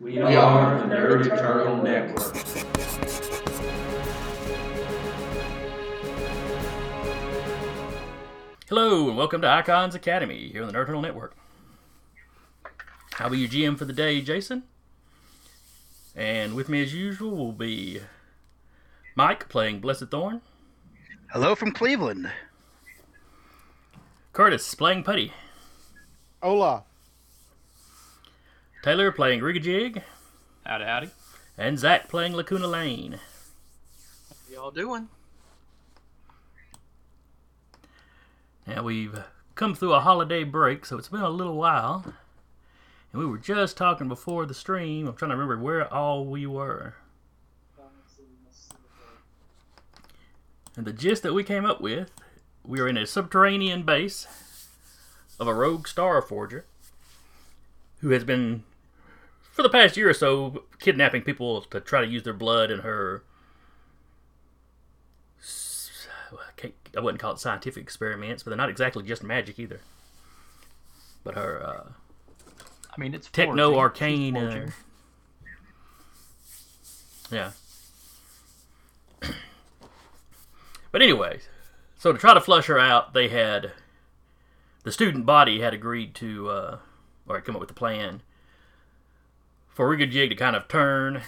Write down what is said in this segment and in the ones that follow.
We are the Nerdy Turtle Network. Hello, and welcome to Icons Academy here on the Nerd Turtle Network. I'll be your GM for the day, Jason. And with me, as usual, will be Mike playing Blessed Thorn, Hello from Cleveland. Curtis playing Putty, Hola. Taylor playing Rigajig, Howdy, howdy. and Zach playing Lacuna Lane. How Y'all doing? Now, we've come through a holiday break, so it's been a little while. And we were just talking before the stream. I'm trying to remember where all we were. And the gist that we came up with, we were in a subterranean base of a rogue Star Forger who has been, for the past year or so, kidnapping people to try to use their blood in her. I can't- I wouldn't call it scientific experiments, but they're not exactly just magic either. But her uh, I mean, it's techno forging. arcane. Uh, yeah. but anyway, so to try to flush her out, they had the student body had agreed to, uh, or had come up with a plan for Rigajig to kind of turn,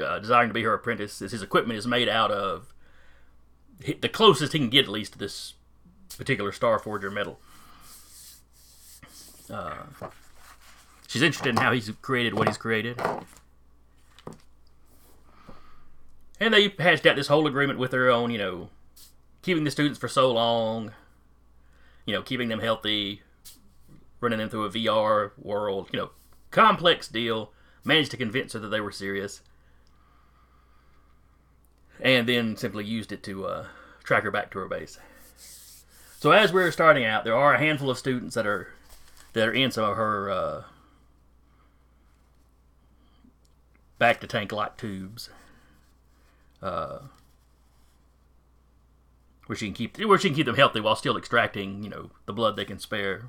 uh, desiring to be her apprentice. As his equipment is made out of the closest he can get, at least, to this particular Starforger metal. Uh, she's interested in how he's created what he's created. And they hashed out this whole agreement with her on, you know, keeping the students for so long, you know, keeping them healthy, running them through a VR world, you know, complex deal. Managed to convince her that they were serious. And then simply used it to uh, track her back to her base. So as we're starting out, there are a handful of students that are that are in some of her uh, back to tank like tubes, uh, where she can keep where she can keep them healthy while still extracting you know the blood they can spare.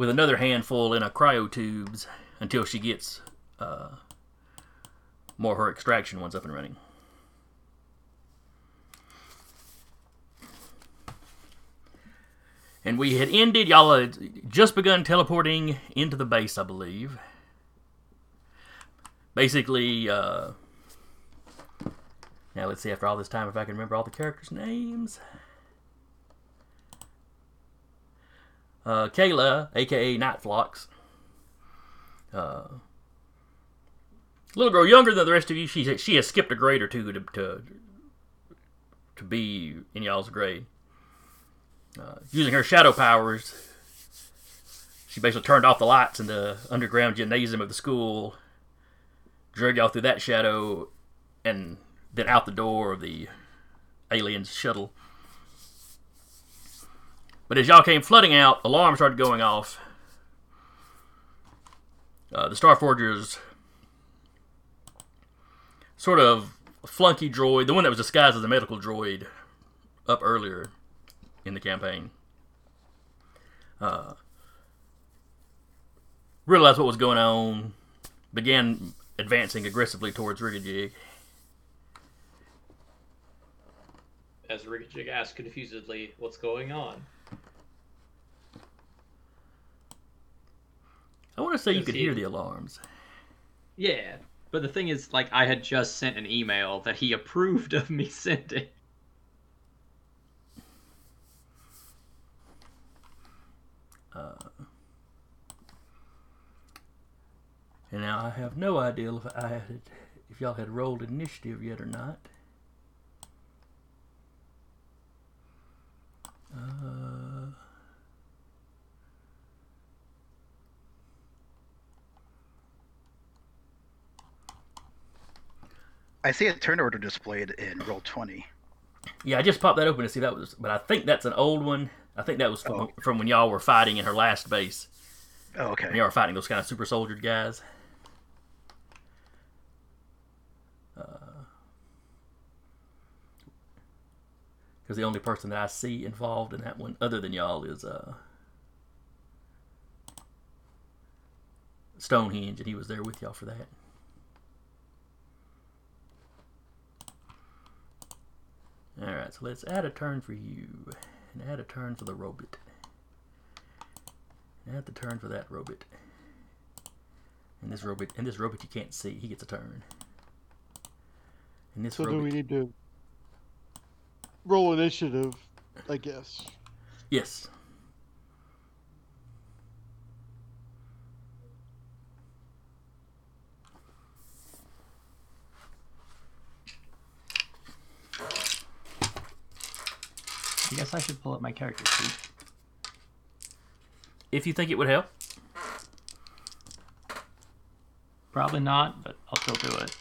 With another handful in a cryo tubes until she gets uh, more her extraction ones up and running. And we had ended, y'all had just begun teleporting into the base, I believe. Basically, uh, now let's see after all this time if I can remember all the characters' names. Uh, Kayla, aka Nightflocks. Uh, little girl younger than the rest of you. She she has skipped a grade or two to to, to be in y'all's grade. Uh, using her shadow powers, she basically turned off the lights in the underground gymnasium of the school, drug y'all through that shadow, and then out the door of the alien's shuttle. But as y'all came flooding out, alarms started going off. Uh, the Starforgers sort of flunky droid, the one that was disguised as a medical droid up earlier in the campaign. Uh, realized what was going on, began advancing aggressively towards Rigajig. As Rigajig asked confusedly, what's going on? I want to say you could he- hear the alarms. Yeah, but the thing is, like, I had just sent an email that he approved of me sending. And now I have no idea if I had, if y'all had rolled initiative yet or not. Uh, I see a turn order displayed in Roll20. yeah, I just popped that open to see that was, but I think that's an old one. I think that was from, Oh. from when y'all were fighting in her last base. Oh, When okay. y'all were fighting those kind of super soldier guys. Because the only person that I see involved in that one, other than y'all, is uh, Stonehenge, and he was there with y'all for that. All right, so let's add a turn for you, and add a turn for the robot. Add the turn for that robot. And this robot, and this robot you can't see, he gets a turn. And this So do we need to roll initiative? I guess. yes. I guess I should pull up my character sheet. If you think it would help. Probably not, but I'll still do it.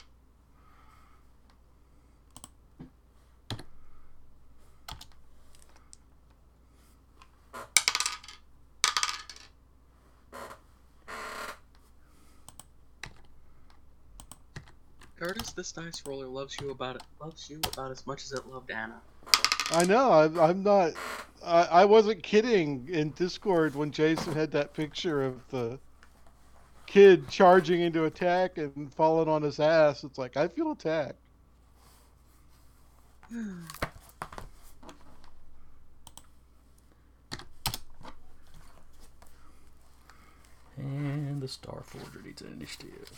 Curtis, this dice roller loves you about it loves you about as much as it loved Anna. I know. I'm, I'm not. I, I wasn't kidding in Discord when Jason had that picture of the kid charging into attack and falling on his ass. It's like I feel attacked. And the Star Forger needs an initiative.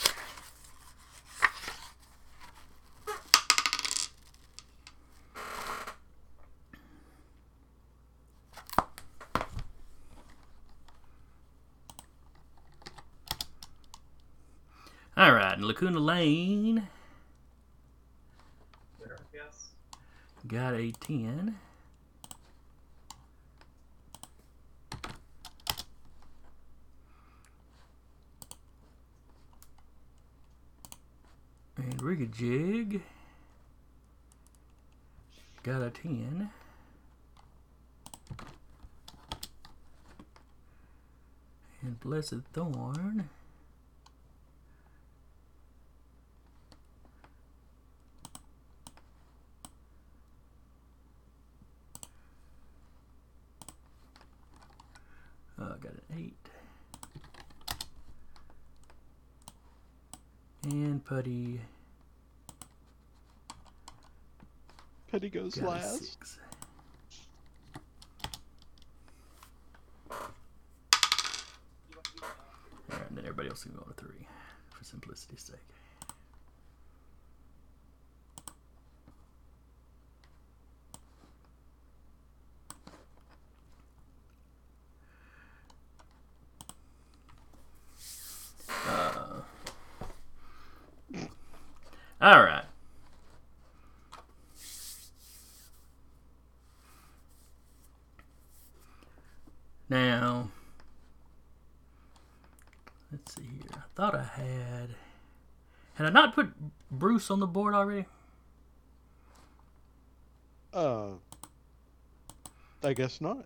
All right, in Lacuna Lane got a 10. And Rigajig got a 10. And Blessed Thorn uh, got an 8. And Putty Putty goes got a last. 6. And then everybody else can go on a 3 for simplicity's sake. Uh, all right. Now, let's see here. I thought I had. Had I not put Bruce on the board already? Uh, I guess not.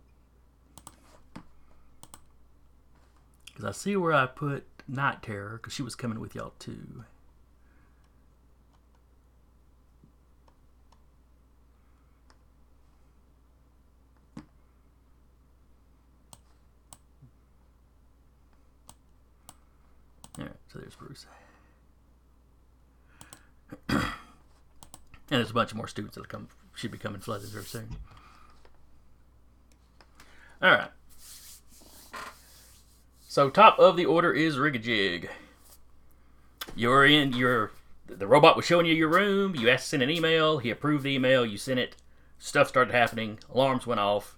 Because I see where I put Night Terror, because she was coming with y'all too. Alright, so there's Bruce. and there's a bunch more students that'll come should be coming flooded very soon. Alright. So top of the order is Rigajig. You're in your the robot was showing you your room. You asked to send an email. He approved the email. You sent it. Stuff started happening. Alarms went off.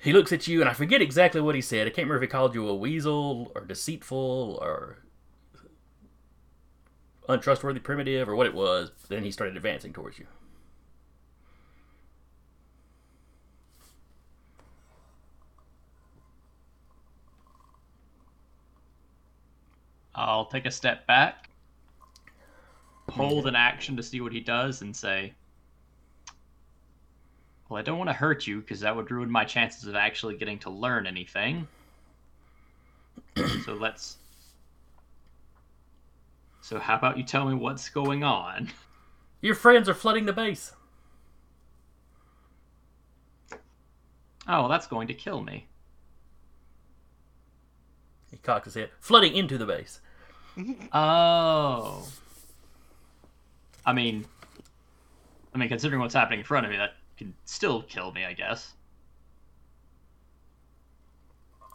He looks at you, and I forget exactly what he said. I can't remember if he called you a weasel or deceitful or untrustworthy primitive or what it was. Then he started advancing towards you. I'll take a step back, hold an action to see what he does, and say, Well, I don't want to hurt you because that would ruin my chances of actually getting to learn anything. so let's. So, how about you tell me what's going on? Your friends are flooding the base. Oh, well, that's going to kill me. He cocks his head, flooding into the base. Oh. I mean, I mean, considering what's happening in front of me, that could still kill me, I guess.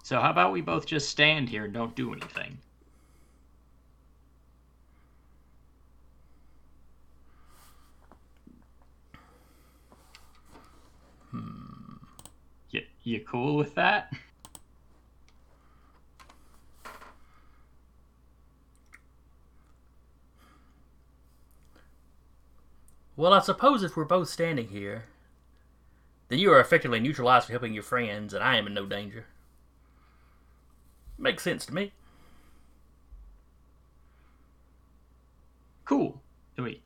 So how about we both just stand here and don't do anything? Hmm. You, cool with that? Well, I suppose if we're both standing here, then you are effectively neutralized for helping your friends, and I am in no danger. Makes sense to me. Cool. Can we?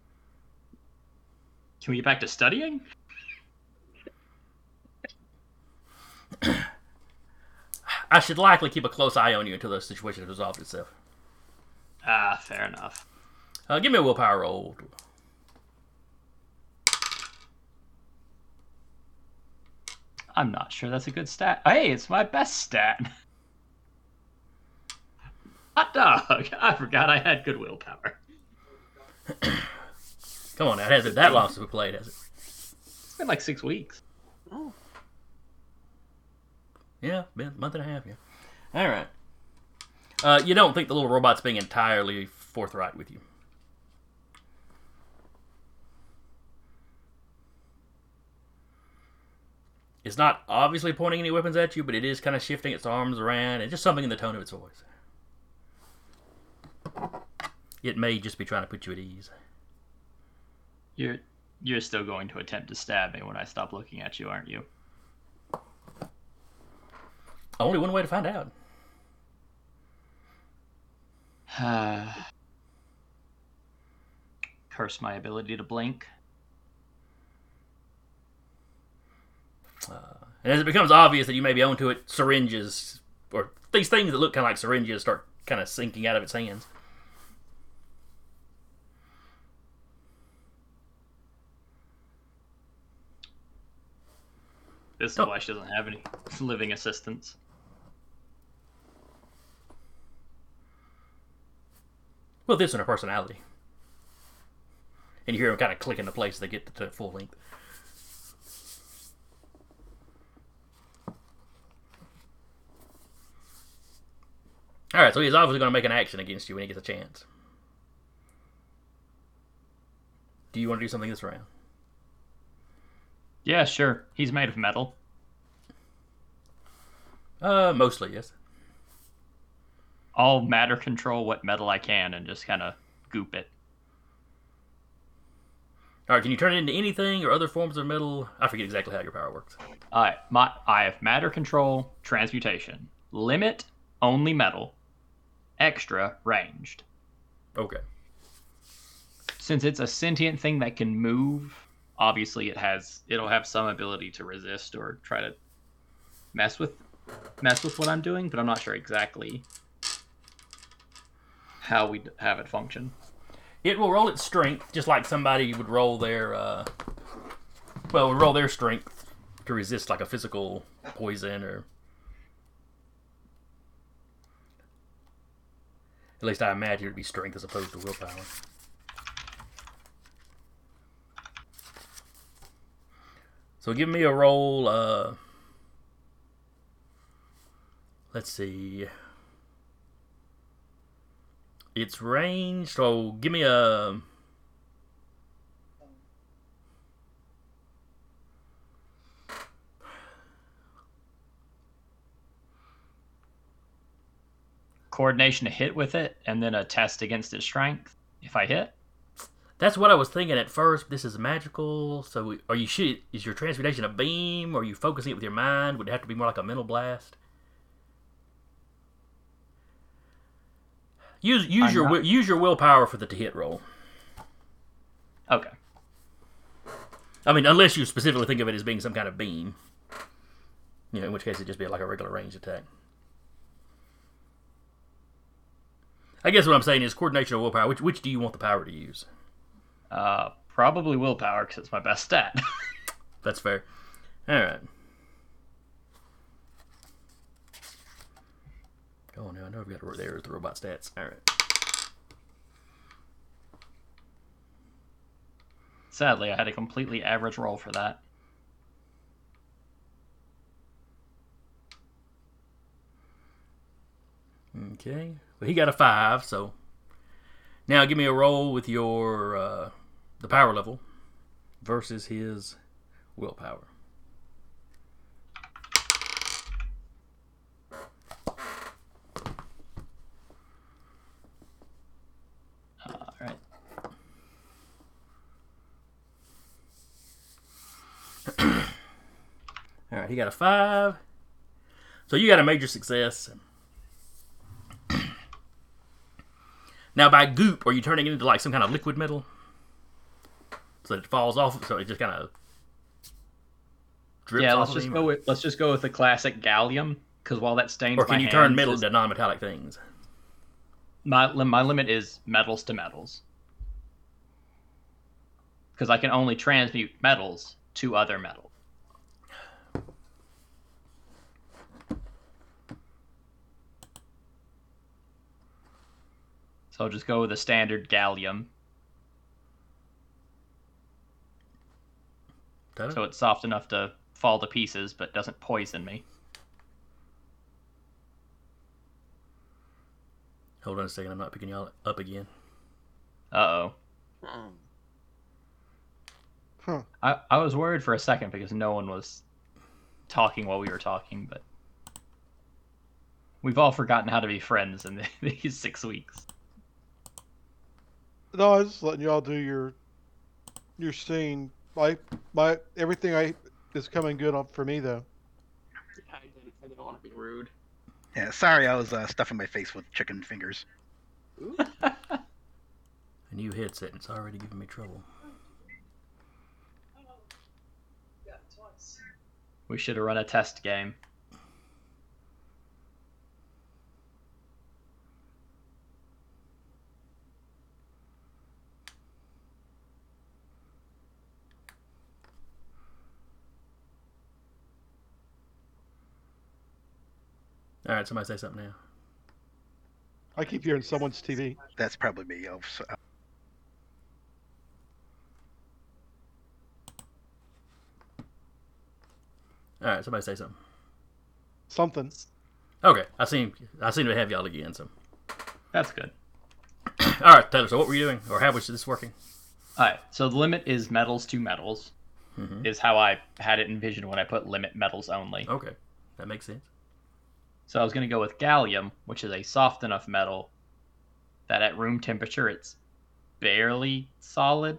Can we get back to studying? I should likely keep a close eye on you until the situation has resolved itself. Ah, fair enough. Uh, give me a willpower roll. I'm not sure that's a good stat. Hey, it's my best stat. Hot dog! I forgot I had good willpower. Come on now, it hasn't that long since we played, has it? It's been like six weeks. Oh, Yeah, been a month and a half, yeah. All right. Uh, you don't think the little robot's being entirely forthright with you. It's not obviously pointing any weapons at you, but it is kind of shifting its arms around, and just something in the tone of its voice. It may just be trying to put you at ease. You're you're still going to attempt to stab me when I stop looking at you, aren't you? Only one way to find out. Curse my ability to blink. And as it becomes obvious that you may be onto it, syringes, or these things that look kind of like syringes, start kind of sinking out of its hands. This is Oh. why she doesn't have any living assistants. Well, this and her personality. And you hear them kind of click into place as they get to full length. Alright, so he's obviously going to make an action against you when he gets a chance. Do you want to do something this round? Yeah, sure. He's made of metal. Uh, mostly, yes. I'll matter control what metal I can and just kind of goop it. Alright, can you turn it into anything or other forms of metal? I forget exactly how your power works. Alright, my I have matter control, transmutation. Limit, only metal. Extra, ranged. Okay. Since it's a sentient thing that can move, obviously it has it'll have some ability to resist or try to mess with mess with what I'm doing, but I'm not sure exactly how we have it function. It will roll its strength just like somebody would roll their uh well, would roll their strength to resist like a physical poison or at least I imagine it'd be strength as opposed to willpower. So give me a roll, uh let's see. It's range, so give me a. Coordination to hit with it, and then a test against its strength. If I hit, That's what I was thinking at first. This is magical, so are you shoot? Is your transmutation a beam? Or are you focusing it with your mind? Would it have to be more like a mental blast? Use use I'm your not- use your willpower for the to hit roll. okay. I mean, unless you specifically think of it as being some kind of beam. You know, in which case it'd just be like a regular ranged attack. I guess what I'm saying is coordination or willpower. Which which do you want the power to use? Uh, probably willpower because it's my best stat. That's fair. All right. Oh no, I know I've got to there's the robot stats. All right. Sadly, I had a completely average roll for that. Okay. Well, he got a five, so now give me a roll with your uh, the power level versus his willpower. All right. All right, he got a five. So you got a major success. Now, by goop, are you turning it into like some kind of liquid metal? So that it falls off, so it just kind of drips Yeah, let's just go with let's just go with the classic gallium because while that stains Or can you turn hands, metal into non-metallic things? my my limit is metals to metals because I can only transmute metals to other metals. So I'll just go with the standard gallium. Ta-da. So it's soft enough to fall to pieces, but doesn't poison me. Hold on a second, I'm not picking y'all up again. Uh oh. Huh. I, I was worried for a second because no one was talking while we were talking, but we've all forgotten how to be friends in these six weeks. No, I was just letting y'all do your your scene. My my everything I is coming good up for me though. I didn't, I didn't want to be rude. Yeah, sorry, I was uh, stuffing my face with chicken fingers. A new headset, and it's already giving me trouble. We should have run a test game. All right, somebody say something now. I keep hearing someone's TV. That's probably me. Oh, so- All right, somebody say something. Something. Okay, I seem I seem to have y'all again. So, That's good. all right, Taylor. So, what were you doing, or how was this working? All right, so the limit is metals to metals, Mhm. is how I had it envisioned when I put limit metals only. Okay, that makes sense. So I was going to go with gallium, which is a soft enough metal that at room temperature it's barely solid,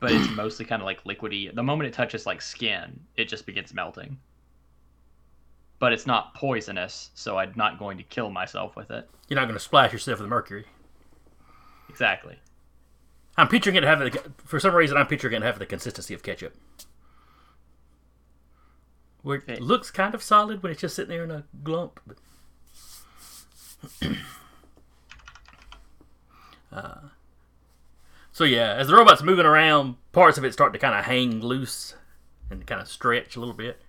but it's mostly kind of like liquidy. The moment it touches like skin, it just begins melting. But it's not poisonous, so I'm not going to kill myself with it. You're not going to splash yourself with mercury. Exactly. I'm picturing it having, for some reason, I'm picturing it having the consistency of ketchup. Where it Okay. looks kind of solid when it's just sitting there in a glump. But... uh, so yeah, as the robot's moving around, parts of it start to kind of hang loose and kind of stretch a little bit.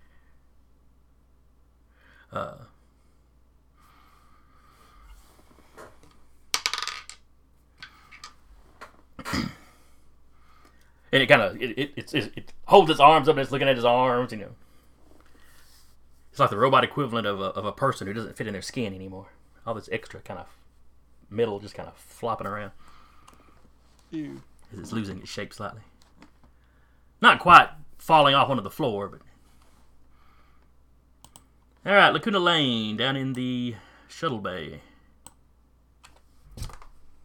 Uh, and it kind of it, it, it, it, it holds its arms up and it's looking at his arms, you know. It's like the robot equivalent of a, of a person who doesn't fit in their skin anymore. All this extra kind of metal just kind of flopping around You. as it's losing its shape slightly. Not quite falling off onto the floor, but. All right, Lacuna Lane down in the shuttle bay.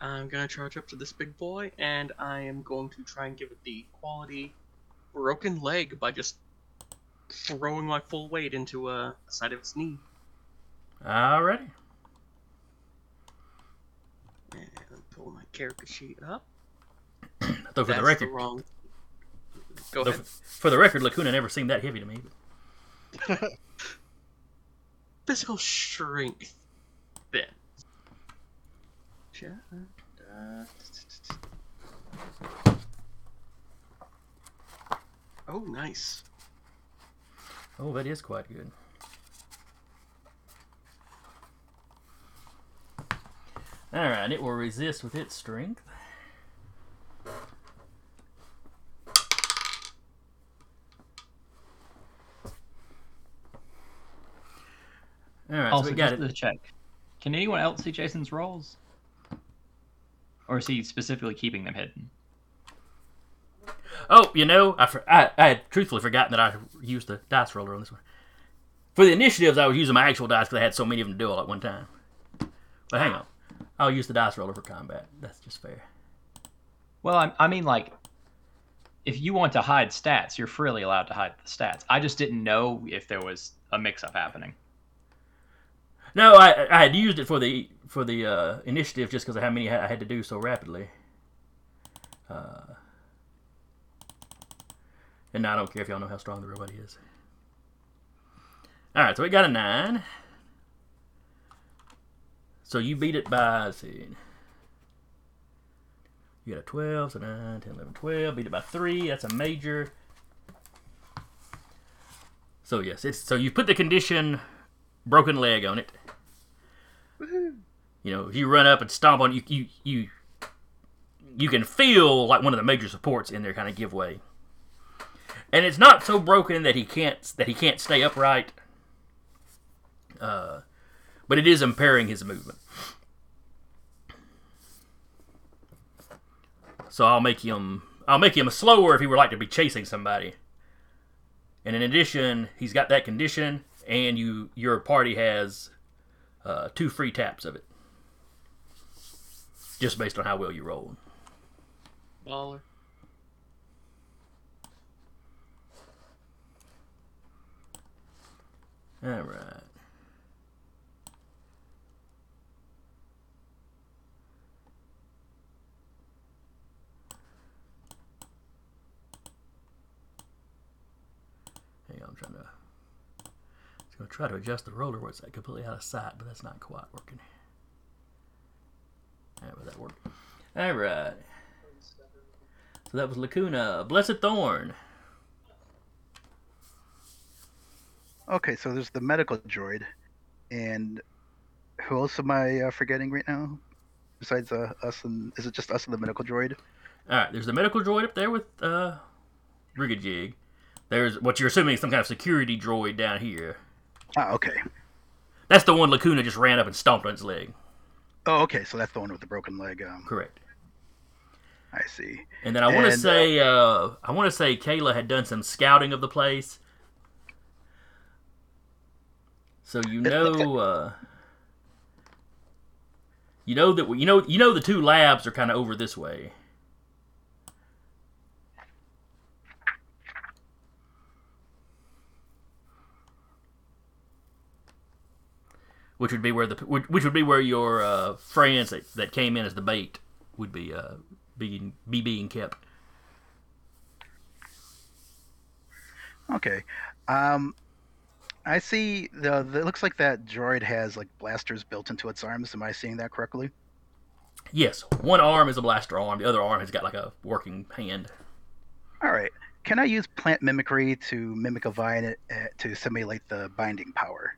I'm gonna charge up to this big boy, and I am going to try and give it the quality broken leg by just throwing my full weight into uh, the side of its knee. Alrighty. And pull my character sheet up. Though for That's the record, wrong. Go ahead. for, the record, Lacuna never seemed that heavy to me. Physical strength. Then. Uh, Oh, nice. Oh, that is quite good. Alright, it will resist with its strength. Alright, also, so oh, we got just it. to check. Can anyone else see Jason's rolls? Or is he specifically keeping them hidden? Oh, you know, I, for, I I had truthfully forgotten that I used the dice roller on this one. For the initiatives, I was using my actual dice because I had so many of them to do all at one time. But hang on, I'll use the dice roller for combat. That's just fair. Well, I, I mean, like, if you want to hide stats, you're freely allowed to hide the stats. I just didn't know if there was a mix-up happening. No, I I had used it for the for the uh, initiative just because of how many I had to do so rapidly. Uh, and I don't care if y'all know how strong the robot is. All right, so we got a nine. So you beat it by let's see. You got a 12, so 9, 10, 11, 12. Beat it by 3. That's a major. So, yes, it's so you put the condition broken leg on it. You know, if you run up and stomp on you, you you you can feel like one of the major supports in there kind of give way. And it's not so broken that he can't that he can't stay upright. Uh, but it is impairing his movement. So I'll make him I'll make him slower if he were like to be chasing somebody. And in addition, he's got that condition, and you your party has uh, two free taps of it, just based on how well you roll. Baller. All right. Hang on, I'm trying to. Going to try to adjust the roller where it's completely out of sight, but that's not quite working. All right, that worked. All right. So that was Lacuna. Blessed Thorn. Okay, so there's the medical droid, and who else am I uh, forgetting right now? Besides uh, us and is it just us and the medical droid? All right, there's the medical droid up there with uh, Rigajig. There's what you're assuming is some kind of security droid down here. Ah, okay. That's the one Lacuna just ran up and stomped on its leg. Oh, okay. So that's the one with the broken leg. Um, Correct. I see. And then I want to say, uh, I want to say Kayla had done some scouting of the place. So you know, uh, you know that you know you know the two labs are kind of over this way. Which would be where the which would be where your uh, friends that, that came in as the bait would be uh, being be being kept. Okay. Um, I see the, the. It looks like that droid has like blasters built into its arms. Am I seeing that correctly? Yes, one arm is a blaster arm. The other arm has got like a working hand. All right. Can I use plant mimicry to mimic a vine uh, to simulate the binding power?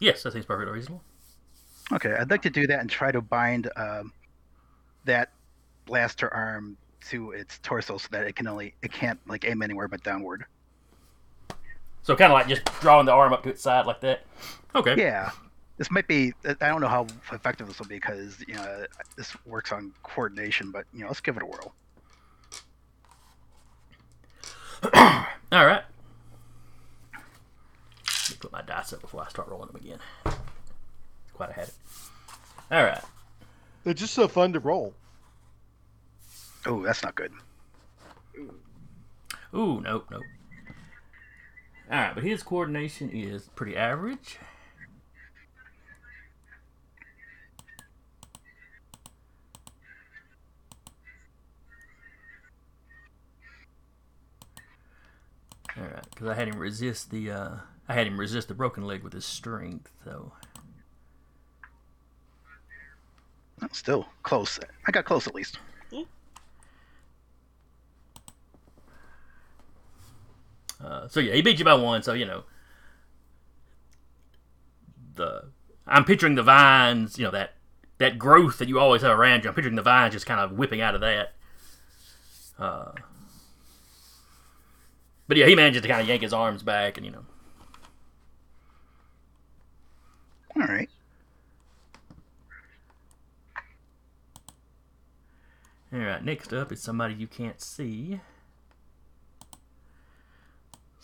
Yes, that seems perfectly reasonable. Okay, I'd like to do that and try to bind um, that blaster arm to its torso so that it can only it can't like aim anywhere but downward. So kind of like just drawing the arm up to its side like that. Okay. Yeah, this might be. I don't know how effective this will be because you know this works on coordination, but you know let's give it a whirl. All right. Let me put my dice up before I start rolling them again. Quite a habit. All right. They're just so fun to roll. Oh, that's not good. Ooh, nope, nope. All right, but his coordination is pretty average. All right, because I had him resist the uh, I had him resist the broken leg with his strength, though. Oh, Still close. I got close at least. Uh, so yeah, he beat you by one. So you know, the I'm picturing the vines. You know that that growth that you always have around you. I'm picturing the vines just kind of whipping out of that. Uh, but yeah, he manages to kind of yank his arms back, and you know, All right. all right. Next up is somebody you can't see.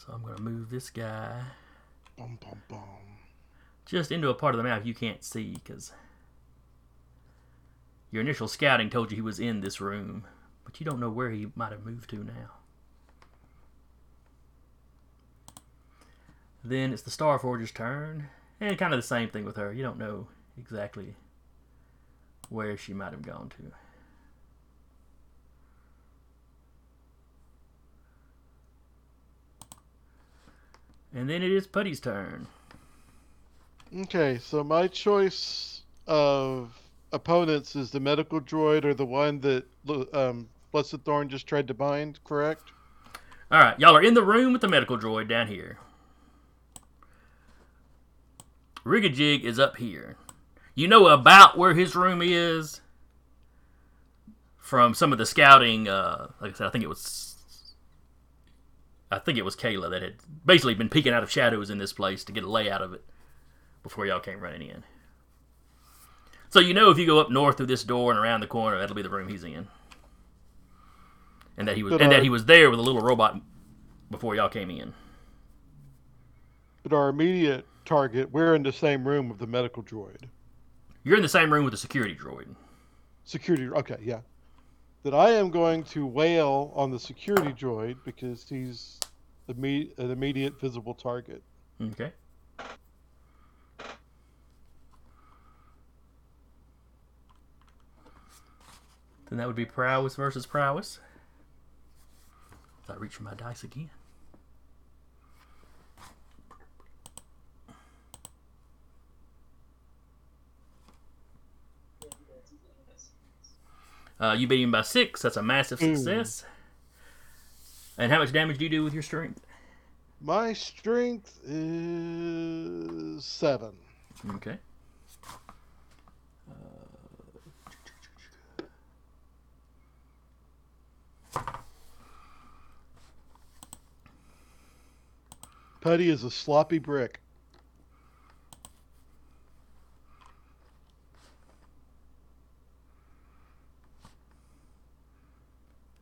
So I'm gonna move this guy Bum, bum, bum. just into a part of the map you can't see because your initial scouting told you he was in this room, but you don't know where he might have moved to now. Then it's the Starforger's turn, and kind of the same thing with her. You don't know exactly where she might have gone to. And then it is Putty's turn. Okay, so my choice of opponents is the medical droid or the one that um, Blessed Thorn just tried to bind, correct? All right, y'all are in the room with the medical droid down here. Rigajig is up here. You know about where his room is from some of the scouting. Uh, like I said, I think it was, I think it was Kayla that had basically been peeking out of shadows in this place to get a layout of it before y'all came running in. So you know if you go up north through this door and around the corner, that'll be the room he's in, and that he was But and that uh, he was there with a little robot before y'all came in. But our immediate target, we're in the same room with the medical droid. You're in the same room with the security droid. Security, okay, yeah. That I am going to wail on the security droid because he's imme- an immediate visible target. Okay. Then that would be prowess versus prowess. If I reach for my dice again. Uh, you beat him by six. That's a massive success. And how much damage do you do with your strength? My strength is seven. Okay. Putty is a sloppy brick.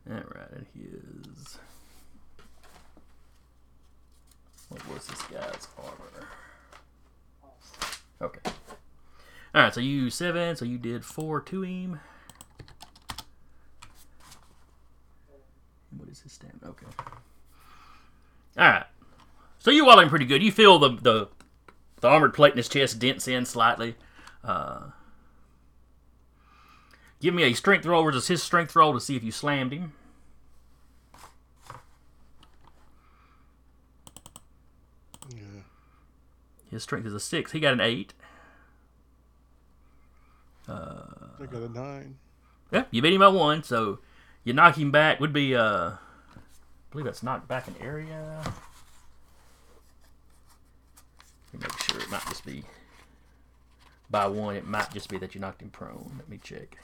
Alright, and his. Was this guy's armor? Okay. Alright, so you seven, so you did four to him. What is his stamina? Okay. Alright. So you walling pretty good. You feel the, the the armored plate in his chest dents in slightly. Uh, give me a strength roll versus his strength roll to see if you slammed him. Yeah. His strength is a six. He got an eight. I got a nine. Yeah, you beat him by one, so you knock him back. Would be, uh, I believe that's knocked back an area. Let me make sure it might just be by one. It might just be that you knocked him prone. Let me check.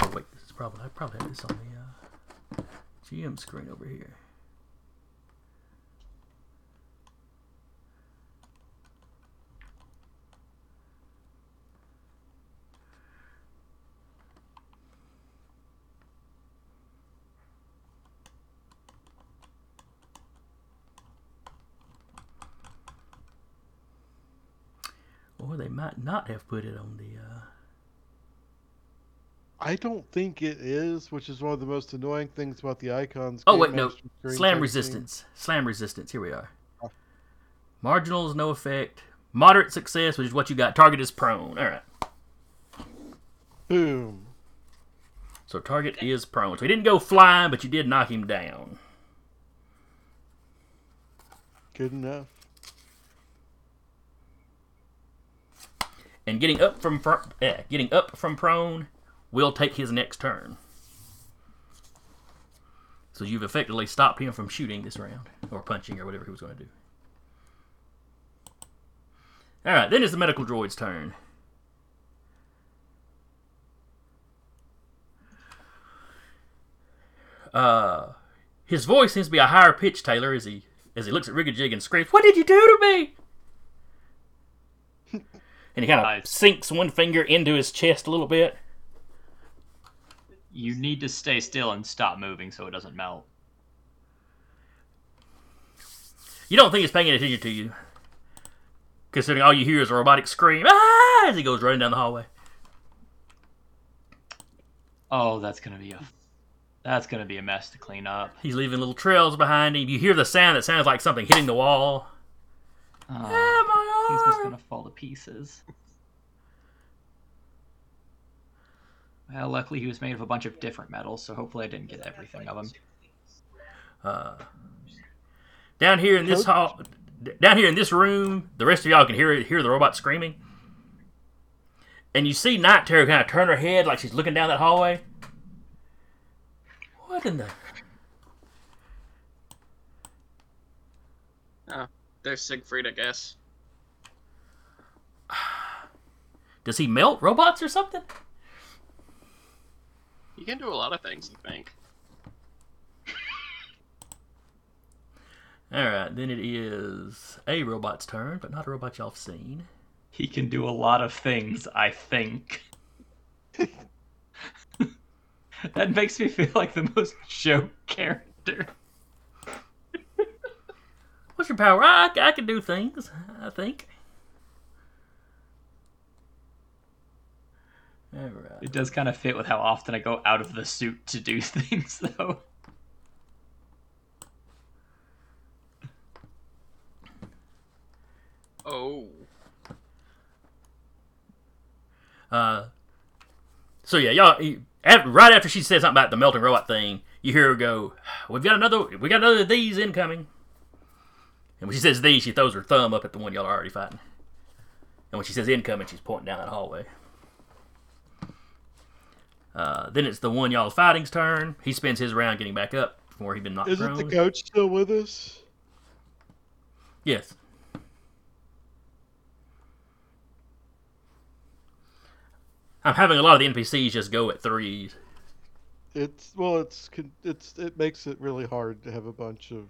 Oh wait, this is probably I probably have this on the uh, GM screen over here. Or they might not have put it on the. Uh... I don't think it is, which is one of the most annoying things about the icons. Oh Game wait, no. Master Slam resistance. Slam resistance. Here we are. Oh. is no effect. Moderate success, which is what you got. Target is prone. All right. Boom. So target is prone. So he didn't go flying, but you did knock him down. Good enough. And getting up from fr- eh, getting up from prone will take his next turn. So you've effectively stopped him from shooting this round, or punching, or whatever he was going to do. All right, then it's the medical droid's turn. Uh, his voice seems to be a higher pitch, Taylor, as he as he looks at Rigajig and screams, "What did you do to me?" and he kind of Nice. sinks one finger into his chest a little bit. You need to stay still and stop moving so it doesn't melt. You don't think he's paying attention to you, considering all you hear is a robotic scream ah! as he goes running down the hallway. Oh, that's gonna be a that's gonna be a mess to clean up. He's leaving little trails behind him. You hear the sound that sounds like something hitting the wall. Oh, Ah, he's just gonna fall to pieces. Well, luckily he was made of a bunch of different metals, so hopefully I didn't get everything of him. Uh, down here in this hall, down here in this room, the rest of y'all can hear hear the robot screaming. And you see Night Terror kind of turn her head like she's looking down that hallway. What in the? Oh, There's Siegfried, I guess. Does he melt robots or something? You can do a lot of things, I think. All right, then it is a robot's turn, but not a robot y'all have seen. He can do a lot of things, I think. that makes me feel like the most joke character. What's your power? I, I can do things. I think. All right. It does kind of fit with how often I go out of the suit to do things, though. Oh. Uh, so yeah, y'all. you- Right after she said something about the melting robot thing, you hear her go, "We've got another. We got another of these incoming." And when she says these, she throws her thumb up at the one y'all are already fighting. And when she says incoming, she's pointing down that hallway. Uh, then it's the one y'all's fighting's turn. He spends his round getting back up from where he'd been knocked Isn't prone. the coach still with us? Yes. I'm having a lot of the NPCs just go at threes. It's well, it's it's it makes it really hard to have a bunch of.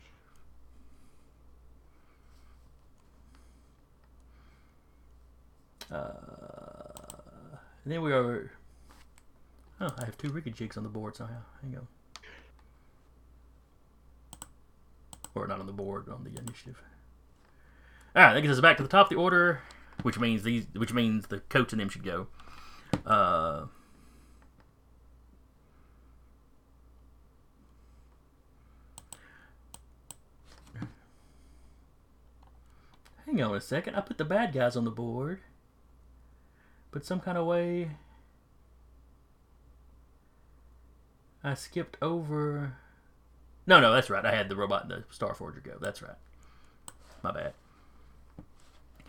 And then we are. Oh, I have two Ricky jigs on the board somehow. Hang on. Or not on the board, on the initiative. Alright, that gets us back to the top of the order, which means these which means the coach and them should go. Uh Hang on a second. I put the bad guys on the board. But some kind of way I skipped over No, no, that's right. I had the robot the Star Forger go. That's right. My bad.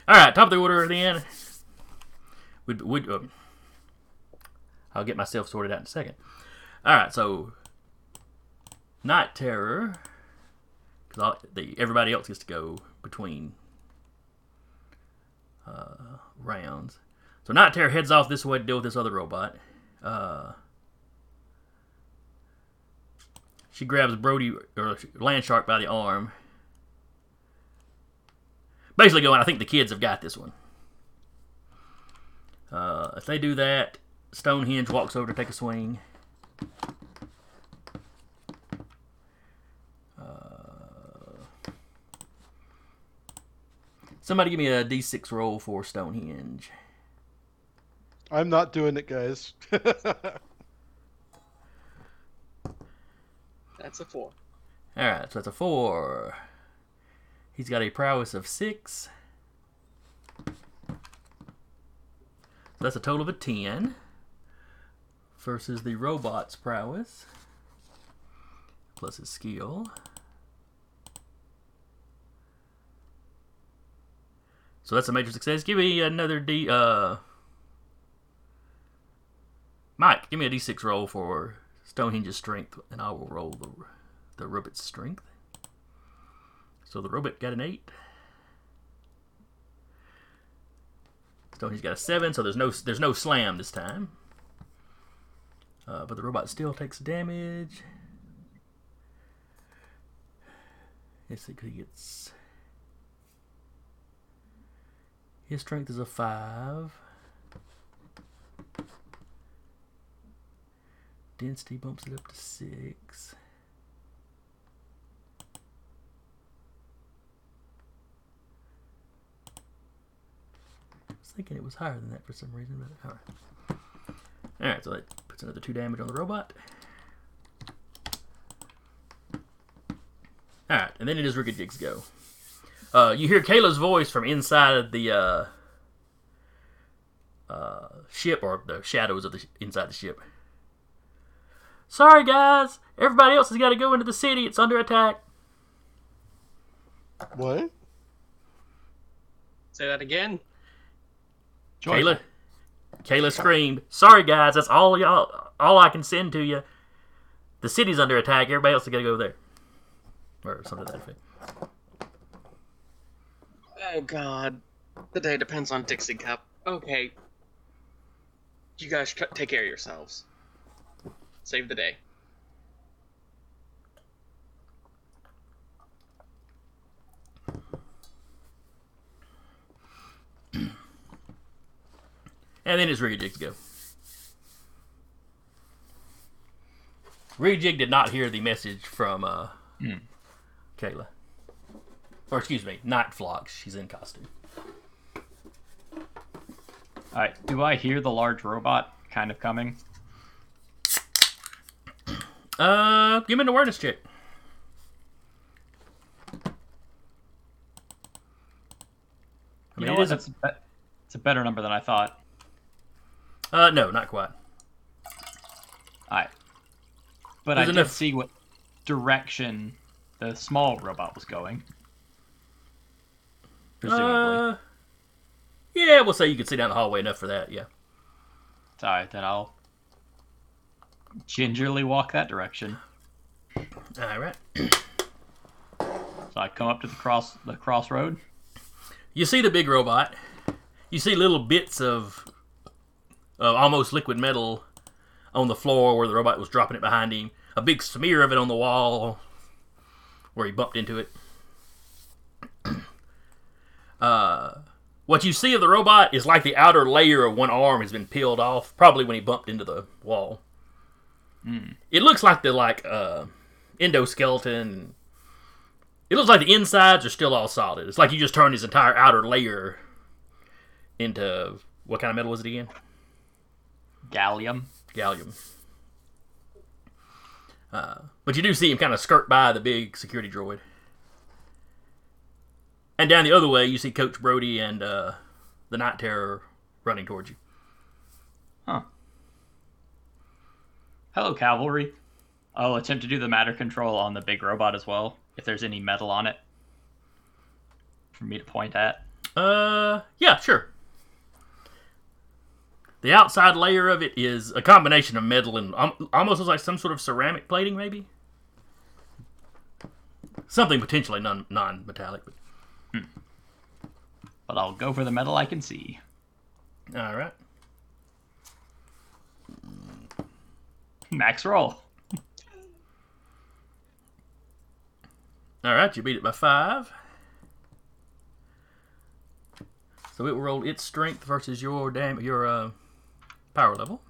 Alright, top of the order then. Would would uh, I'll get myself sorted out in a second. Alright, so Night Terror because everybody else gets to go between uh, rounds. So Night Terror heads off this way to deal with this other robot. Uh, she grabs Brody or Landshark by the arm. Basically, going, I think the kids have got this one. Uh, if they do that, Stonehenge walks over to take a swing. Uh, somebody give me a d6 roll for Stonehenge. I'm not doing it, guys. That's a four. Alright, so that's a four. He's got a prowess of six. So that's a total of a ten. Versus the robot's prowess. Plus his skill. So that's a major success. Give me another D uh Mike, give me a D6 roll for Stonehenge's strength, and I will roll the the robot's strength. So the robot got an 8. Stoney's got a 7, so there's no there's no slam this time. Uh, but the robot still takes damage. 'cause he gets. His strength is a 5. Density bumps it up to 6. I was thinking it was higher than that for some reason, but alright. Alright, so that puts another 2 damage on the robot. Alright, and then it is Rickajig's go. Uh, you hear Kayla's voice from inside the uh, uh, ship, or the shadows of the inside the ship. Sorry, guys. Everybody else has got to go into the city. It's under attack. What? Say that again. Joyful. Kayla, Kayla screamed, "Sorry, guys. That's all y'all. All I can send to you. The city's under attack. Everybody else has got to go there, or something to that. Oh God, the day depends on Dixie Cup. Okay, you guys take care of yourselves. Save the day. And then it's Riggijig's go. Riggijig did not hear the message from uh, Hmm. Kayla. Or excuse me, Night Flocks. She's in costume. All right. Do I hear the large robot kind of coming? Uh, give me an awareness check. I You know it what? a- That's a, be- it's a better number than I thought. uh, no, not quite. All right. But There's I did see what direction the small robot was going. Presumably. Uh, yeah, we'll say you can see down the hallway enough for that. Yeah. All right, then I'll gingerly walk that direction. All right. So I come up to the cross the crossroad. You see the big robot. You see little bits of, of almost liquid metal on the floor where the robot was dropping it behind him. A big smear of it on the wall where he bumped into it. Uh, what you see of the robot is like the outer layer of one arm has been peeled off, probably when he bumped into the wall. It looks like the like uh, endoskeleton. It looks like the insides are still all solid. It's like you just turned his entire outer layer into what kind of metal was it again? Gallium. Gallium. Uh, but you do see him kind of skirt by the big security droid. And down the other way, you see Coach Brody and uh, the Night Terror running towards you. Huh. Hello, cavalry. I'll attempt to do the matter control on the big robot as well, if there's any metal on it for me to point at. Uh, yeah, sure. The outside layer of it is a combination of metal and um, almost looks like some sort of ceramic plating, maybe. Something potentially non non metallic. But... But I'll go for the metal I can see. All right. Max roll. All right, you beat it by five. So it will roll its strength versus your dam your uh, power level.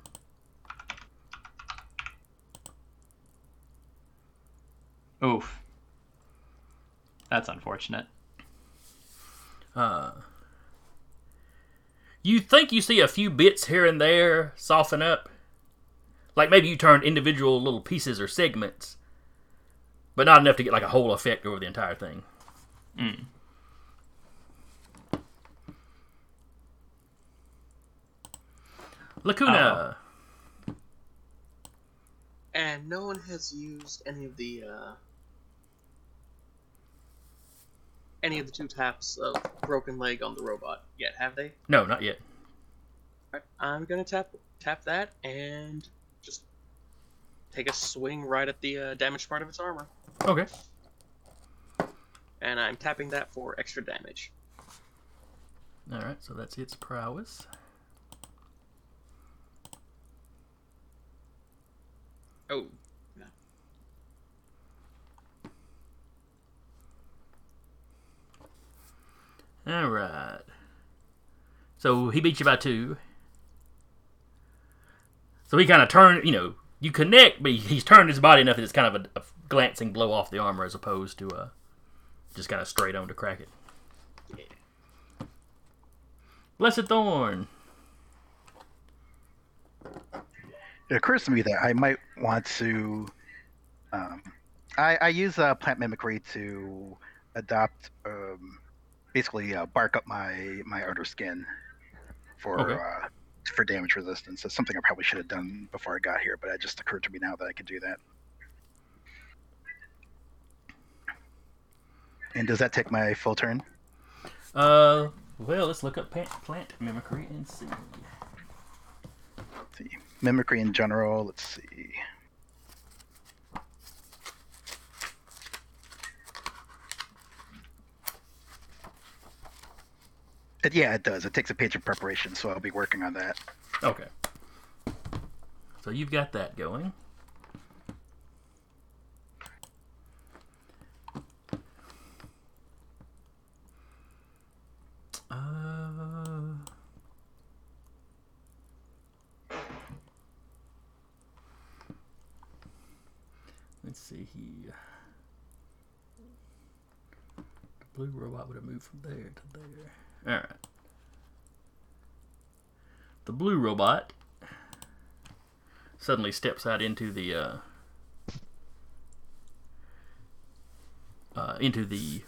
Oof. That's unfortunate. Uh, you think you see a few bits here and there soften up, like maybe you turned individual little pieces or segments, but not enough to get like a whole effect over the entire thing. Mm. Lacuna. And no one has used any of the uh, any of the two taps of broken leg on the robot yet, have they? No, not yet. Alright, I'm gonna tap tap that and just take a swing right at the uh, damaged part of its armor. Okay. And I'm tapping that for extra damage. All right. So that's its prowess. Oh. All right. So he beat you by two. So he kind of turned, you know, you connect, but he- he's turned his body enough that it's kind of a, a glancing blow off the armor as opposed to uh, just kind of straight on to crack it. Blessed Thorn. It occurs to me that I might want to. Um, I, I use uh, plant mimicry to adopt, um, basically uh, bark up my my outer skin for Okay. uh, for damage resistance. It's something I probably should have done before I got here, but it just occurred to me now that I could do that. And does that take my full turn? Uh, well, let's look up plant, plant mimicry and see. Let's see. Mimicry in general. Let's see. Yeah, it does. It takes a page of preparation, so I'll be working on that. Okay. So you've got that going. Uh, let's see here. The blue robot would have moved from there to there. All right. The blue robot suddenly steps out into the uh, uh, into the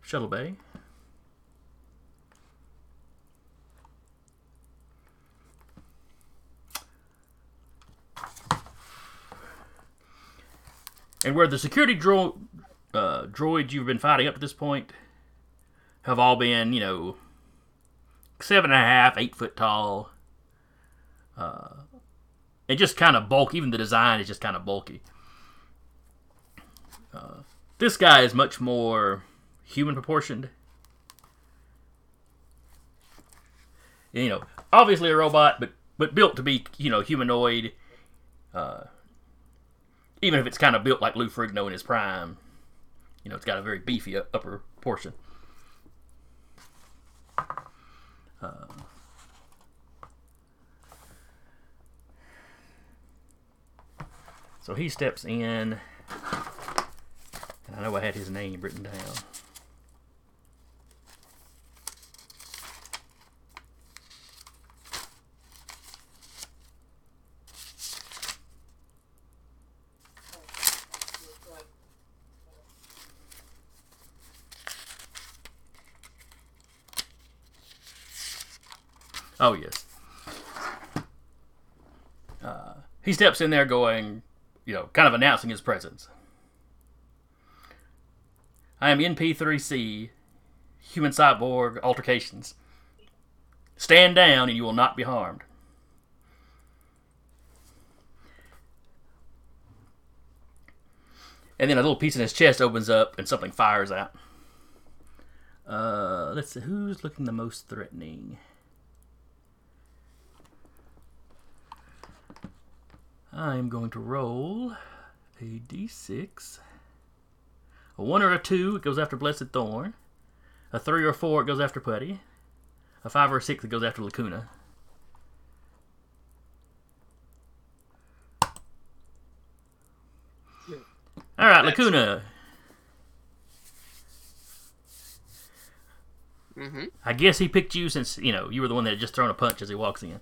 shuttle bay. And where the security dro- uh, droids you've been fighting up to this point have all been, you know, seven and a half, eight foot tall, uh, and just kind of bulky. Even the design is just kind of bulky. Uh, this guy is much more human proportioned. You know, obviously a robot, but but built to be you know humanoid. Uh, even if it's kind of built like Lou Ferrigno in his prime, you know, it's got a very beefy upper portion. Uh, so he steps in, and I know I had his name written down. Oh yes. Uh, he steps in there, going, you know, kind of announcing his presence. I am NP3C, human cyborg altercations. Stand down and you will not be harmed. And then a little piece in his chest opens up and something fires out. Uh, let's see, who's looking the most threatening? I'm going to roll a d6. A 1 or a 2, it goes after Blessed Thorn. A 3 or a 4, it goes after Putty. A 5 or a 6, it goes after Lacuna. Alright, That's- Lacuna. Mm-hmm. I guess he picked you since, you know, you were the one that had just thrown a punch as he walks in.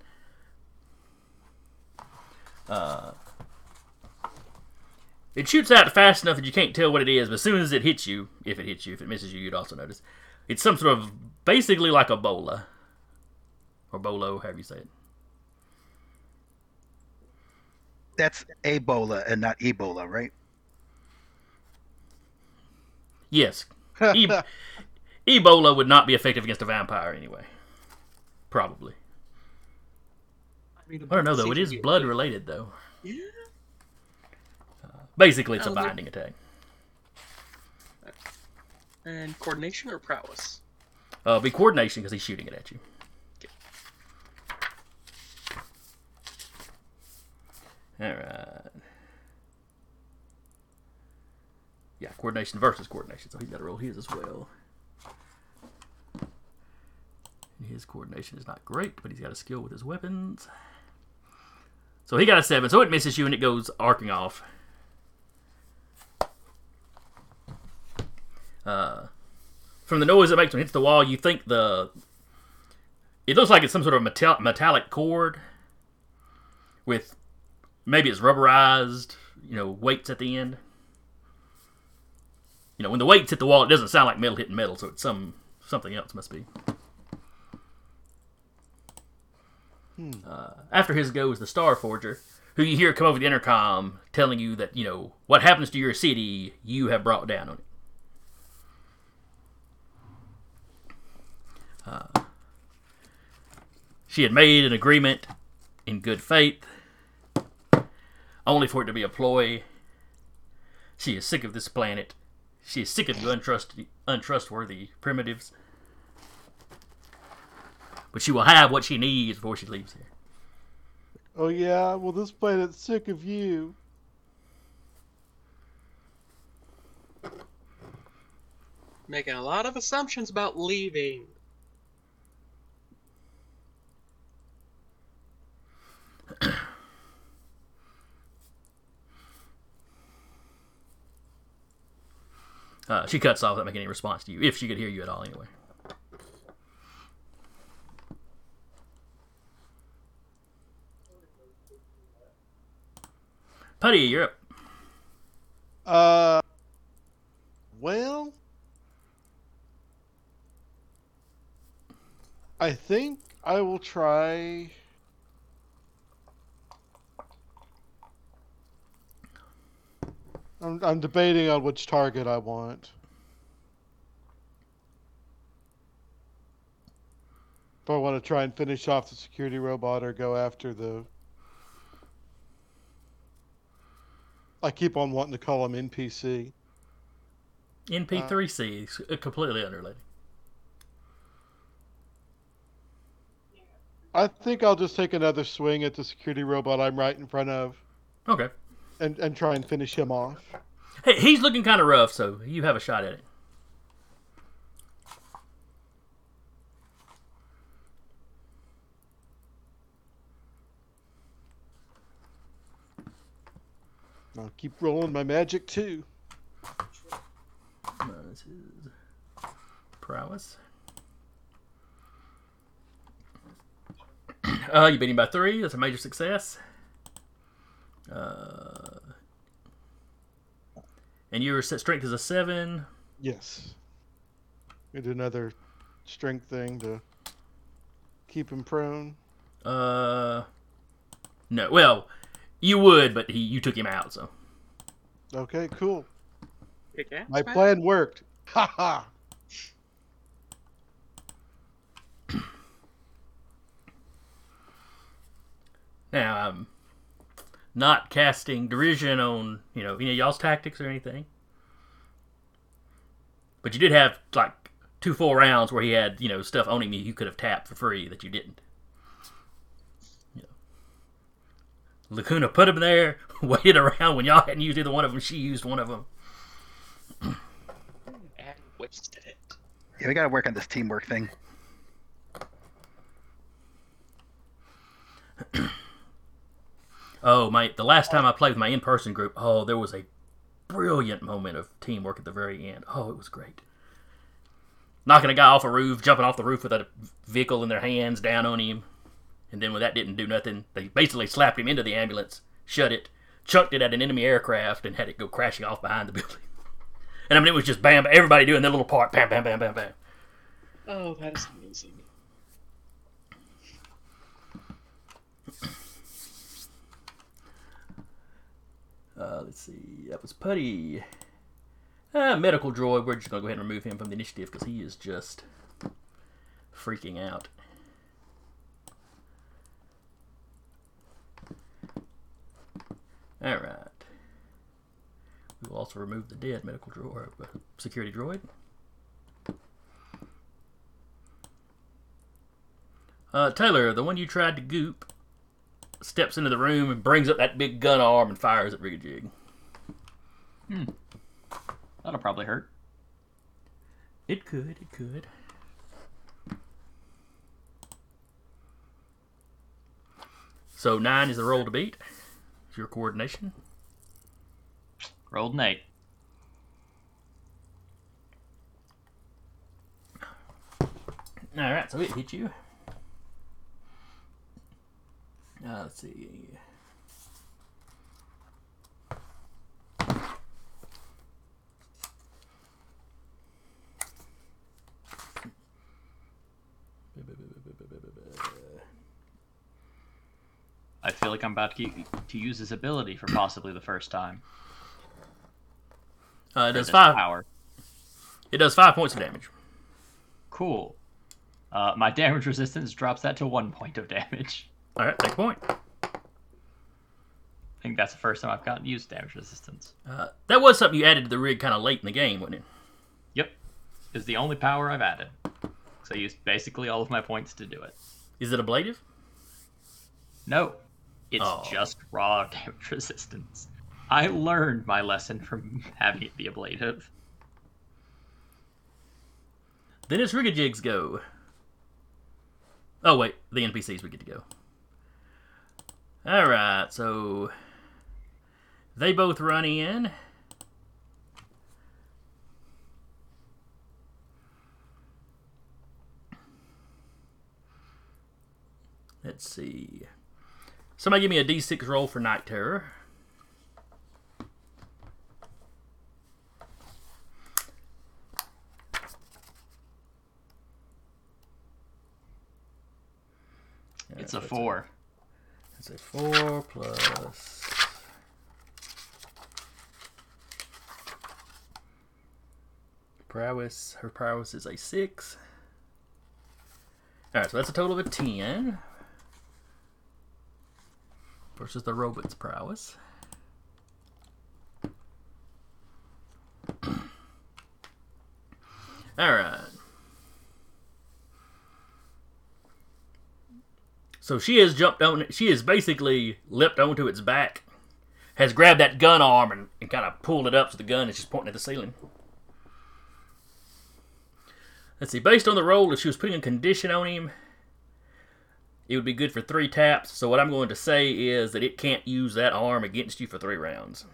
Uh, it shoots out fast enough that you can't tell what it is, but as soon as it hits you, if it hits you, if it misses you, you'd also notice. It's some sort of, basically like a bola. Or bolo, however you say it. That's Ebola and not Ebola, right? Yes. E- Ebola would not be effective against a vampire anyway. Probably. I, don't know, though. It is blood related, though. Yeah. Basically, it's a Oh, binding attack. And coordination or prowess? Uh, be coordination because he's shooting it at you. All right. Yeah, coordination versus coordination. So he's got to roll his as well. His coordination is not great, but he's got a skill with his weapons. So he got a seven. So it misses you and it goes arcing off. Uh, from the noise it makes when it hits the wall, you think the. It looks like it's some sort of metal, metallic cord with maybe it's rubberized, you know, weights at the end. You know, when the weights hit the wall, it doesn't sound like metal hitting metal, so it's some something else must be. Uh, after his go goes the Star Forger, who you hear come over the intercom telling you that you know what happens to your city, you have brought down on it. She had made an agreement in good faith, only for it to be a ploy. She is sick of this planet. She is sick of you untrust- untrustworthy primitives. But she will have what she needs before she leaves here. Oh yeah, well this planet's sick of you. Making a lot of assumptions about leaving. Uh, she cuts off without making any response to you, if she could hear you at all, anyway. Putty, you're up. Uh, well, I think I will try. I'm, I'm debating on which target I want. If I want to try and finish off the security robot or go after the. I keep on wanting to call him NPC. NP3C, is uh, completely unrelated. I think I'll just take another swing at the security robot I'm right in front of Okay. and, and try and finish him off. Hey, he's looking kind of rough, so you have a shot at it. I'll keep rolling my magic too. Uh, this is prowess. Uh, you beat him by three. That's a major success. Uh, and your set strength is a seven. Yes. We do another strength thing to keep him prone. Uh, no. Well, you would, but he you took him out, so Okay, cool. Kick ass, My man. plan worked. Ha ha. now I'm not casting derision on you know any of y'all's tactics or anything. But you did have like two full rounds where he had you know stuff on him you could have tapped for free that you didn't. You know. Lacuna put him there, waited around when y'all hadn't used either one of them. She used one of them. And wasted it. Yeah, we got to work on this teamwork thing. Oh, my! The last time I played with my in-person group, oh, there was a brilliant moment of teamwork at the very end. Oh, it was great. Knocking a guy off a roof, jumping off the roof with a vehicle in their hands down on him, and then when that didn't do nothing, they basically slapped him into the ambulance, shut it, chucked it at an enemy aircraft, and had it go crashing off behind the building. And I mean, it was just bam, everybody doing their little part, bam, bam, bam, bam, bam. Oh, that is amazing. Uh, let's see. That was Putty. Uh, medical droid. We're just gonna go ahead and remove him from the initiative because he is just freaking out. All right. We will also remove the dead medical droid, uh, security droid. Uh, Taylor, the one you tried to goop, steps into the room and brings up that big gun arm and fires at Rigajig. That'll probably hurt. It could, it could. So nine is the roll to beat. Your coordination. Rolled an eight. All right, so it hit you. Uh, let's see. I feel like I'm about to, to use his ability for possibly the first time. Uh, it does five. Power. It does five points of damage. Cool. Uh, my damage resistance drops that to one point of damage. All right, take a point. I think that's the first time I've gotten used damage resistance. Uh, that was something you added to the rig kind of late in the game, wasn't it? Yep. Is the only power I've added. So I used basically all of my points to do it. Is it ablative? No. It's Oh. just raw damage resistance. I learned my lesson from having it be ablative. Then it's Rigajig's go. Oh wait, the NPCs we get to go. All right, so they both run in. Let's see. Somebody give me a D6 roll for Night Terror. It's a four. It's a four plus. Prowess. Her prowess is a six. Alright, so that's a total of a ten. Versus the robot's prowess. Alright. So she has jumped on She has basically leapt onto its back, has grabbed that gun arm and, and kind of pulled it up so the gun is just pointing at the ceiling. Let's see. Based on the role, if she was putting a condition on him, it would be good for three taps. So what I'm going to say is that it can't use that arm against you for three rounds.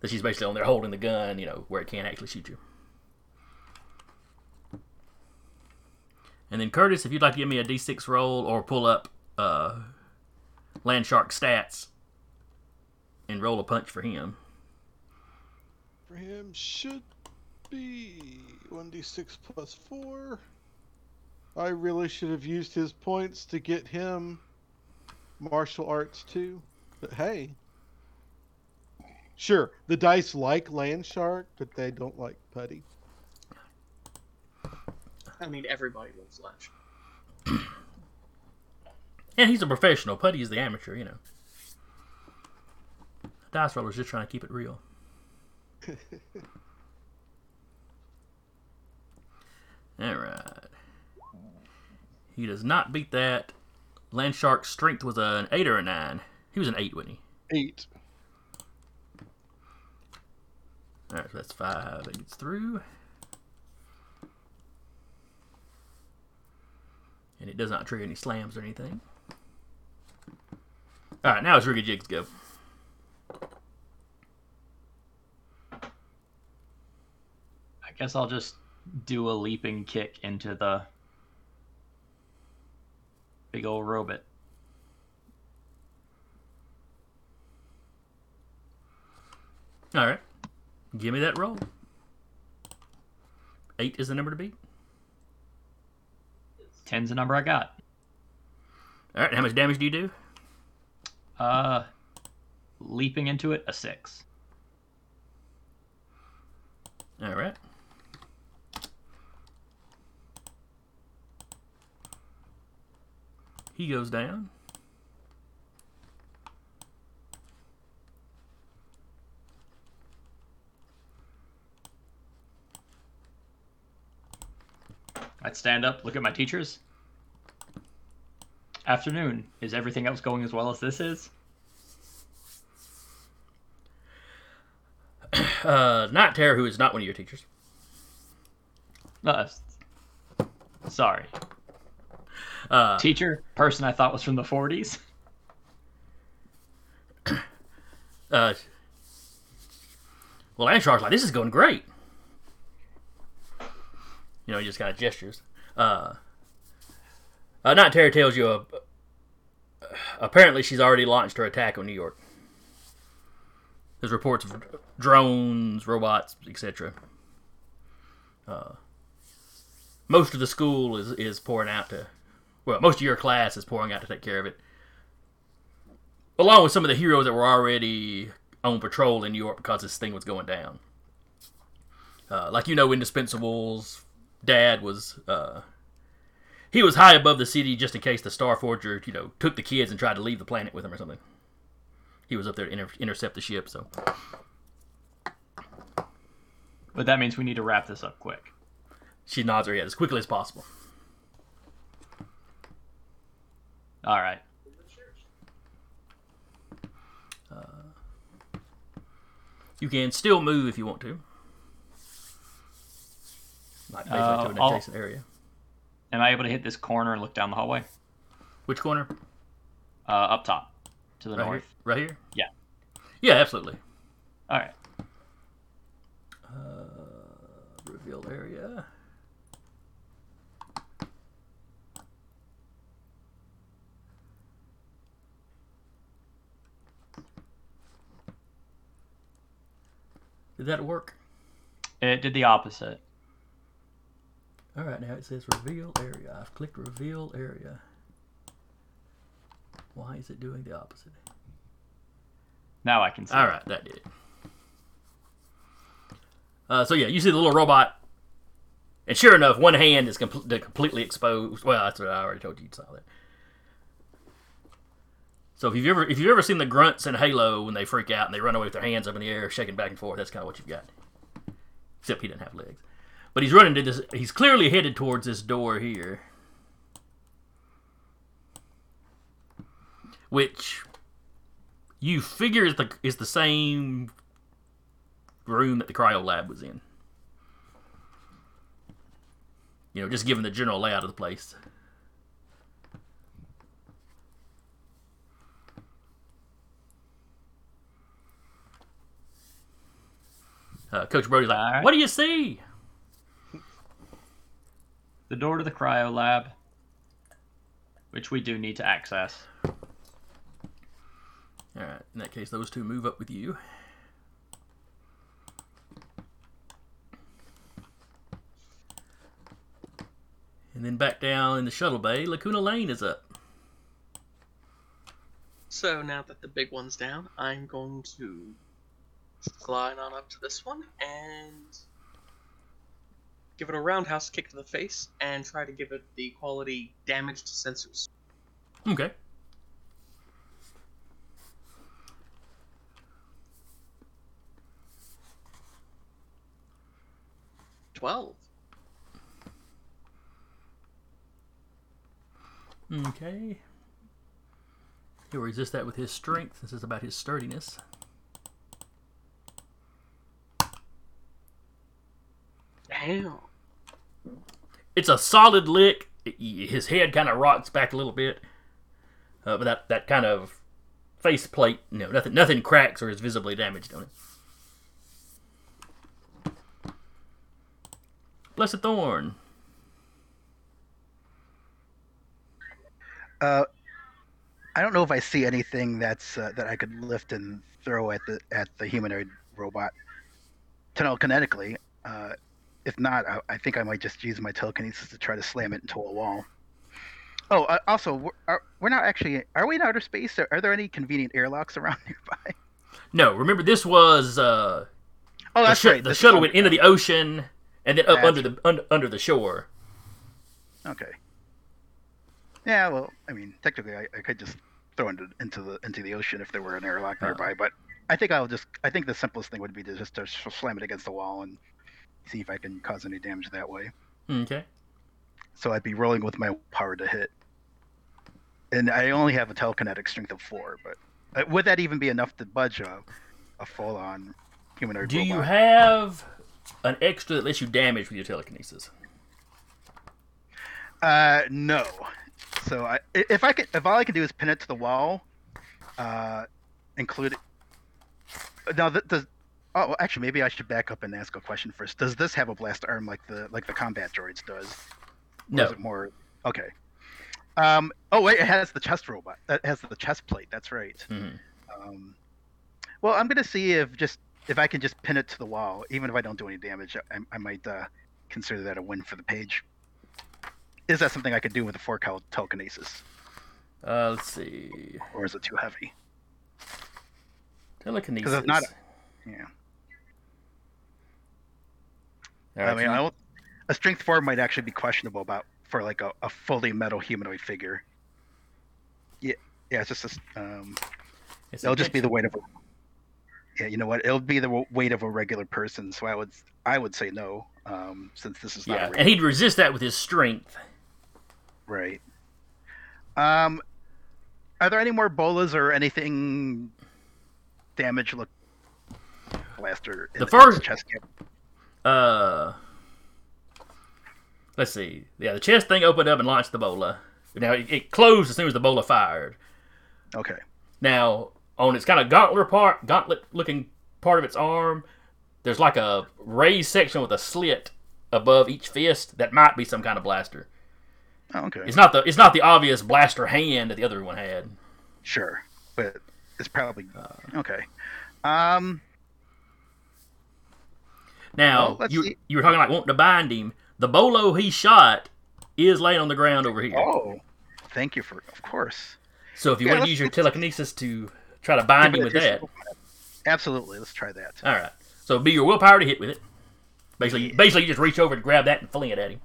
That she's basically on there holding the gun, you know, where it can't actually shoot you. And then Curtis, if you'd like to give me a D6 roll or pull up uh, Landshark stats and roll a punch for him. For him should be 1d6 plus 4. I really should have used his points to get him martial arts too. But hey. Sure, the dice like Landshark, but they don't like putty. I mean, everybody loves Lash. And he's a professional. Putty is the amateur, you know. Dice roller's just trying to keep it real. Alright. He does not beat that. Landshark's strength was an 8 or a 9. He was an 8, wasn't he? Eight. Alright, so that's 5 that gets through. And it does not trigger any slams or anything. Alright, now it's Riggy Jig's go. I guess I'll just do a leaping kick into the big old robot. Alright. Give me that roll. 8 is the number to beat. Ten's the number I got. Alright, how much damage do you do? Uh, leaping into it, a six. Alright. He goes down. I'd stand up, look at my teachers. Afternoon. Is everything else going as well as this is? uh, not Tara, who is not one of your teachers. Uh, sorry. Uh, Teacher, person I thought was from the 40s. uh, well, Anshar's like, this is going great. You know, he just kind of gestures. Uh, uh, Night Terror tells you, uh, apparently she's already launched her attack on New York. There's reports of drones, robots, etc. Uh, most of the school is, is pouring out to, well, most of your class is pouring out to take care of it along with some of the heroes that were already on patrol in New York because this thing was going down. Uh, like you know, Indispensable's dad was uh, he was high above the city just in case the Star Forger, you know, took the kids and tried to leave the planet with them or something. He was up there to inter- intercept the ship. So But that means we need to wrap this up quick. she nods her head as quickly as possible. All right. You can still move if you want to, like basically Uh, to an adjacent area. Am I able to hit this corner and look down the hallway? Which corner? Uh, up top, to the Right north. here. Right here. Yeah. Yeah, absolutely. All right. Reveal area. Did that work? It did the opposite. All right, now it says reveal area. I've clicked reveal area. Why is it doing the opposite? Now I can see. All right, that did it. Uh, so yeah, you see the little robot, and sure enough, one hand is com- completely exposed. Well, that's what I already told you. You saw that. So if you've ever if you've ever seen the grunts in Halo when they freak out and they run away with their hands up in the air, shaking back and forth, that's kind of what you've got. Except he doesn't have legs, but he's running to this. He's clearly headed towards this door here, which you figure is the is the same room that the cryo lab was in. You know, just given the general layout of the place. Uh, Coach Brody's like, Alright. "What do you see?" The door to the cryo lab, which we do need to access. All right. In that case, those two move up with you. And then back down in the shuttle bay, Lacuna Lane is up. So now that the big one's down, I'm going to glide on up to this one and give it a roundhouse kick to the face and try to give it the quality damage to sensors. Okay. Twelve. Okay. He'll resist that with his strength. This is about his sturdiness. Damn. It's a solid lick. His head kind of rocks back a little bit, uh, but that that kind of face plate, you know, nothing nothing cracks or is visibly damaged on it. Blessed Thorn. Uh, I don't know if I see anything that's uh, that I could lift and throw at the at the humanoid robot. To kinetically, uh, if not, I, I think I might just use my telekinesis to try to slam it into a wall. Oh, uh, also, we're, are, we're not actually. Are we in outer space? Are, are there any convenient airlocks around nearby? No, remember this was uh, Oh, the, that's sh- right. the this shuttle went into the ocean and then up That's under the under, under the shore. Okay. Yeah, well, I mean, technically, I, I could just throw it into, into the into the ocean if there were an airlock Uh. nearby. But I think I'll just. I think the simplest thing would be to just to slam it against the wall and see if I can cause any damage that way. Okay. so I'd be rolling with my power to hit. And I only have a telekinetic strength of four, but uh, would that even be enough to budge a, a full-on humanoid Do you have an extra that lets you damage with your telekinesis? Uh, no. So I, if I could, if all I can do is pin it to the wall, uh, include. It now, th- does oh well, actually maybe I should back up and ask a question first. Does this have a blast arm like the like the combat droids does? Or No. Is it more okay? Um. Oh wait, it has the chest robot. It has the chest plate. That's right. Mhm. Um. Well, I'm gonna see if just if I can just pin it to the wall, even if I don't do any damage. I, I might uh, consider that a win for the page. Is that something I could do with a four count telekinesis, Uh, let's see. or is it too heavy? Telekinesis. Because it's not- Yeah. All I right, mean, so I don't, a strength four might actually be questionable about for like a, a fully metal humanoid figure. Yeah, yeah, it's just a, s- um, it's it'll just be the weight of a. Yeah, you know what? It'll be the weight of a regular person. So I would, I would say no, um, since this is not Yeah, a and he'd resist that with his strength. right. Um, are there any more bolas or anything damage look blaster? in The in first- chest cavity? Uh, let's see. Yeah, the chest thing opened up and launched the bola. Now it, it closed as soon as the bola fired. Okay. Now on its kind of gauntlet part, gauntlet looking part of its arm, there's like a raised section with a slit above each fist that might be some kind of blaster. Oh, okay. It's not the it's not the obvious blaster hand that the other one had. Sure, but it's probably Uh, okay. Um, Now Well, you see. you were talking like wanting to bind him. The bolo he shot is laying on the ground over here. oh, thank you for, of course. So if you Yeah, want to use your telekinesis to try to bind him with it that, Absolutely, let's try that. all right. So be your willpower to hit with it. Basically, basically you just reach over and grab that and fling it at him.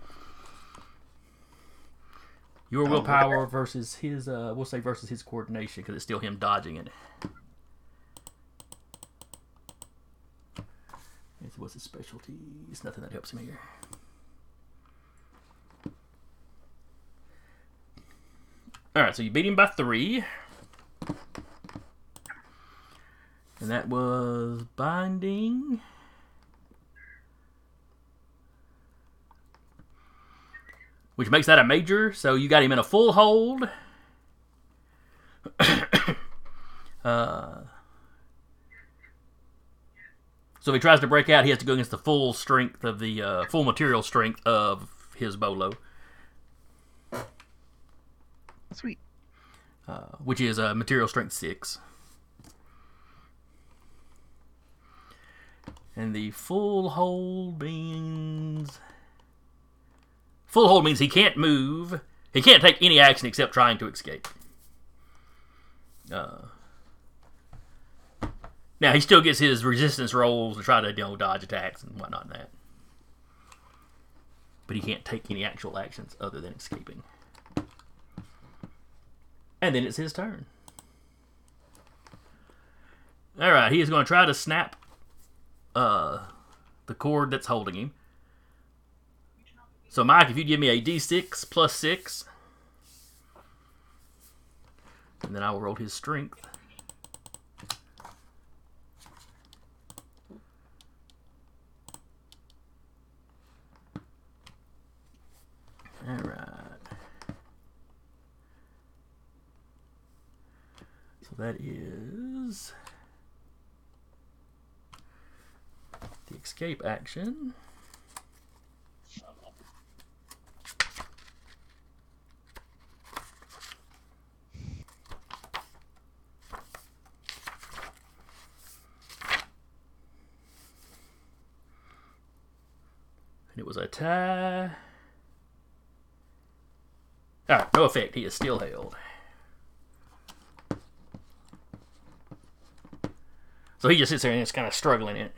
Your Oh, willpower versus his, uh, we'll say versus his coordination because it's still him dodging it. See, What's his specialties? Nothing that helps him here. All right, so you beat him by three. And that was binding. Which makes that a major, so you got him in a full hold. uh, so if he tries to break out, he has to go against the full strength of the uh, full material strength of his bolo, Sweet. uh, which is uh, material strength six. And the full hold means full hold means he can't move. He can't take any action except trying to escape. Uh, now he still gets his resistance rolls to try to you know dodge attacks and whatnot. And that, but he can't take any actual actions other than escaping. And then it's his turn. All right, he is going to try to snap uh, the cord that's holding him. So, Mike, if you give me a d6 plus 6, and then I will roll his strength. All right. So that is the escape action. And it was a tie. Alright, no effect. He is still held. So he just sits there and is kind of struggling it.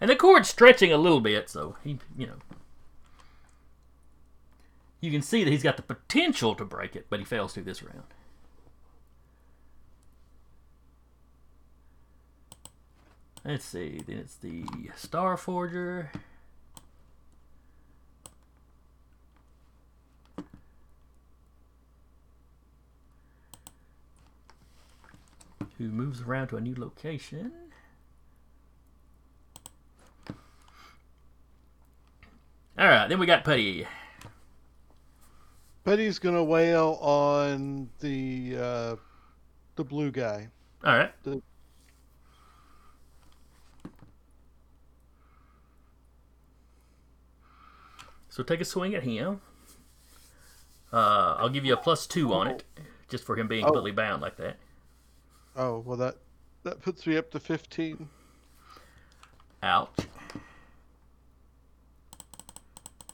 And the cord's stretching a little bit, so he, you know. You can see that he's got the potential to break it, but he fails to this round. Let's see, then it's the Star Forger. Who moves around to a new location. All right, then we got Putty. Putty's gonna wail on the uh, the blue guy. All right. The- So take a swing at him. Uh, I'll give you a plus two on it, just for him being Oh. completely bound like that. Oh well, that that puts me up to fifteen. Ouch.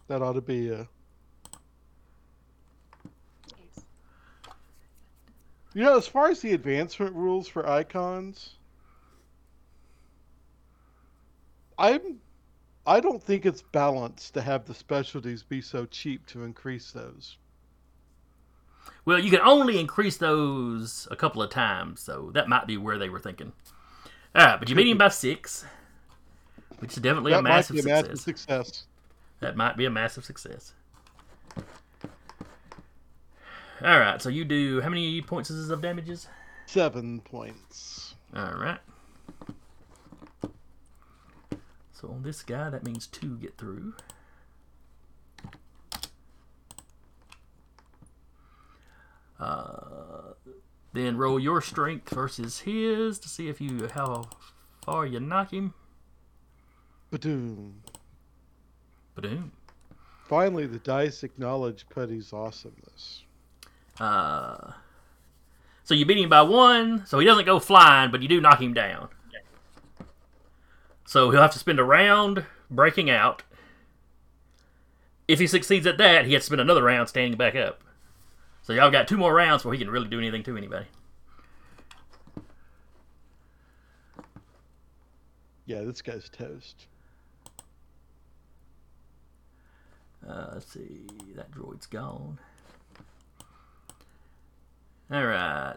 That ought to be a. You know, as far as the advancement rules for icons, I'm. I don't think it's balanced to have the specialties be so cheap to increase those. Well, you can only increase those a couple of times, so that might be where they were thinking. All right, but you beat him by six, which is definitely a that might massive be a success. massive success. That might be a massive success. All right, so you do how many points is this of damages? Seven points. All right. So on this guy, that means two get through. Uh, then roll your strength versus his to see if you how far you knock him. Badoom. Ba-doom. Finally, the dice acknowledge Putty's awesomeness. Uh, so you beat him by one, so he doesn't go flying, but you do knock him down. So he'll have to spend a round breaking out. If he succeeds at that, he has to spend another round standing back up. So y'all got two more rounds before he can really do anything to anybody. Yeah, this guy's toast. Uh, let's see, that droid's gone. All right.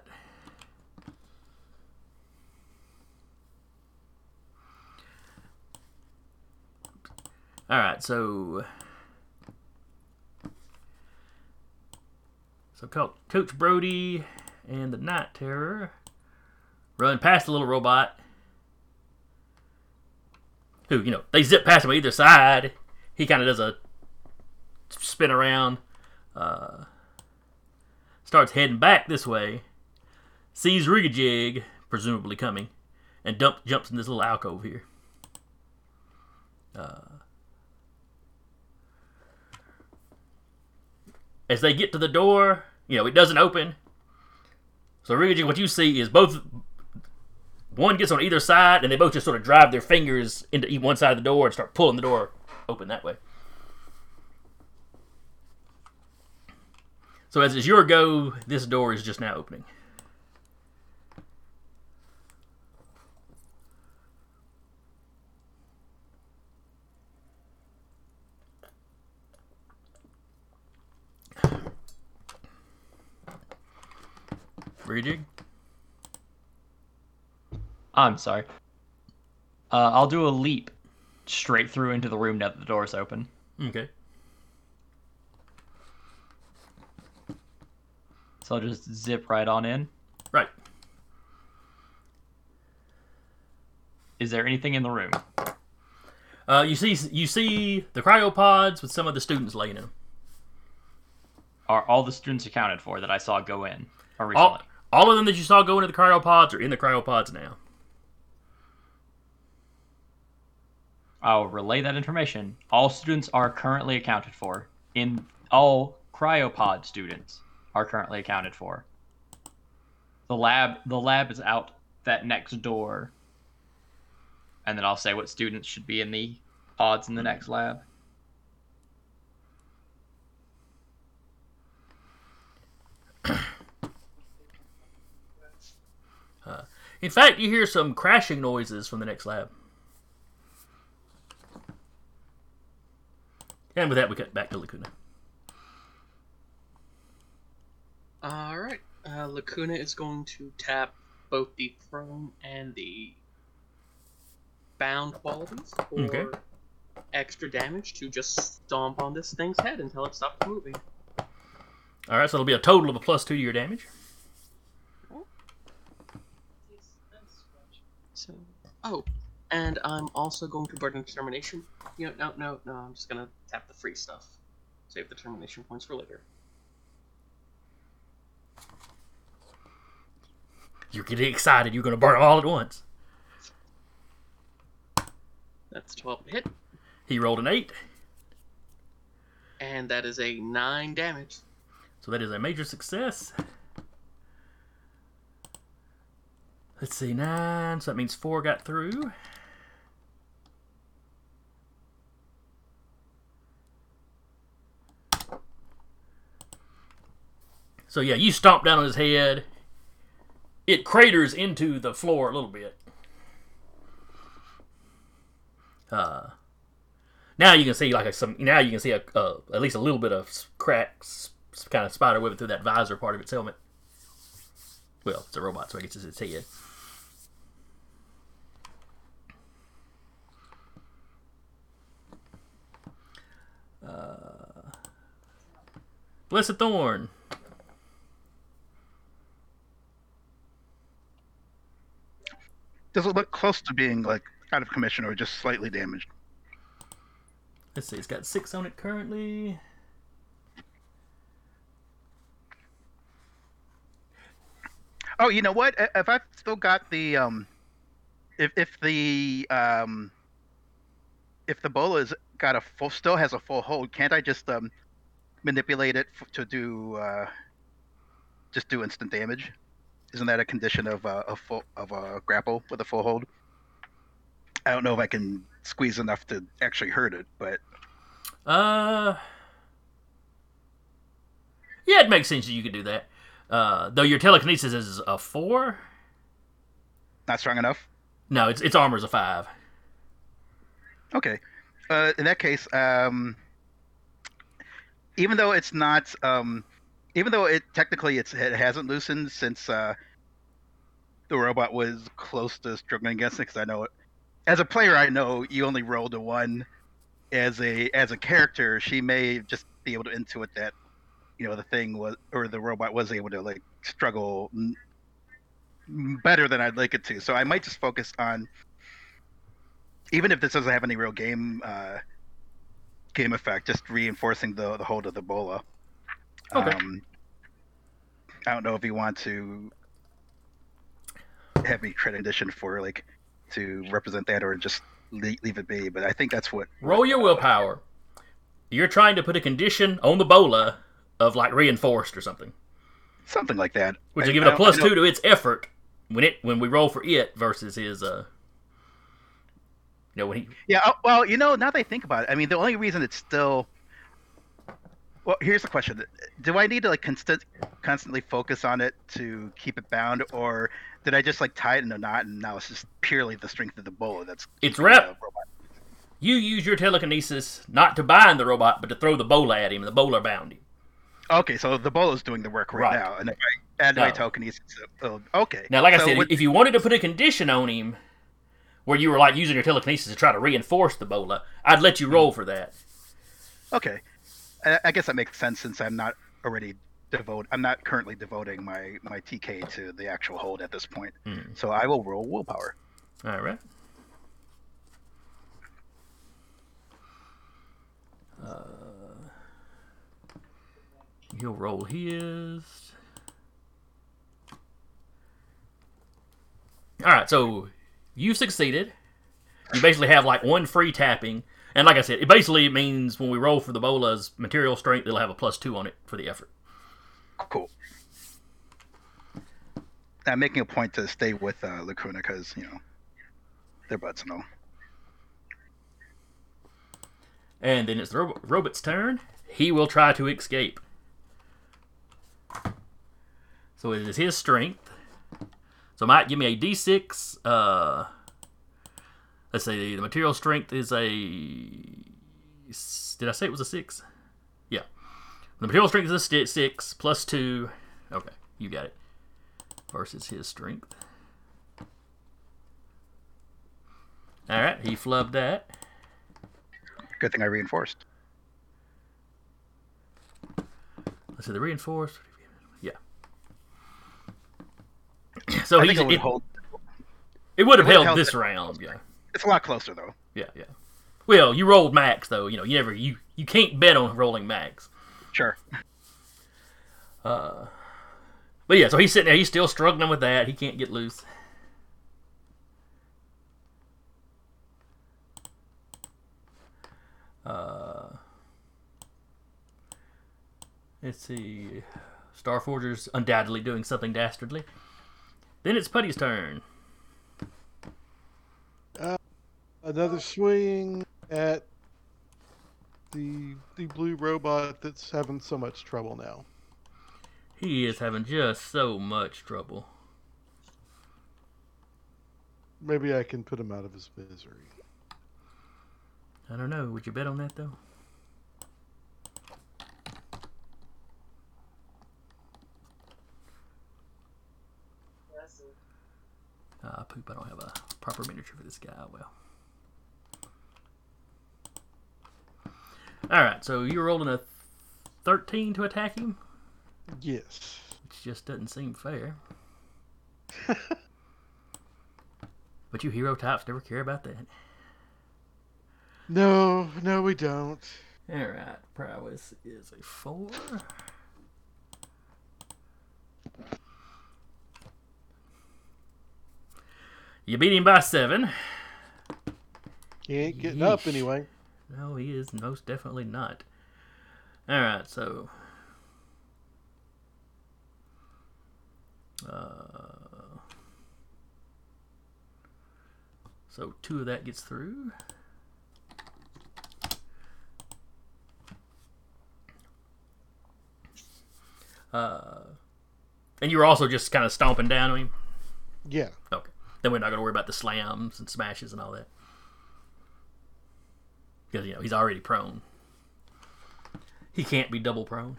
All right, so so Co- Coach Brody and the Night Terror run past the little robot. Who you know they zip past him on either side. He kind of does a spin around, uh, starts heading back this way, sees Rigajig, presumably coming, and dump, jumps in this little alcove here. Uh, as they get to the door, you know, it doesn't open. So Rigajig, what you see is both. One gets on either side, and they both just sort of drive their fingers into one side of the door and start pulling the door open that way. So as it's your go, this door is just now opening. Rejig? I'm sorry. Uh, I'll do a leap straight through into the room now that the door's open. Okay. So I'll just zip right on in. Right. Is there anything in the room? Uh, you see you see the cryopods with some of the students laying in them. Are all the students accounted for that I saw go in originally? All, all of them that you saw go into the cryopods are in the cryopods now. I'll relay that information. All students are currently accounted for. In all cryopod students are currently accounted for. The lab the lab is out that next door. And then I'll say what students should be in the pods in the next lab. In fact, you hear some crashing noises from the next lab. And with that, we cut back to Lacuna. Alright. Uh, Lacuna is going to tap both the prone and the bound qualities for Okay. extra damage to just stomp on this thing's head until it stops moving. All right, so it'll be a total of a plus two to your damage. So, oh, and I'm also going to burn determination. You know, no, no, no. I'm just gonna tap the free stuff. Save the determination points for later. You're getting excited. You're going to burn them all at once. That's 12 hit, He rolled an 8. and that is a nine damage. So that is a major success. Let's see, 9. So that means 4 got through. So yeah, you stomp down on his head. It craters into the floor a little bit. Uh, now you can see like a, some. Now you can see a, uh, at least a little bit of cracks, kind of spider webbing through that visor part of its helmet. Well, it's a robot, so I guess it's its head. Uh, Blessed Thorn. Does it look close to being like out of commission or just slightly damaged? Let's see, it's got six on it currently. Oh, you know what? If I've still got the um, if if the um, if the bola's got a full still has a full hold, can't I just um manipulate it f- to do uh just do instant damage? Isn't that a condition of uh, a full of a grapple with a full hold? I don't know if I can squeeze enough to actually hurt it, but Uh, yeah, it makes sense that you could do that. Uh, though your telekinesis is a four. not strong enough. No, its its armor's a five. Okay. Uh, in that case, um, even though it's not, um, even though it technically it's, it hasn't loosened since uh, the robot was close to struggling against it, because I know it. As a player, I know you only rolled a one. As a as a character, she may just be able to intuit that, you know, the thing was or the robot was able to like struggle better than I'd like it to. So I might just focus on even if this doesn't have any real game uh, game effect, just reinforcing the the hold of the bola. Okay. Um, I don't know if you want to have me create an for like to represent that, or just leave, leave it be. But I think that's what. Roll your willpower. You're trying to put a condition on the bola of like reinforced or something, Something like that. which will give it a plus two to its effort when it when we roll for it versus his uh. Know when he Yeah. oh, Well, you know, now that I think about it, I mean, the only reason it's still. Well, here's the question: Do I need to like constant, constantly focus on it to keep it bound, or did I just like tie it in a knot and now it's just purely the strength of the bola that's It's rep- you use your telekinesis not to bind the robot but to throw the bola at him. The bola bound him. Okay, so the bola's doing the work right, Right. now, and if I add my telekinesis, it'll- okay. Now, like I said, with- if you wanted to put a condition on him where you were like using your telekinesis to try to reinforce the bola, I'd let you roll for that. Okay, I, I guess that makes sense since I'm not already devote. I'm not currently devoting my my TK to the actual hold at this point. Hmm. So I will roll willpower. All right. Uh, he'll roll his. All right, so you succeeded. You basically have like one free tapping, and like I said, it basically means when we roll for the bola's material strength, it'll have a plus two on it for the effort. Cool. I'm making a point to stay with uh, Lacuna because you know they're butts and all. And then it's the ro- robot's turn. He will try to escape. So it is his strength. So might give me a d6. Uh, let's see. The material strength is a. Did I say it was a six? Yeah. The material strength is a six plus two. Okay, you got it. Versus his strength. All right, he flubbed that. Good thing I reinforced. Let's see the reinforced. Yeah. So I he's it would it, hold. It would have held held this round, yeah. It's a lot closer though. Yeah, yeah. Well, you rolled max though. You know, you never you you can't bet on rolling max. Sure. Uh, but yeah, so he's sitting there. He's still struggling with that. He can't get loose. Uh, let's see. Starforger's undoubtedly doing something dastardly. Then it's Putty's turn. Uh, another swing at the the blue robot that's having so much trouble now. He is having just so much trouble. Maybe I can put him out of his misery. I don't know. Would you bet on that though? Ah, poop. I don't have a proper miniature for this guy. Oh, Well. Alright, so you're rolling a 13 to attack him? Yes. Which just doesn't seem fair. but you hero types never care about that. No, no, we don't. Alright, prowess is a 4. You beat him by 7. He ain't getting up anyway. No, he is most definitely not. Alright, so. Uh, so two of that gets through. Uh, and you were also just kind of stomping down on him. Yeah. Okay. Then we're not going to worry about the slams and smashes and all that. Because, you know, he's already prone. He can't be double prone.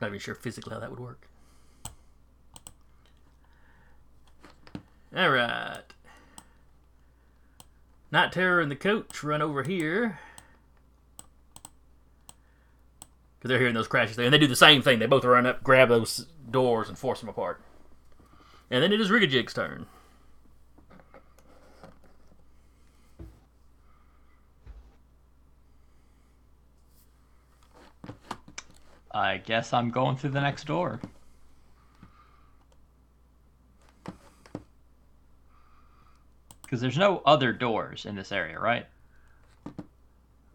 Not even sure physically how that would work. Alright. Night Terror and the coach run over here. Because they're hearing those crashes there. And they do the same thing. They both run up, grab those doors, and force them apart. And then it is Rigajig's turn. I guess I'm going through the next door. Because there's no other doors in this area, right? It's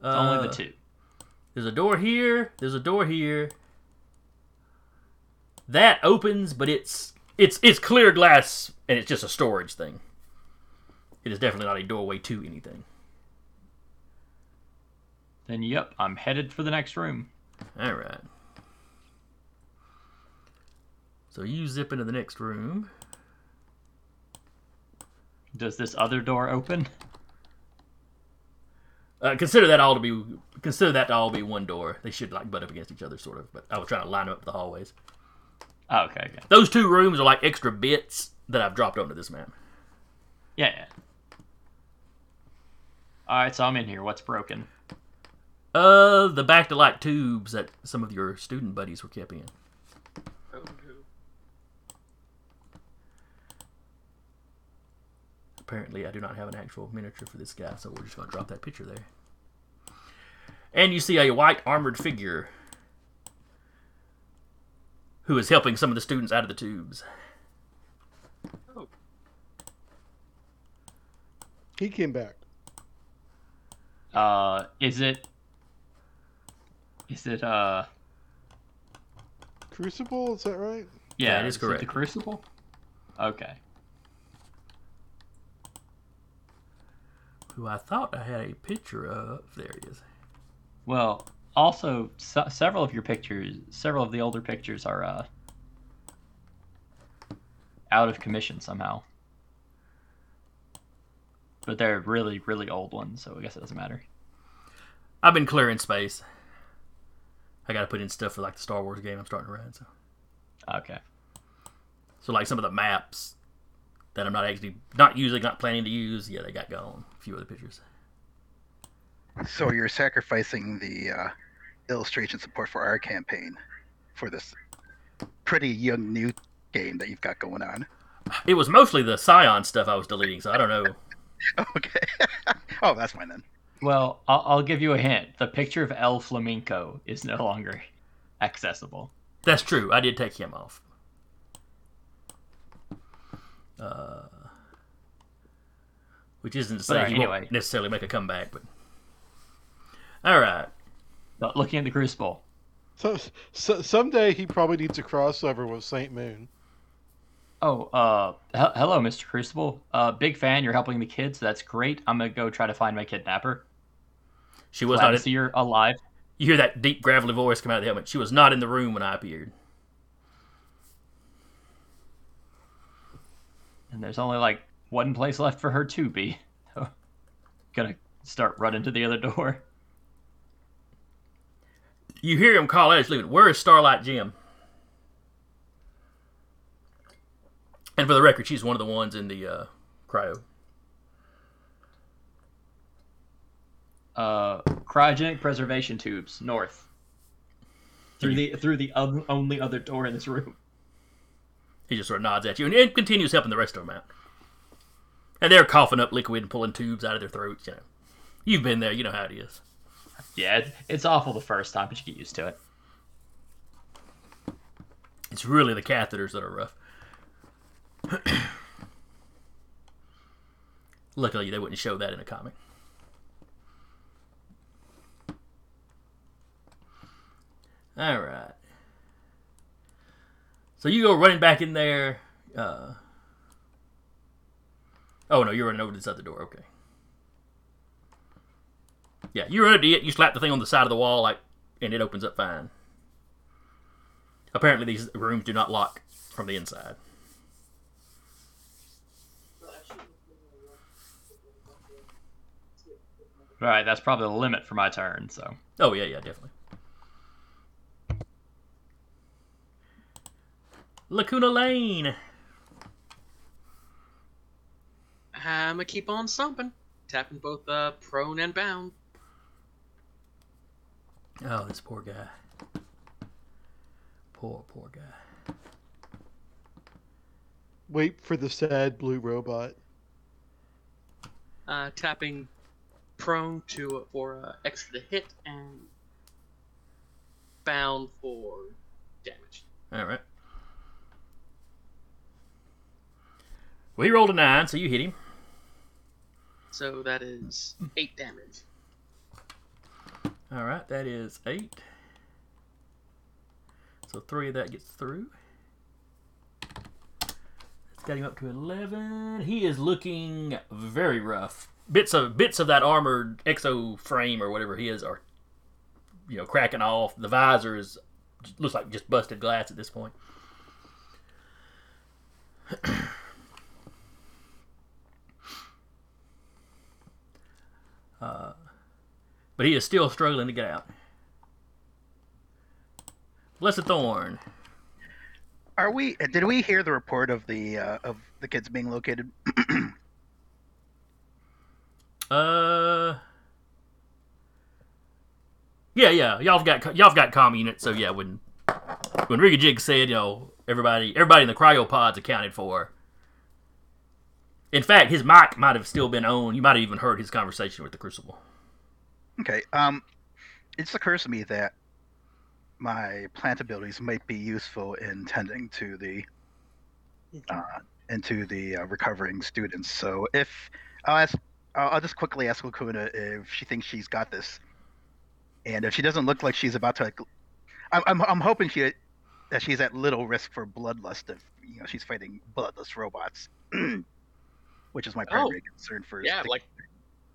only the Uh, two. There's a door here. There's a door here. That opens, but it's it's it's clear glass and it's just a storage thing. It is definitely not a doorway to anything. Then, yep, I'm headed for the next room. All right. So you zip into the next room. Does this other door open? Uh, consider that all to be consider that to all be one door. They should like butt up against each other, sort of. But I was trying to line them up the hallways. Oh, okay, okay. Those two rooms are like extra bits that I've dropped onto this map. Yeah, yeah. Alright, so I'm in here. What's broken? Uh, the back to light tubes that some of your student buddies were kept in. Oh, no. Apparently, I do not have an actual miniature for this guy, so we're just going to drop that picture there. And you see a white armored figure who is helping some of the students out of the tubes. Oh. He came back. Uh, is it. Is it, uh. Crucible, is that right? Yeah, That is it correct. the Crucible? Okay. Who I thought I had a picture of. There he is. Well, also, se- several of your pictures, several of the older pictures are, uh. out of commission somehow. But they're really, really old ones, so I guess it doesn't matter. I've been clearing space. I got to put in stuff for like the Star Wars game I'm starting to run. So, Okay. so like some of the maps that I'm not actually not using, not planning to use. Yeah, they got gone. A few other pictures. So you're sacrificing the uh, illustration support for our campaign for this pretty young new game that you've got going on. It was mostly the Scion stuff I was deleting, so I don't know. Okay. oh, that's fine then. Well, I'll, I'll give you a hint. The picture of El Flamenco is no longer accessible. That's true. I did take him off. Uh, which isn't to say But he anyway. won't necessarily make a comeback, but all right. But looking at the Crucible, So, so someday he probably needs a crossover with Saint Moon. Oh, uh, he- hello, Mr. Crucible. Uh, big fan. You're helping the kids. That's great. I'm gonna go try to find my kidnapper. She was Glad not. to In, see you're alive. you hear that deep gravelly voice come out of the helmet. She was not in the room when I appeared. And there's only like one place left for her to be. Gonna start running to the other door. You hear him call out. Leaving. Where is Starlight Jim? And for the record, she's one of the ones in the uh, cryo. Uh, cryogenic preservation tubes north. Through the through the oth- only other door in this room. He just sort of nods at you and, and continues helping the rest of them out. And they're coughing up liquid and pulling tubes out of their throats. You know, you've been there. You know how it is. Yeah, it's, awful the first time, but you get used to it. It's really the catheters that are rough. Luckily, they wouldn't show that in a comic. All right. So you go running back in there. Uh... Oh no, you're running over to this other door. Okay. Yeah, you run into it. You slap the thing on the side of the wall, like, and it opens up fine. Apparently, these rooms do not lock from the inside. Right, that's probably the limit for my turn. So Oh yeah, yeah, definitely. Lacuna Lane. I'ma keep on stomping, tapping both uh, prone and bound. Oh, this poor guy. Poor, poor guy. Wait for the sad blue robot. Uh, tapping prone to for uh, extra to hit and bound for damage. All right. Well, he rolled a nine, so you hit him. So that is eight damage. All right, that is eight. So three of that gets through. It's got him up to eleven. He is looking very rough. Bits of bits of that armored exo frame or whatever he is are, you know, cracking off. The visor is looks like just busted glass at this point. Uh, but he is still struggling to get out. Blessed Thorn. Are we? Did we hear the report of the uh, of the kids being located? Uh. Yeah, yeah. Y'all've got y'all've got comm units, so yeah. When when Rigajig said, you know, everybody everybody in the cryopods accounted for. In fact, his mic might have still been on. You might have even heard his conversation with the Crucible. Okay. Um, it just occurs to me that my plant abilities might be useful in tending to the uh, into the uh, recovering students. So if I'll ask, I'll, I'll just quickly ask Lacuna if she thinks she's got this, and if she doesn't look like she's about to, like, I'm, I'm, I'm hoping she that she's at little risk for bloodlust if you know she's fighting bloodless robots, which is my primary concern for. Yeah, stick- like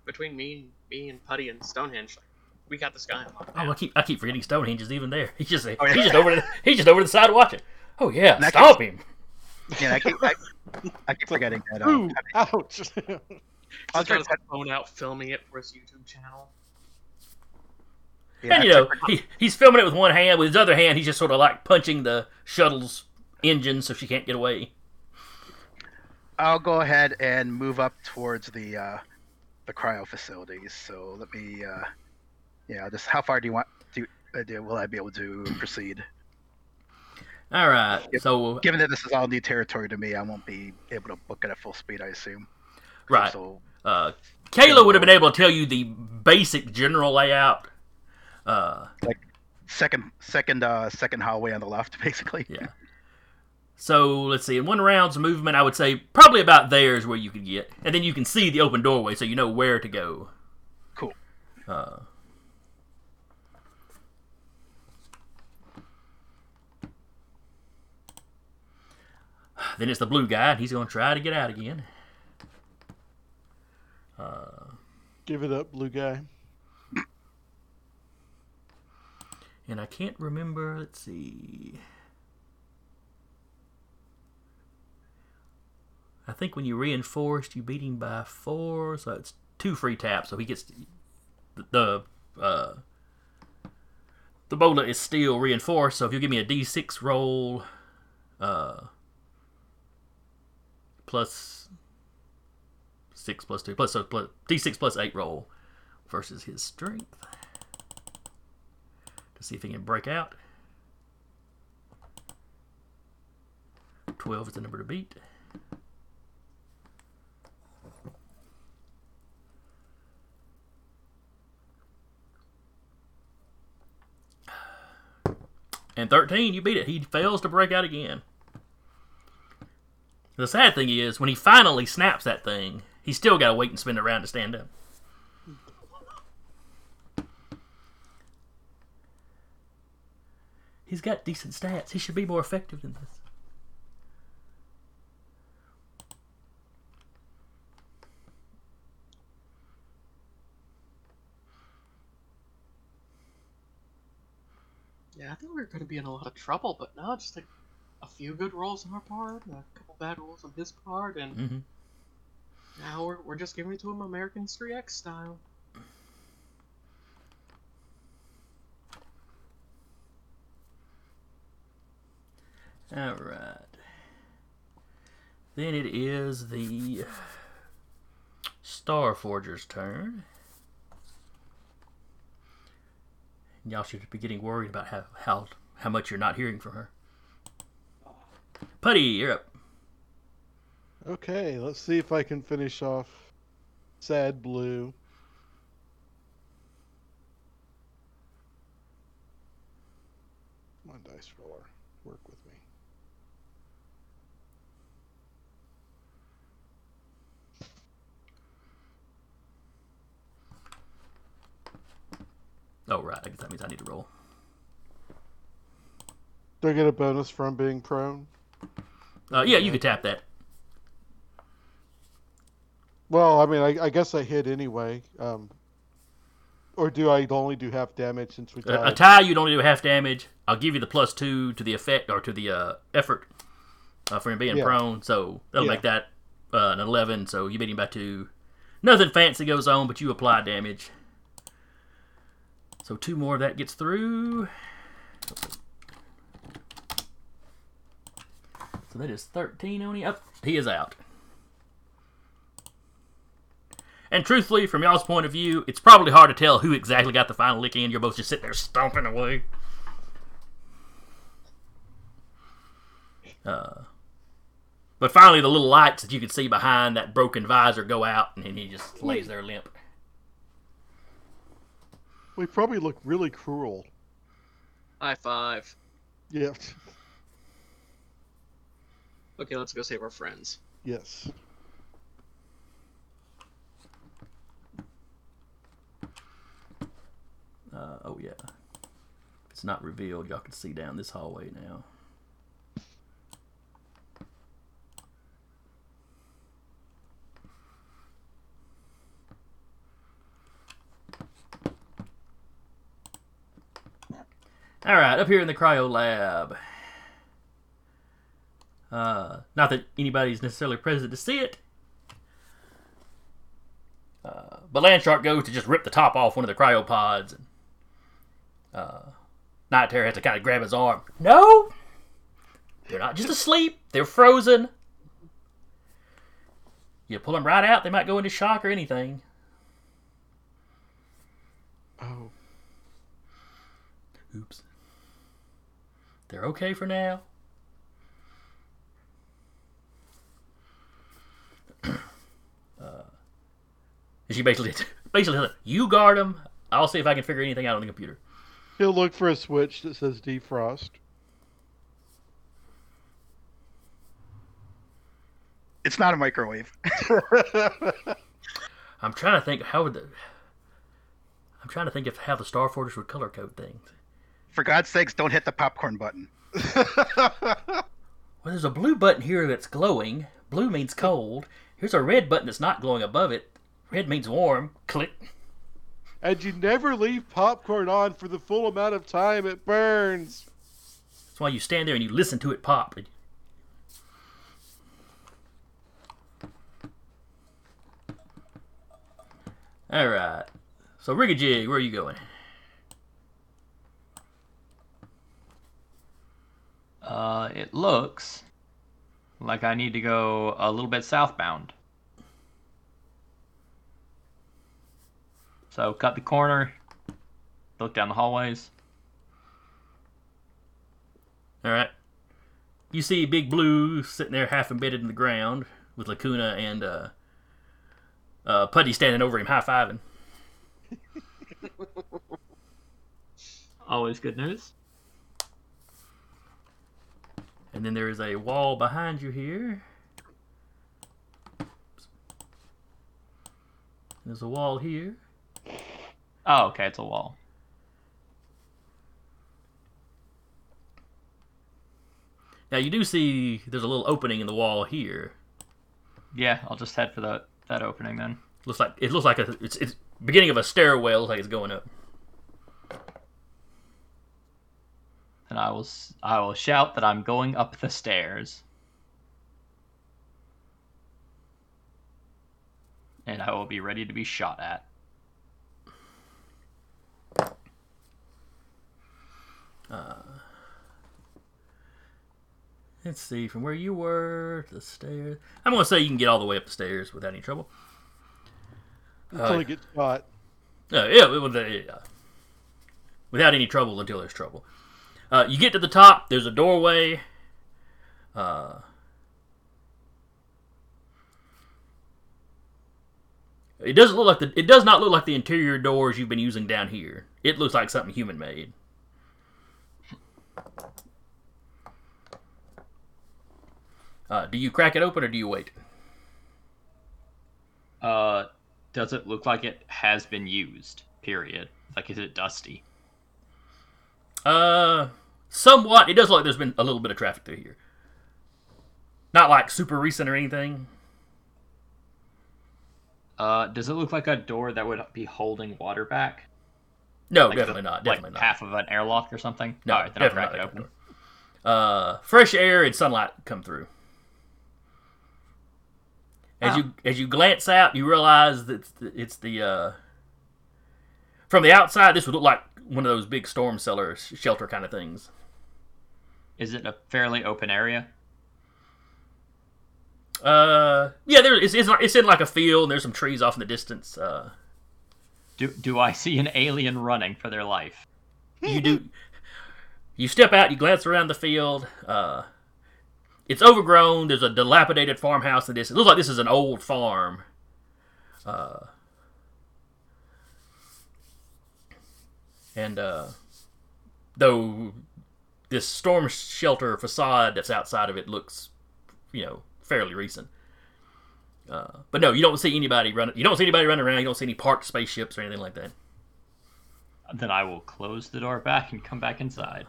between me, me and Putty and Stonehenge, like, we got this guy on Oh, I keep I keep forgetting Stonehenge is even there. He's just yeah. he's just over the, he's just over the side watching. Oh yeah, That stomp him. yeah, I keep, I, I keep forgetting that. Ooh, Um, ouch! I'll He's try got to his phone out filming it for his YouTube channel. yeah, and you know, he, he's filming it with one hand. With his other hand, he's just sort of like punching the shuttle's engine so she can't get away. I'll go ahead and move up towards the uh, the cryo facilities. So let me, uh, yeah, just how far do you want to? Uh, do, will I be able to proceed? All right. Yep. So Given that this is all new territory to me, I won't be able to book it at full speed. I assume. right. So Uh, Kayla would have been able to tell you the basic general layout. Uh, second, second, uh, second hallway on the left, basically. Yeah. So let's see. In one round's movement, I would say probably about there is where you could get, and then you can see the open doorway, so you know where to go. Cool. Uh, then it's the blue guy, and he's going to try to get out again. Uh, Give it up, blue guy. and I can't remember. Let's see. I think when you reinforced, you beat him by four, so it's two free taps. So he gets the the, uh, the bola is still reinforced. So if you give me a d6 roll, uh, plus six plus two plus so plus d6 plus eight roll versus his strength to see if he can break out. 12 is the number to beat. And 13, you beat it. He fails to break out again. The sad thing is, when he finally snaps that thing, he's still got to wait and spin around to stand up. He's got decent stats. He should be more effective than this. Yeah, I think we were going to be in a lot of trouble, but no, just like a few good rolls on our part, a couple bad rolls on his part, and hmm now we're, we're just giving it to him American History X style. All right. Then it is the Star Forger's turn. Y'all should be getting worried about how how how much you're not hearing from her. Putty, you're up. Okay, let's see if I can finish off Sad Blue. Come on, dice roller, work with me. Oh right, I guess that means I need to roll. Do I get a bonus from being prone? Uh, yeah, you could tap that. Well, I mean, I, I guess I hit anyway. Um, or do I only do half damage since we A, a tie, you'd only do half damage. I'll give you the plus two to the effect or to the uh, effort uh, for him being Yeah. prone. So that'll Yeah. make that uh, an eleven. So you beat him by two. Nothing fancy goes on, but you apply damage. So two more of that gets through. So that is thirteen on him. Up, he is out. And truthfully, from y'all's point of view, it's probably hard to tell who exactly got the final lick in. You're both just sitting there stomping away. Uh, but finally, the little lights that you could see behind that broken visor go out, and then he just lays there limp. We probably look really cruel. High five. Yeah. Okay, let's go save our friends. Yes. Uh, oh yeah, if it's not revealed, y'all can see down this hallway now. All right, up here in the cryo lab. Uh, not that anybody's necessarily present to see it. Uh, but Landshark goes to just rip the top off one of the cryopods, and uh, Night Terror has to kind of grab his arm. No, they're not just asleep; they're frozen. You pull them right out, they might go into shock or anything. Oh. Oops. They're okay for now. Uh, and she basically basically said, "You guard him. I'll see if I can figure anything out on the computer." He'll look for a switch that says defrost. It's not a microwave. I'm trying to think how would the I'm trying to think of how the Star Fortress would color code things. For God's sakes, don't hit the popcorn button. Well, there's a blue button here that's glowing. Blue means cold. Here's a red button that's not glowing above it. Red means warm. Click. and you never leave popcorn on for the full amount of time it burns. That's why you stand there and you listen to it pop. All right. So Rigajig, where are you going? Uh, it looks like I need to go a little bit southbound. So cut the corner, look down the hallways. All right. You see Big Blue sitting there half embedded in the ground with Lacuna and uh, uh, Putty standing over him high fiving. Always good news. And then there is a wall behind you here. There's a wall here. Oh, okay, it's a wall. Now you do see there's a little opening in the wall here. Yeah, I'll just head for that that opening then. Looks like it looks like a it's it's beginning of a stairwell. Looks like it's going up. And I will s- I will shout that I'm going up the stairs. And I will be ready to be shot at. Let's see from where you were to the stairs. I'm gonna say you can get all the way up the stairs without any trouble. Until Uh, he gets shot. Uh, yeah, yeah. without any trouble until there's trouble. Uh, you get to the top. There's a doorway. Uh, it doesn't look like the. It does not look like the interior doors you've been using down here. It looks like something human made. Uh, do you crack it open or do you wait? Uh, does it look like it has been used? Period. Like, is it dusty? Uh, somewhat. It does look like there's been a little bit of traffic through here. Not like super recent or anything. Uh, does it look like a door that would be holding water back? No, Like definitely the- not. like Definitely not. half of an airlock or something? No, Alright, then I'll definitely not. open. Uh, fresh air and sunlight come through. As you as you glance out, you realize that it's the, it's the uh, from the outside. This would look like one of those big storm cellar shelter kind of things. Is it a fairly open area? Uh, yeah, there it's it's, it's in like a field. And there's some trees off in the distance. Uh, Do do I see an alien running for their life? you do you step out you glance around the field uh it's overgrown there's a dilapidated farmhouse in this it looks like this is an old farm uh and uh though this storm shelter facade that's outside of it looks you know fairly recent uh, but no, you don't see anybody running. You don't see anybody running around. You don't see any parked spaceships or anything like that. Then I will close the door back and come back inside.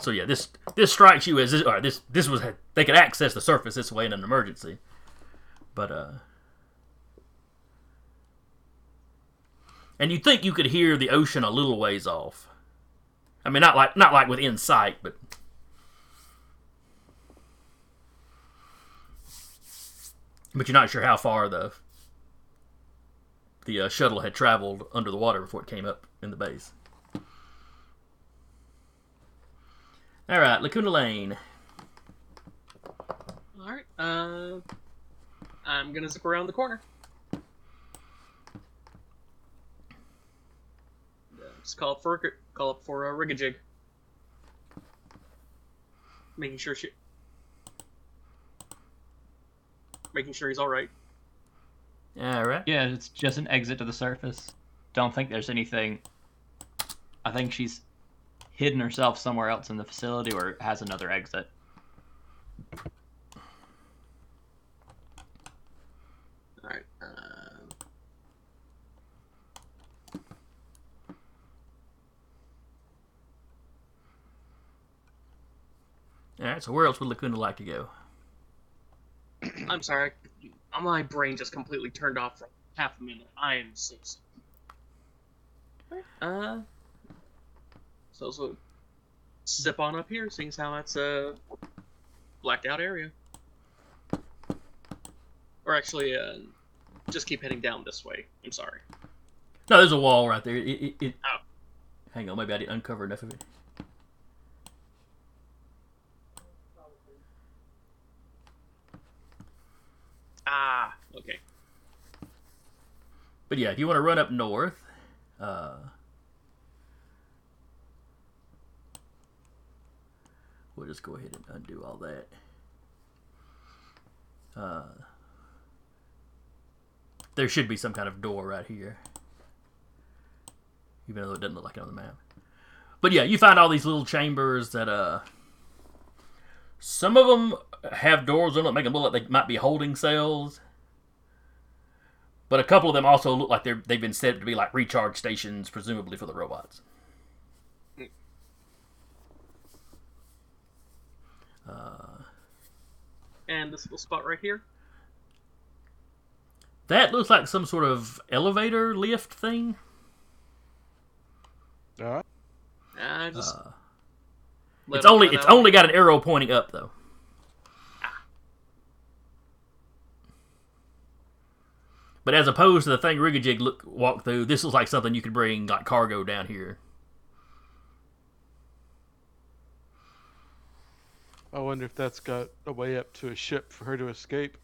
So yeah, this this strikes you as this, or this this was they could access the surface this way in an emergency, but uh, and you think you could hear the ocean a little ways off. I mean, not like not like within sight, but but you're not sure how far the the uh, shuttle had traveled under the water before it came up in the base. All right, Lacuna Lane. All right. Uh, I'm gonna zip around the corner. Just call up for call up for a Rigajig. Making sure she. making sure he's all right. All right. Yeah, it's just an exit to the surface. Don't think there's anything. I think she's hidden herself somewhere else in the facility or has another exit. All right. So where else would Lacuna like to go? I'm sorry. My brain just completely turned off for half a minute. I am so sorry. Uh. So so. Zip on up here, seeing how that's a blacked out area. Or actually, uh, just keep heading down this way. I'm sorry. No, there's a wall right there. It, it, it... Oh. Hang on, maybe I didn't uncover enough of it. Ah, okay. But yeah, if you want to run up north, uh, we'll just go ahead and undo all that. Uh, there should be some kind of door right here, even though it doesn't look like it on the map. But yeah, you find all these little chambers that uh, some of them have doors on them, make them look like they might be holding cells. But a couple of them also look like they're they've been set up to be like recharge stations, presumably for the robots. Uh, And this little spot right here. that looks like some sort of elevator lift thing. All right. Uh, just Uh, it's only it's out. only got an arrow pointing up though. But as opposed to the thing Rigajig look walked through, this was like something you could bring like cargo down here. I wonder if that's got a way up to a ship for her to escape.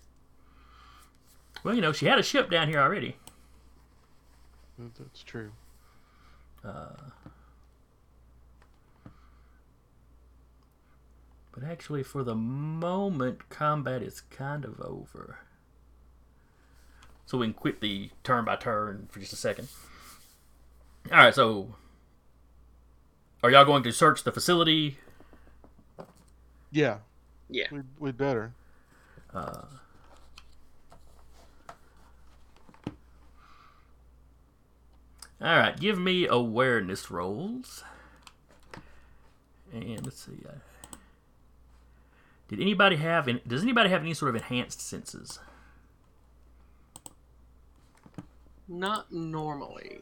Well, you know, she had a ship down here already. That's true. Uh, but actually, for the moment, combat is kind of over. So we can quit the turn by turn for just a second. All right, so are y'all going to search the facility? Yeah, Yeah. we we'd better. Uh, all right, give me awareness rolls. And let's see. Uh, did anybody have? Any, does anybody have any sort of enhanced senses? Not normally.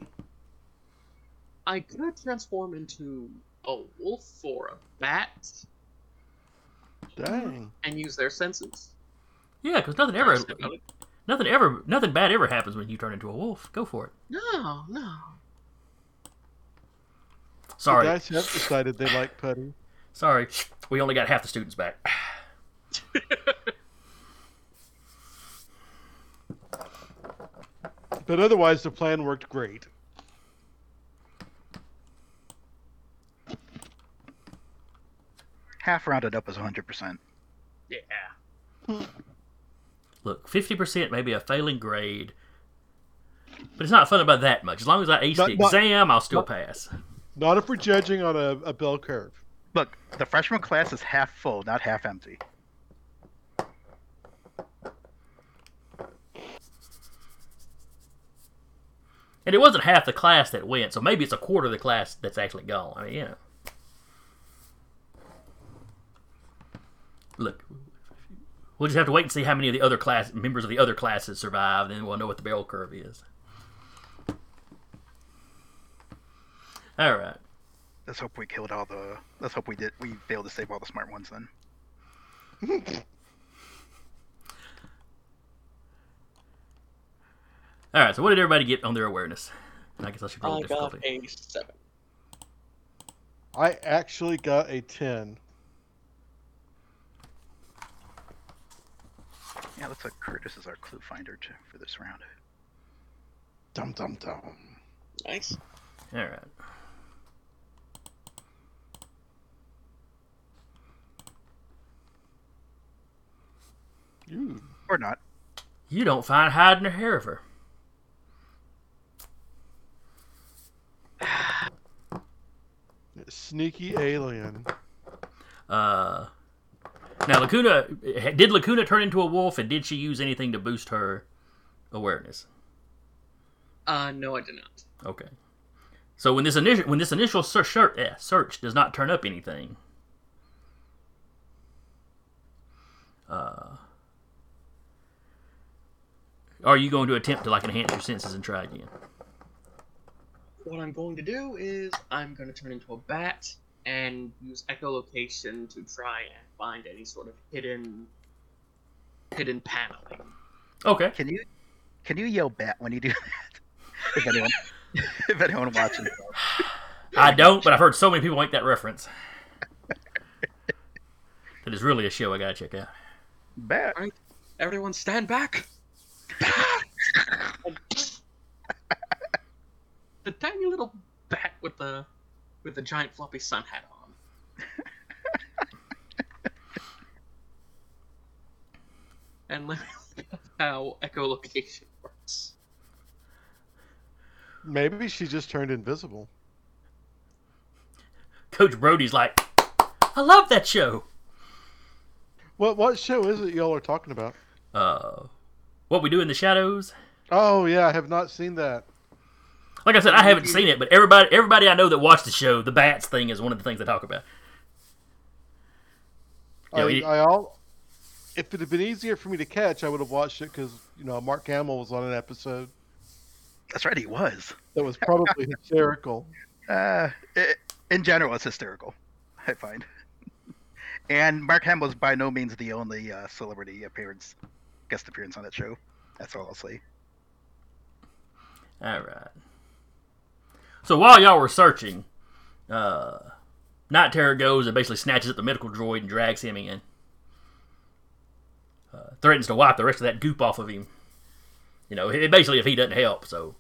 I could transform into a wolf or a bat Dang. and use their senses. Yeah, because nothing ever, nothing ever, nothing bad ever happens when you turn into a wolf. Go for it. No, no. Sorry, The guys have decided they like Putty. sorry. We only got half the students back. But otherwise, the plan worked great. Half rounded up is 100%. Yeah. Look, fifty percent may be a failing grade, but it's not fun about that much. As long as I ace But- the but- exam, I'll still but- pass. Not if we're judging on a, a bell curve. Look, the freshman class is half full, not half empty. And it wasn't half the class that went, so maybe it's a quarter of the class that's actually gone. I mean, you know. Look, we'll just have to wait and see how many of the other class members of the other classes survive, and then we'll know what the bell curve is. All right. Let's hope we killed all the. Let's hope we did. We failed to save all the smart ones then. All right. So, what did everybody get on their awareness? I guess I should roll I got difficulty. a seven. I actually got a 10. Yeah, looks like Curtis is our clue finder too for this round. Dum dum dum. Nice. All right. Ooh. Or not. You don't find hiding or hair of her. Sneaky alien. Uh, now, Lacuna did Lacuna turn into a wolf, and did she use anything to boost her awareness? Uh, no, I did not. Okay. So when this initial when this initial search, eh, search does not turn up anything, uh, are you going to attempt to like enhance your senses and try again? What I'm going to do is I'm going to turn into a bat and use echolocation to try and find any sort of hidden hidden paneling. Okay. Can you can you yell bat when you do that? if anyone if anyone watching. I don't, but I've heard so many people make that reference. That is really a show I gotta check out. Bat. Everyone stand back. The tiny little bat with the with the giant floppy sun hat on. and let me look up how echolocation works. Maybe she just turned invisible. Coach Brody's like, I love that show. What what show is it y'all are talking about? Uh, what we do in the shadows. Oh yeah, I have not seen that. Like I said, I haven't seen it, but everybody, everybody I know that watched the show, the bats thing is one of the things they talk about. Yeah, I, we- I all. If it had been easier for me to catch, I would have watched it because you know Mark Hamill was on an episode That's right, he was. that was probably hysterical. Uh, i in general, it's hysterical. I find. And Mark Hamill was by no means the only uh, celebrity appearance, guest appearance on that show. That's all I'll say. All right. So while y'all were searching, uh, Night Terror goes and basically snatches up the medical droid and drags him in. Uh, threatens to wipe the rest of that goop off of him. You know, it- basically if he doesn't help. So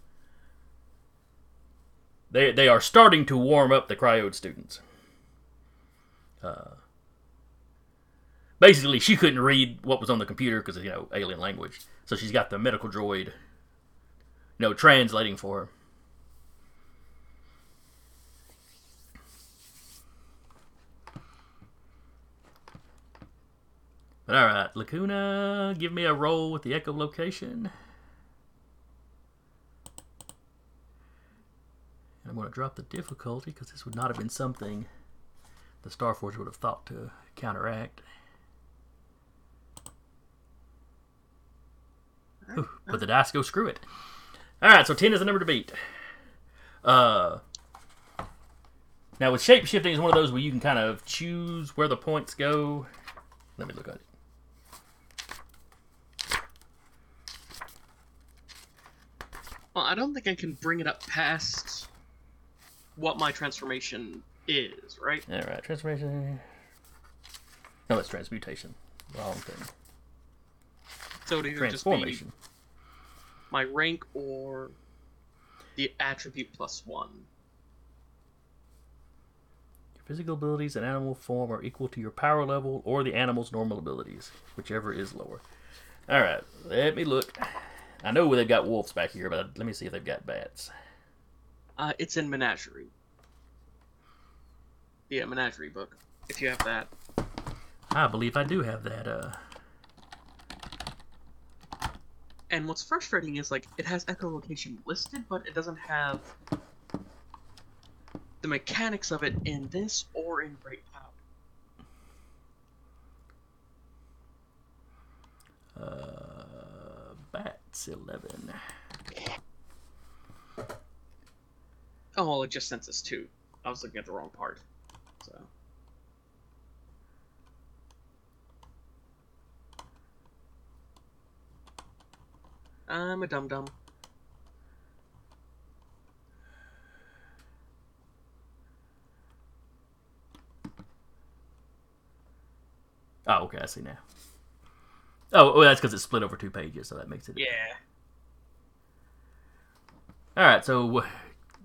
they they are starting to warm up the cryode students. Uh, basically, she couldn't read what was on the computer because you know alien language. So she's got the medical droid you know, translating for her. But all right, Lacuna, give me a roll with the echolocation. And I'm going to drop the difficulty because this would not have been something the Starforge would have thought to counteract. Ooh, but the dice go screw it. All right, so ten is the number to beat. Uh, now with shape shifting is one of those where you can kind of choose where the points go. Let me look at it. Well, I don't think I can bring it up past what my transformation is, right? All right, transformation. No, it's transmutation. Wrong thing. So it either just be Transformation. my rank or the attribute plus one. Your physical abilities and animal form are equal to your power level or the animal's normal abilities, whichever is lower. All right, let me look. I know they've got wolves back here, but let me see if they've got bats. Uh, it's in Menagerie. Yeah, Menagerie book. If you have that. I believe I do have that. Uh, And what's frustrating is like it has echolocation listed, but it doesn't have the mechanics of it in this or in Great Power. uh, bats eleven. Oh well, it just census two. I was looking at the wrong part. So I'm a dum dum. Oh, okay, I see now. Oh, well, that's because it's split over two pages, so that makes it. Yeah. All right, so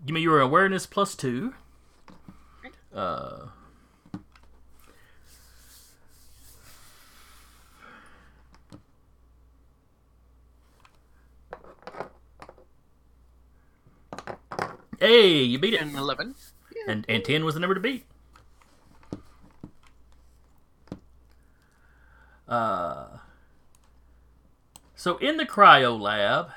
give me your awareness plus two. Uh. Hey, you beat it. And eleven. Yeah. And and ten was the number to beat. Uh so in the cryo lab,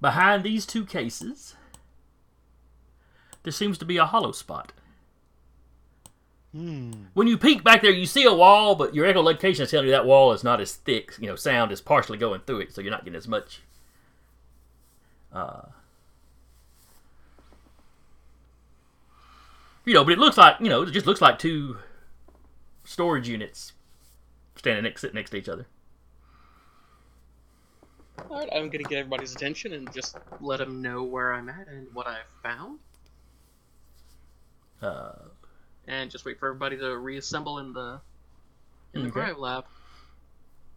behind these two cases, there seems to be a hollow spot. Hmm. When you peek back there, you see a wall, but your echolocation is telling you that wall is not as thick. You know, sound is partially going through it, so you're not getting as much. Uh, you know, but it looks like you know, it just looks like two storage units standing next, sitting next to each other. Alright, I'm gonna get everybody's attention and just let them know where I'm at and what I've found. Uh, And just wait for everybody to reassemble in the in the Okay. cryo lab.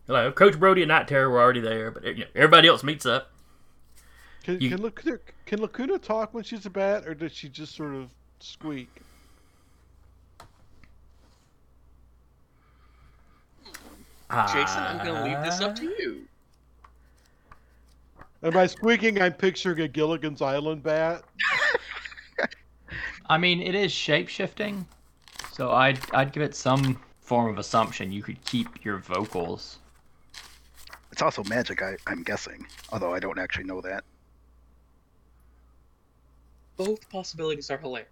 hello, Coach Brody and Night Terror were already there, but you know, everybody else meets up. Can, You- can, Lacuna, can Lacuna talk when she's a bat, or does she just sort of squeak? Jason, I'm gonna leave this up to you. And by squeaking, I'm picturing a Gilligan's Island bat. I mean, it is shape shifting, so I'd I'd give it some form of assumption you could keep your vocals. It's also magic, I, I'm guessing, although I don't actually know that. Both possibilities are hilarious.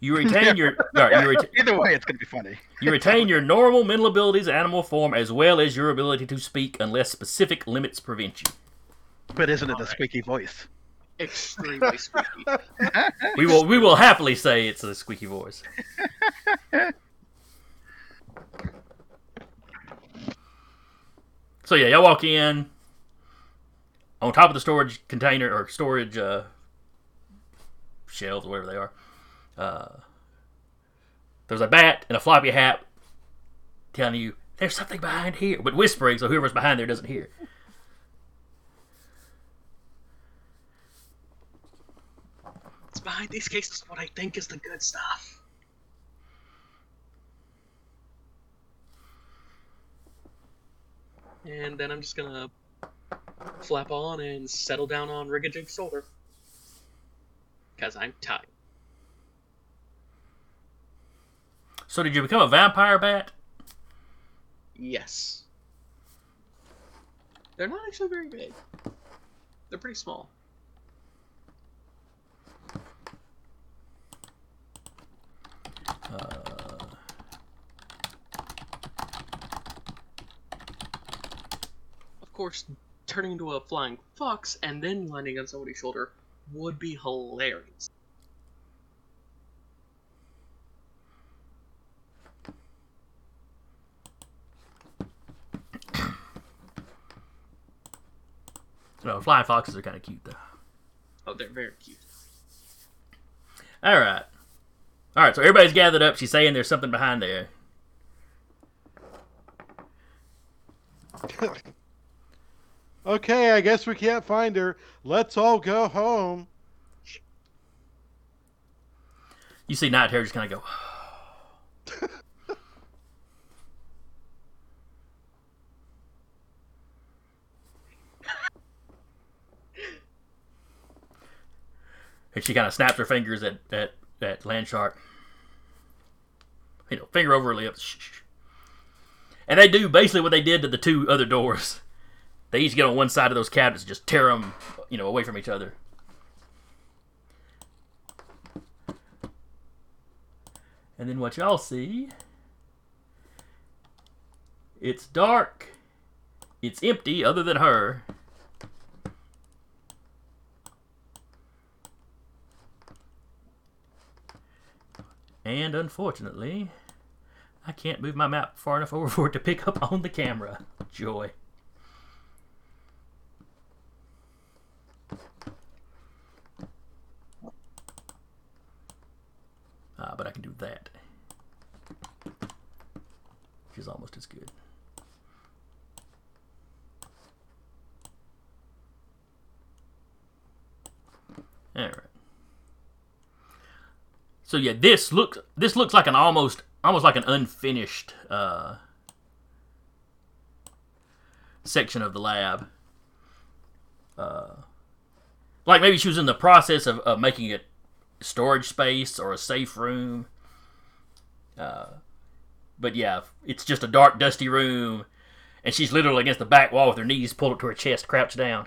You retain your all right, you, ret- Either way, it's going to be funny. you retain your normal mental abilities, animal form, as well as your ability to speak, unless specific limits prevent you. But isn't it a Alright. squeaky voice? Extremely squeaky. We will we will happily say it's a squeaky voice. so yeah, y'all walk in on top of the storage container or storage uh, shelves, whatever they are. Uh, there's a bat and a floppy hat telling you there's something behind here, but whispering so whoever's behind there doesn't hear. It's behind these cases what I think is the good stuff. And then I'm just gonna flap on and settle down on Rigajig's shoulder. Because I'm tired. So did you become a vampire bat? Yes. They're not actually very big. They're pretty small. Uh, Of course, turning into a flying fox and then landing on somebody's shoulder would be hilarious. No, flying foxes are kind of cute though. Oh, they're very cute. All right. All right, so everybody's gathered up. She's saying there's something behind there. Okay, I guess we can't find her. Let's all go home. You see Night Terror just kind of go. and she kind of snaps her fingers at at at Landshark. You know, finger over her lips. And they do basically what they did to the two other doors. They each get on one side of those cabinets, and just tear them, you know, away from each other. And then what y'all see, it's dark. It's empty other than her. And unfortunately, I can't move my map far enough over for it to pick up on the camera. Joy. Ah, but I can do that. Which is almost as good. Alright. So yeah, this looks this looks like an almost almost like an unfinished uh, section of the lab. uh, like maybe she was in the process of, of making it storage space or a safe room. Uh, but yeah, it's just a dark, dusty room, and she's literally against the back wall with her knees pulled up to her chest, crouched down.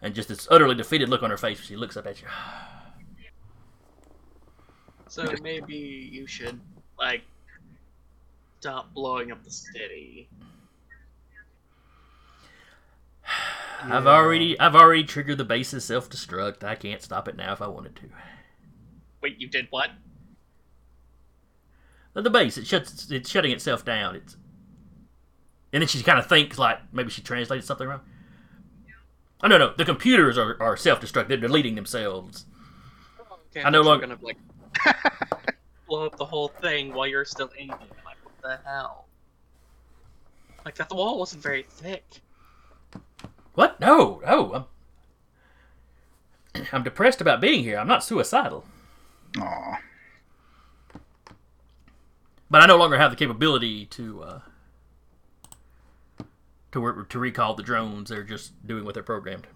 And just this utterly defeated look on her face when she looks up at you. So maybe you should like stop blowing up the city. I've already I've already triggered the base's self destruct. I can't stop it now if I wanted to. Wait, you did what? The- The base it shuts it's shutting itself down. It's and then she kind of thinks like maybe she translated something wrong. Oh no no the computers are, are self destruct. They're deleting themselves. Okay, I no thought you longer- gonna like blow up the whole thing while you're still aiming. Like what the hell? Like that the wall wasn't very thick. What? No no I'm I'm depressed about being here. I'm not suicidal, Aw. but I no longer have the capability to uh, to to recall the drones. They're just doing what they're programmed.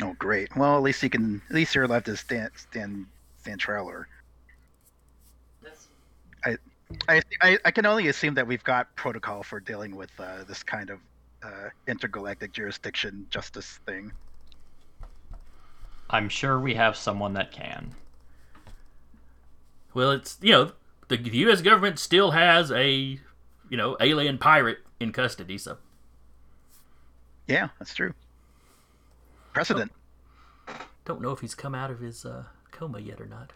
Oh, great. Well, at least he can. At least you're allowed to stand stand stand trial. Or I, I I can only assume that we've got protocol for dealing with uh, this kind of uh, intergalactic jurisdiction justice thing. I'm sure we have someone that can. Well, it's you know the U.S. government still has a you know alien pirate in custody, so Yeah, that's true. Precedent. don't know if he's come out of his uh, coma yet or not.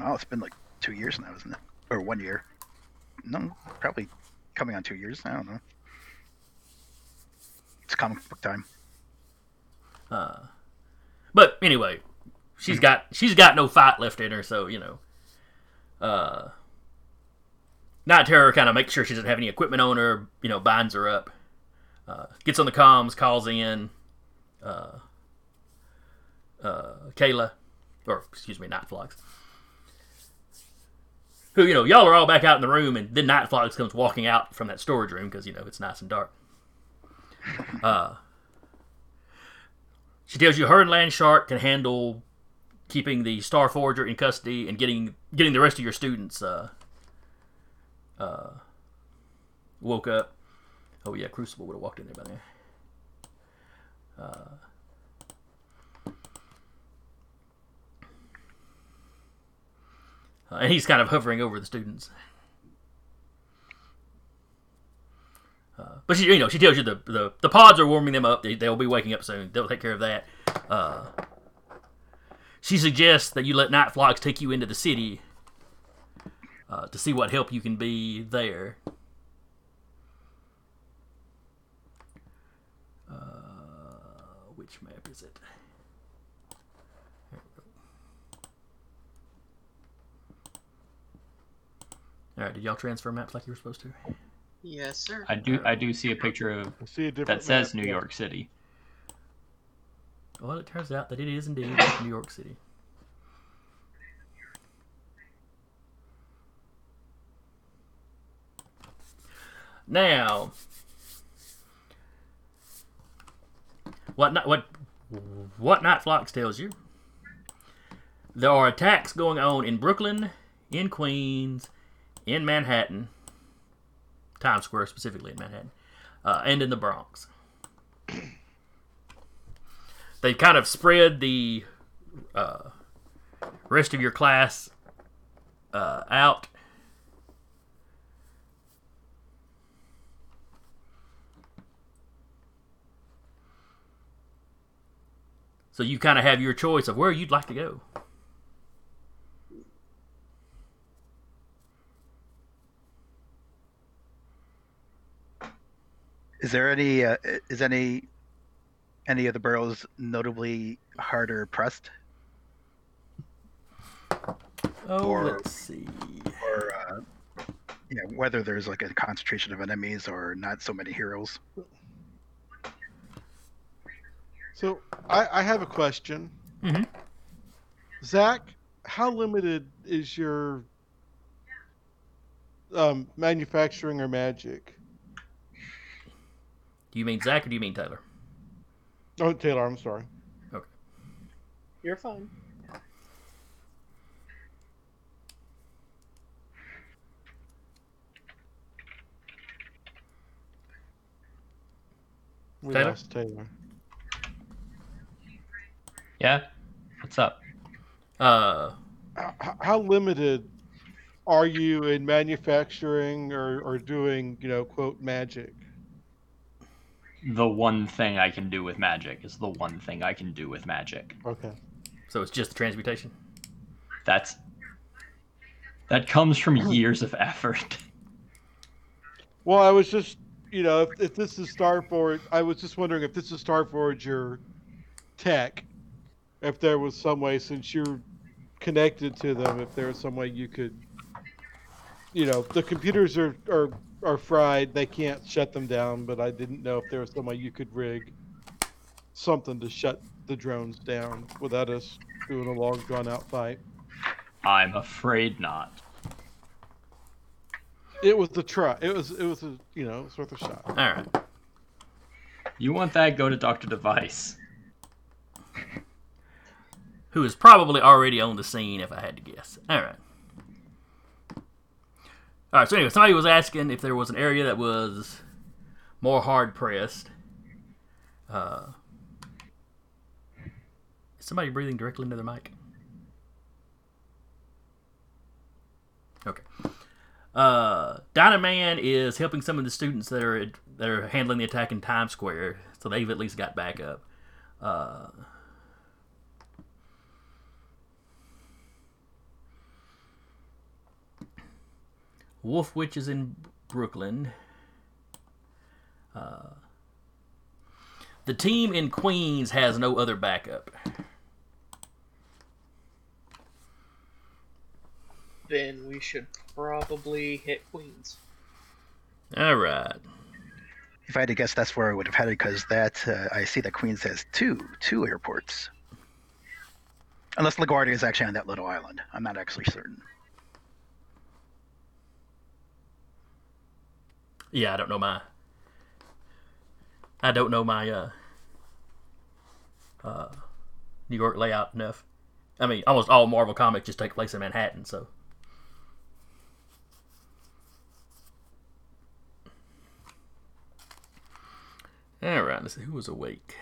Oh, it's been like two years now, isn't it? Or one year? No, probably coming on two years. I don't know. It's comic book time. Uh, but anyway, she's got she's got no fight left in her, so you know. Uh, Night Terror kind of makes sure she doesn't have any equipment on her, you know, binds her up, uh, gets on the comms, calls in uh, uh, Kayla, or excuse me, Nightflux. Who, you know, y'all are all back out in the room, and then Nightflux comes walking out from that storage room because, you know, it's nice and dark. Uh, she tells you her and Landshark can handle keeping the Star Forger in custody and getting getting the rest of your students uh, uh, woke up. Oh yeah, Crucible would have walked in there by now. Uh, and he's kind of hovering over the students. Uh, but she, you know, she tells you the, the, the pods are warming them up. They, they'll be waking up soon. They'll take care of that. Uh, she suggests that you let Night take you into the city uh, to see what help you can be there. Uh, which map is it? There we go. All right, did y'all transfer maps like you were supposed to? Yes, sir. I do I do see a picture of see a different that says map, New. York City. Well, it turns out that it is indeed New York City. Now, what Ni- what what Nightflux tells you? There are attacks going on in Brooklyn, in Queens, in Manhattan, Times Square specifically in Manhattan, uh, and in the Bronx they've kind of spread the uh, rest of your class uh, out. So you kind of have your choice of where you'd like to go. Is there any? Uh, is any? Any of the boroughs notably harder pressed, Oh, Or- let's see. or uh, you know, whether there's like a concentration of enemies or not so many heroes? So I, I have a question. Mhm. Zach, how limited is your um, manufacturing or magic. Do you mean Zach or do you mean Taylor? Oh, Taylor, I'm sorry. Okay. You're fine. We Taylor? lost Taylor. Yeah. What's up? Uh, H- how limited are you in manufacturing or, or doing, you know, quote magic? The one thing I can do with magic is the one thing I can do with magic. Okay. so it's just the transmutation. That's that comes from years of effort. Well, I was just, you know, if, if this is Starforge, I was just wondering if this is Starforge your tech, if there was some way, since you're connected to them, if there was some way you could, you know, the computers are, are, are fried, they can't shut them down, but I didn't know if there was some way you could rig something to shut the drones down without us doing a long, drawn out fight. I'm afraid not. It was the try. It was, it was a, you know, it's worth a shot. All right. You want that? Go to Doctor Device. Who is probably already on the scene if I had to guess. All right. All right. So anyway, somebody was asking if there was an area that was more hard pressed. Uh, is somebody breathing directly into their mic? Okay. Uh, Dynaman is helping some of the students that are that are handling the attack in Times Square, so they've at least got backup. Uh, Wolf Witch is in Brooklyn. Uh, the team in Queens has no other backup. Then we should probably hit Queens. All right. If I had to guess, that's where I would have had it because that uh, I see that Queens has two two airports. Unless LaGuardia is actually on that little island, I'm not actually certain. Yeah, I don't know my. I don't know my uh, uh, New York layout enough. I mean, almost all Marvel comics just take place in Manhattan, so. All right, let's see who was awake.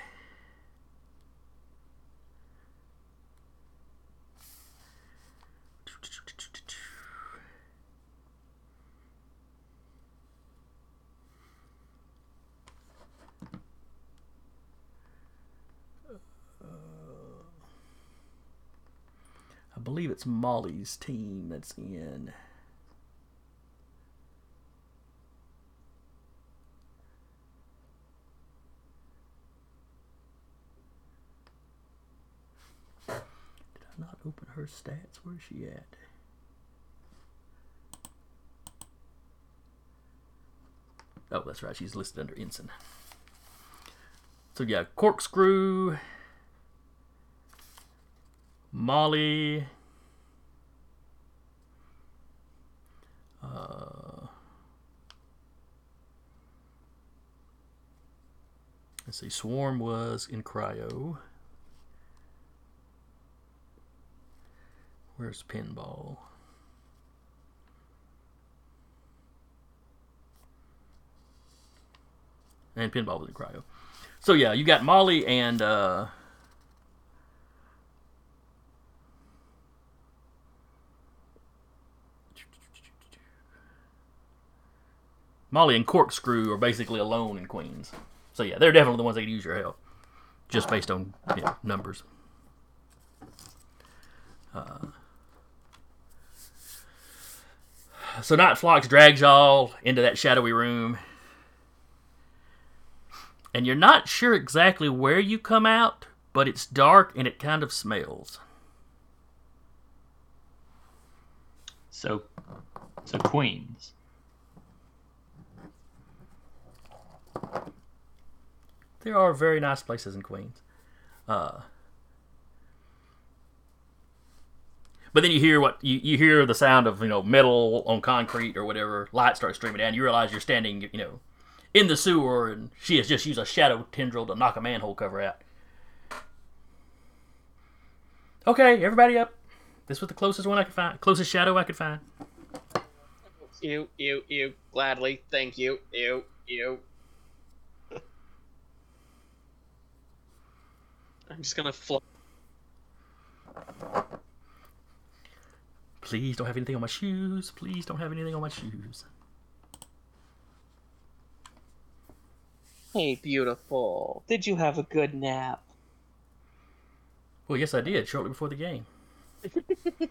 I believe it's Molly's team that's in. Did I not open her stats? Where's she at? Oh, that's right. She's listed under ensign. So yeah, corkscrew. Molly. Uh, let's see. Swarm was in cryo. Where's pinball? And pinball was in cryo. So yeah, you got Molly and uh, Molly and Corkscrew are basically alone in Queens. So yeah, they're definitely the ones that could use your help, just based on you know, numbers. Uh, so Nightflux drags y'all into that shadowy room, and you're not sure exactly where you come out, but it's dark and it kind of smells. So, so Queens. There are very nice places in Queens. Uh, But then you hear what you, you hear the sound of you know metal on concrete or whatever. Light starts streaming down. You realize you're standing you know in the sewer, and she has just used a shadow tendril to knock a manhole cover out. Okay, everybody up. This was the closest one I could find. Closest shadow I could find. Ew, ew, ew. Gladly. Thank you. Ew, ew. I'm just gonna fly. Please don't have anything on my shoes. Please don't have anything on my shoes. Hey, beautiful. Did you have a good nap? Well, yes, I did shortly before the game.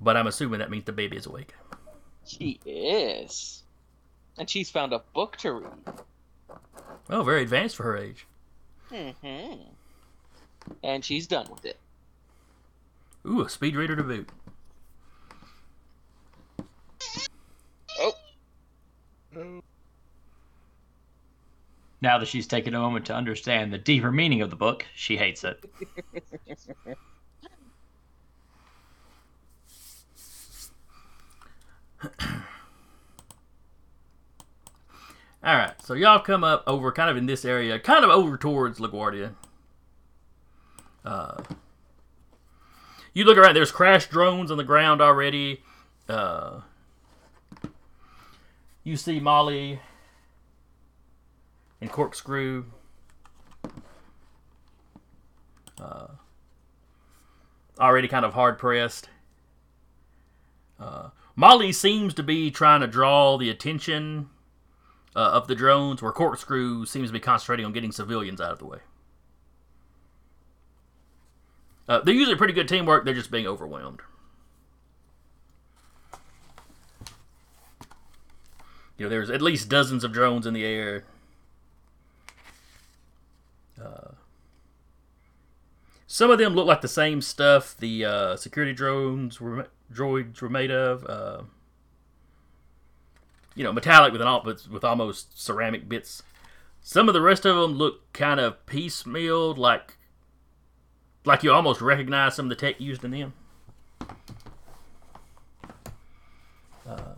but I'm assuming that means the baby is awake. She is. And she's found a book to read. Oh, very advanced for her age. Mm-hmm. And she's done with it. Ooh, a speed reader to boot. Oh, Now that she's taken a moment to understand the deeper meaning of the book, she hates it. All right, so y'all come up over kind of in this area, kind of over towards LaGuardia. Uh, you look around. There's crashed drones on the ground already. Uh, you see Molly and Corkscrew. Uh, already kind of hard pressed. Uh, Molly seems to be trying to draw the attention uh, of the drones, where Corkscrew seems to be concentrating on getting civilians out of the way. Uh, they're usually pretty good teamwork. They're just being overwhelmed. You know, there's at least dozens of drones in the air. Uh, some of them look like the same stuff the uh, security drones were droids were made of. You know, metallic with an al- with, with almost ceramic bits. Some of the rest of them look kind of piecemealed, like like you almost recognize some of the tech used in them. Uh,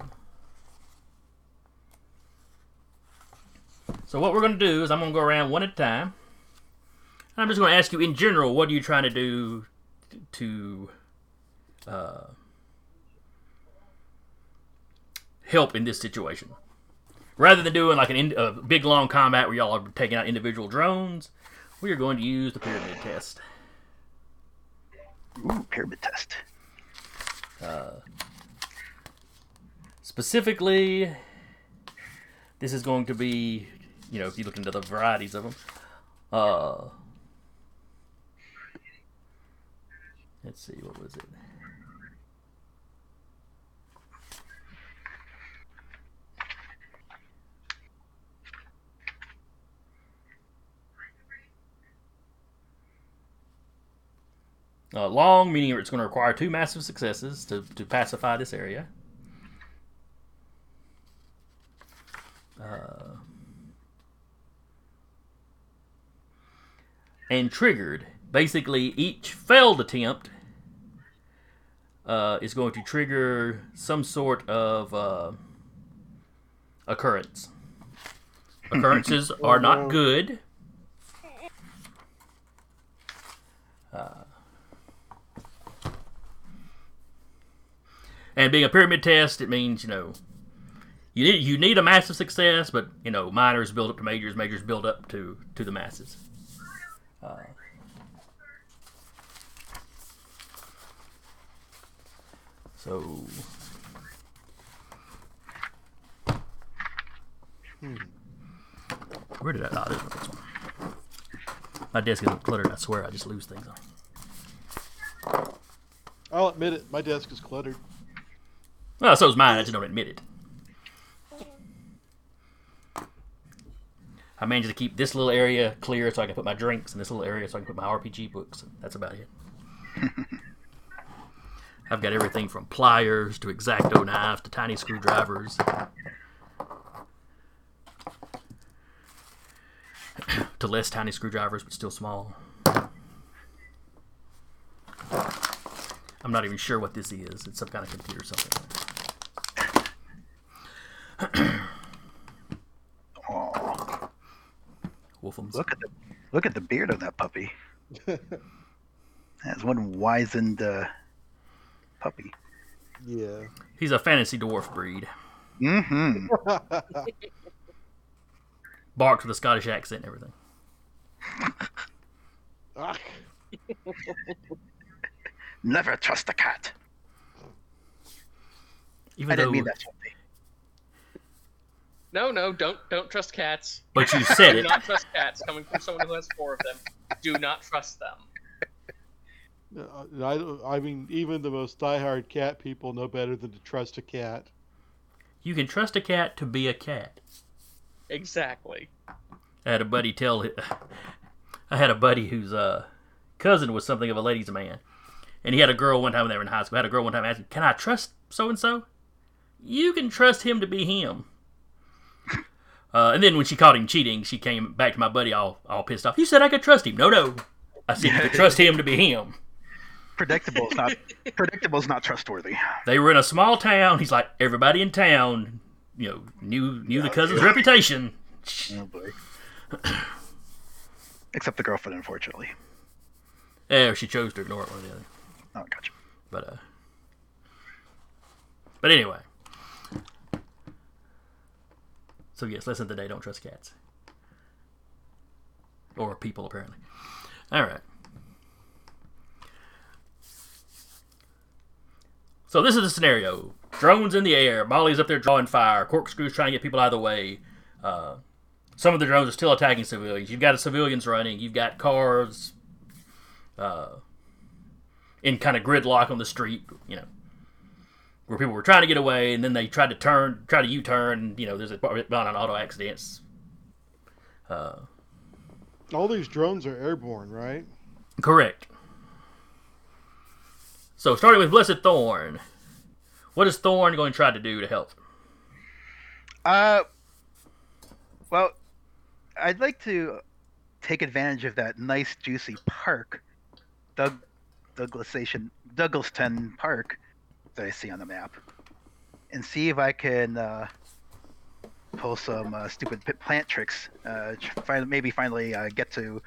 so what we're going to do is I'm going to go around one at a time. I'm just going to ask you in general, what are you trying to do to uh, help in this situation? Rather than doing like an in, a big long combat where y'all are taking out individual drones, we are going to use the pyramid test. Ooh, pyramid test. Specifically, this is going to be, you know, if you look into the varieties of them. Uh, let's see, what was it? Uh, long, meaning it's going to require two massive successes to, to pacify this area. Uh, and triggered. Basically, each failed attempt uh, is going to trigger some sort of uh, occurrence. Occurrences are not good. And being a pyramid test, it means you know you need you need a massive success, but you know minors build up to majors, majors build up to to the masses. Uh, so. Where did I? Oh, this one. My desk isn't cluttered. I swear, I just lose things. I'll admit it. My desk is cluttered. Well, so's mine. I just don't admit it. I managed to keep this little area clear so I can put my drinks, and this little area so I can put my RPG books. That's about it. I've got everything from pliers to exacto knives to tiny screwdrivers. to less tiny screwdrivers, but still small. I'm not even sure what this is. It's some kind of computer something. Oh, Wolfums. look at the look at the beard of that puppy. That's one wizened uh, puppy. yeah. He's a fantasy dwarf breed. Mm-hmm. Barks with a Scottish accent and everything. Ah, Never trust a cat. Even I didn't mean that. Sophie. No, no, don't don't trust cats. but you said it. Do not trust cats. Coming from someone who has four of them, do not trust them. I, I mean, even the most diehard cat people know better than to trust a cat. You can trust a cat to be a cat. Exactly. I had a buddy tell. I had a buddy whose uh, cousin was something of a ladies' man, and he had a girl one time when they were in high school. Had a girl one time asking, "Can I trust so and so?" You can trust him to be him. Uh, and then when she caught him cheating, she came back to my buddy all all pissed off. You said I could trust him. No, no. I said you could trust him to be him. Predictable is not predictable is not trustworthy. They were in a small town. He's like everybody in town, you know, knew knew the cousin's reputation. Oh boy. Except the girlfriend, unfortunately. Yeah, she chose to ignore it one or the other. Oh, gotcha. But uh But anyway. So yes, lesson today, don't trust cats. Or people apparently. Alright. So this is the scenario. Drones in the air, Molly's up there drawing fire, Corkscrew's trying to get people out of the way. Uh, some of the drones are still attacking civilians. You've got civilians running, you've got cars uh, in kind of gridlock on the street, you know, where people were trying to get away, and then they tried to turn, try to U-turn. You know, there's a lot of auto accidents. Uh, All these drones are airborne, right? correct. So, starting with Blessed Thorn, what is Thorn going to try to do to help? Uh, well, I'd like to take advantage of that nice, juicy park, Doug, Douglasation, Douglaston Park, that I see on the map, and see if I can uh, pull some uh, stupid plant tricks. Uh, tr- fin- maybe finally uh, get to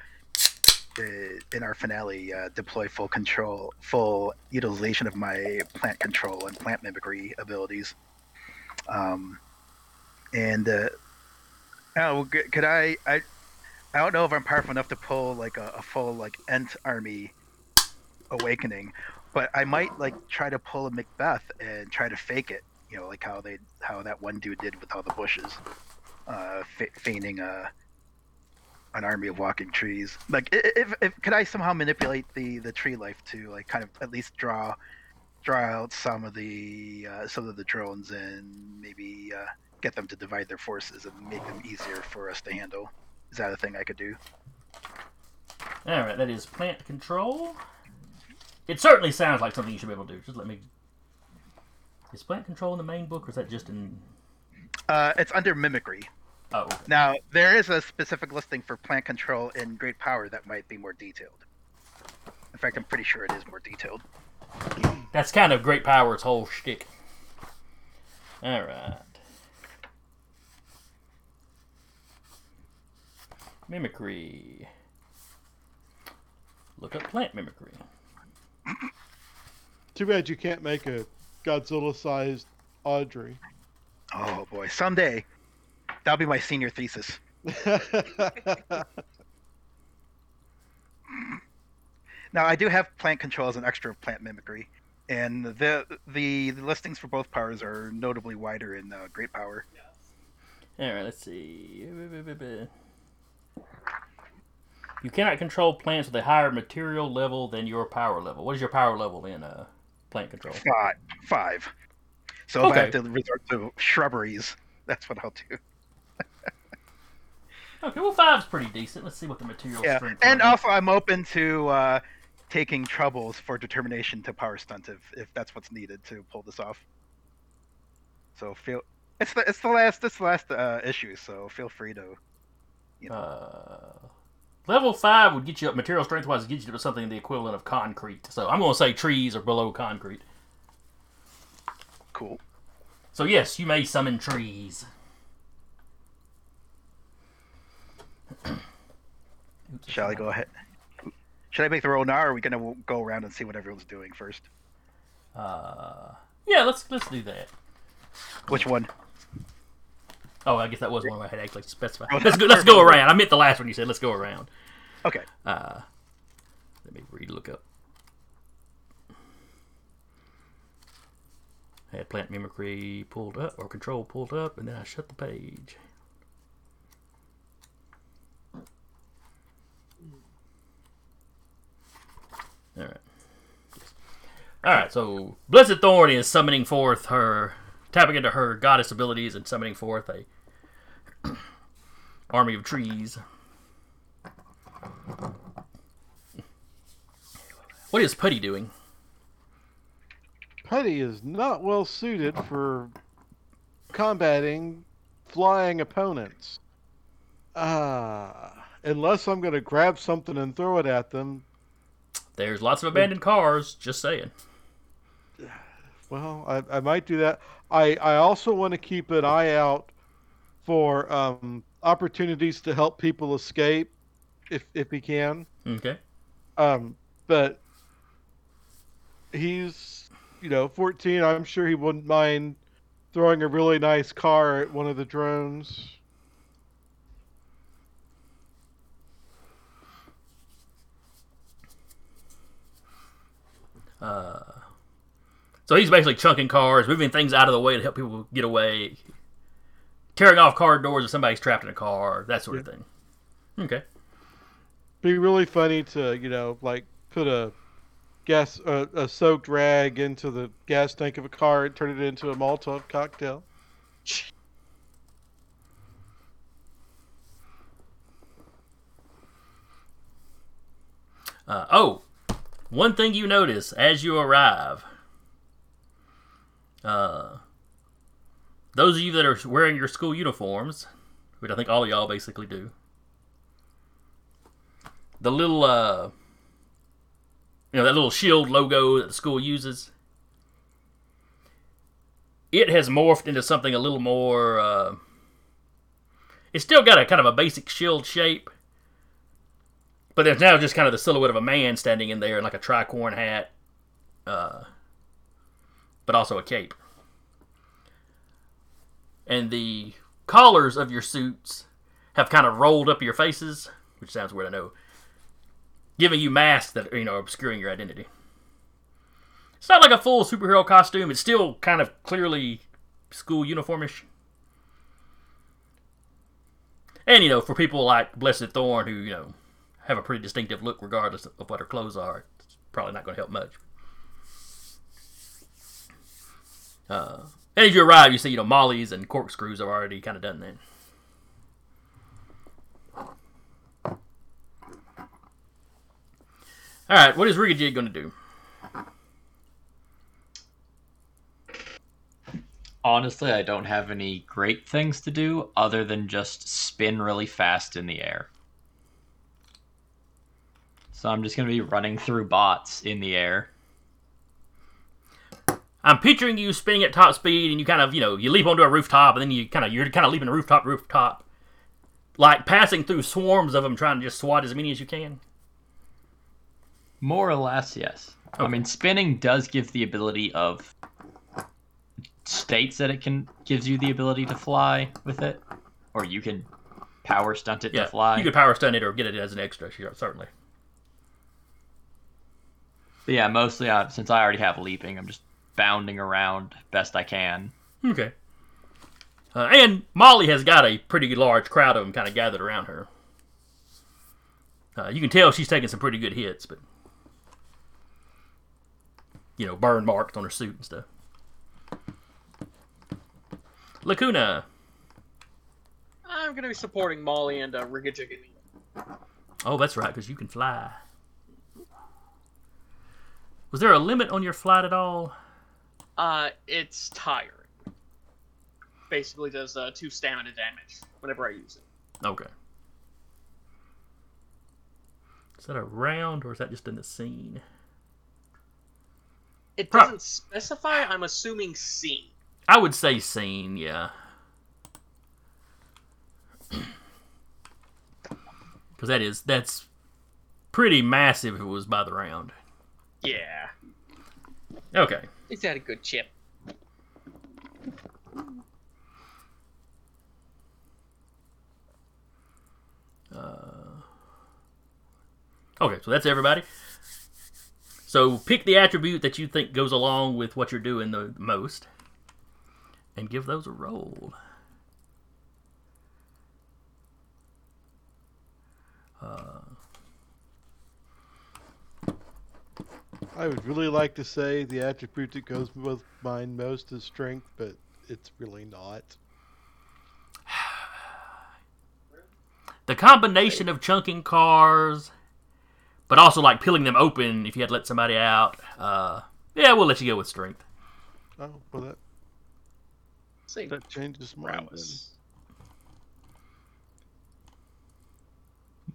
in our finale uh, deploy full control, full utilization of my plant control and plant mimicry abilities. Um, and uh, oh, could I? I I don't know if I'm powerful enough to pull like a, a full like Ent army awakening, but I might like try to pull a Macbeth and try to fake it. You know, like how they how that one dude did with all the bushes, uh, fe- feigning a an army of walking trees. Like, if, if could I somehow manipulate the the tree life to like kind of at least draw draw out some of the uh, some of the drones and maybe uh, get them to divide their forces and make them easier for us to handle. Is that a thing I could do? All right, that is plant control. It certainly sounds like something you should be able to do. Just let me. Is plant control in the main book, or is that just in? Uh, it's under mimicry. Oh, okay. Now there is a specific listing for plant control in Great Power that might be more detailed. In fact, I'm pretty sure it is more detailed. that's kind of Great Power's whole shtick. All right. Mimicry. Look up plant mimicry. Too bad you can't make a Godzilla-sized Audrey. Oh boy, someday that'll be my senior thesis. Now I do have plant control as an extra of plant mimicry, and the the, the listings for both powers are notably wider in uh, Great Power. All right, let's see. You cannot control plants with a higher material level than your power level. What is your power level in uh, plant control? Five, five. So if Okay. I have to resort to shrubberies, that's what I'll do. Okay, well, five's pretty decent. Let's see what the material Yeah, strength. and also I'm open to uh, taking troubles for determination to power stunt if, if that's what's needed to pull this off. So feel it's the it's the last it's the last uh, issue, so feel free to you Uh, level five would get you up material strength wise, get you to something the equivalent of concrete. So I'm going to say trees are below concrete. Cool. So yes, you may summon trees. Shall I go ahead? Should I make the roll now, or are we gonna go around and see what everyone's doing first? Uh, yeah, let's let's do that. Which one? Oh, I guess that was one I had actually specified. Oh, Let's go, let's go around. I meant the last one you said. Let's go around. Okay. Uh, let me read look up. I had plant mimicry pulled up or control pulled up, and then I shut the page. All right. All right. So Blessed Thorn is summoning forth her, tapping into her goddess abilities and summoning forth a army of trees. What is Putty doing? Putty is not well suited for combating flying opponents. Ah, unless I'm going to grab something and throw it at them. There's lots of abandoned cars. Just saying. Well, I, I might do that. I, I also want to keep an eye out for um, opportunities to help people escape, if if he can. Okay. Um, but he's, you know, 14. I'm sure he wouldn't mind throwing a really nice car at one of the drones. Uh, so he's basically chunking cars, moving things out of the way to help people get away, tearing off car doors if somebody's trapped in a car, that sort of thing. Okay. Be really funny to, you know, like put a gas uh, a soaked rag into the gas tank of a car and turn it into a Molotov cocktail. Uh, oh, one thing you notice as you arrive. Uh, those of you that are wearing your school uniforms, which I think all of y'all basically do, the little, uh, you know, that little shield logo that the school uses, it has morphed into something a little more. Uh, it's still got a kind of a basic shield shape, but there's now just kind of the silhouette of a man standing in there in like a tricorn hat, uh, but also a cape. And the collars of your suits have kind of rolled up your faces, which sounds weird, I know, giving you masks that you know, obscuring your identity. It's not like a full superhero costume. It's still kind of clearly school uniformish. And, you know, for people like Blessed Thorn, who, you know, have a pretty distinctive look regardless of what her clothes are. It's probably not going to help much. Uh, and as you arrive, you see, you know, Molly's and Corkscrew's have already kind of done that. All right, what is Rigajig going to do? Honestly, I don't have any great things to do other than just spin really fast in the air. So I'm just going to be running through bots in the air. I'm picturing you spinning at top speed, and you kind of, you know, you leap onto a rooftop, and then you kind of, you're kind of leaping rooftop, rooftop, like passing through swarms of them, trying to just swat as many as you can. More or less, yes. I mean, spinning does give the ability of states that it can gives you the ability to fly with it, or you can power stunt it Yeah, to fly. you could power stunt it or get it as an extra, certainly. But yeah, mostly uh, since I already have leaping, I'm just bounding around best I can. Okay. Uh, and Molly has got a pretty large crowd of them kind of gathered around her. Uh, you can tell she's taking some pretty good hits, but you know, burn marks on her suit and stuff. Lacuna. I'm gonna be supporting Molly and uh, Rigajig Oh, that's right, because you can fly. Was there a limit on your flight at all? Uh, it's tiring. Basically, does uh, two stamina damage whenever I use it. Okay. Is that a round or is that just in the scene? It doesn't specify. I'm assuming scene. I would say scene, yeah. Because that is that's pretty massive if it was by the round. Yeah. Okay. It's had a good chip. Uh, okay, so that's everybody. So pick the attribute that you think goes along with what you're doing the most, and give those a roll. Uh, I would really like to say the attribute that goes with mine most is strength, but it's really not. The combination of chunking cars, but also like peeling them open if you had to let somebody out. Uh, yeah, we'll let you go with strength. Oh, well that See. that changes mine. then. Prowess.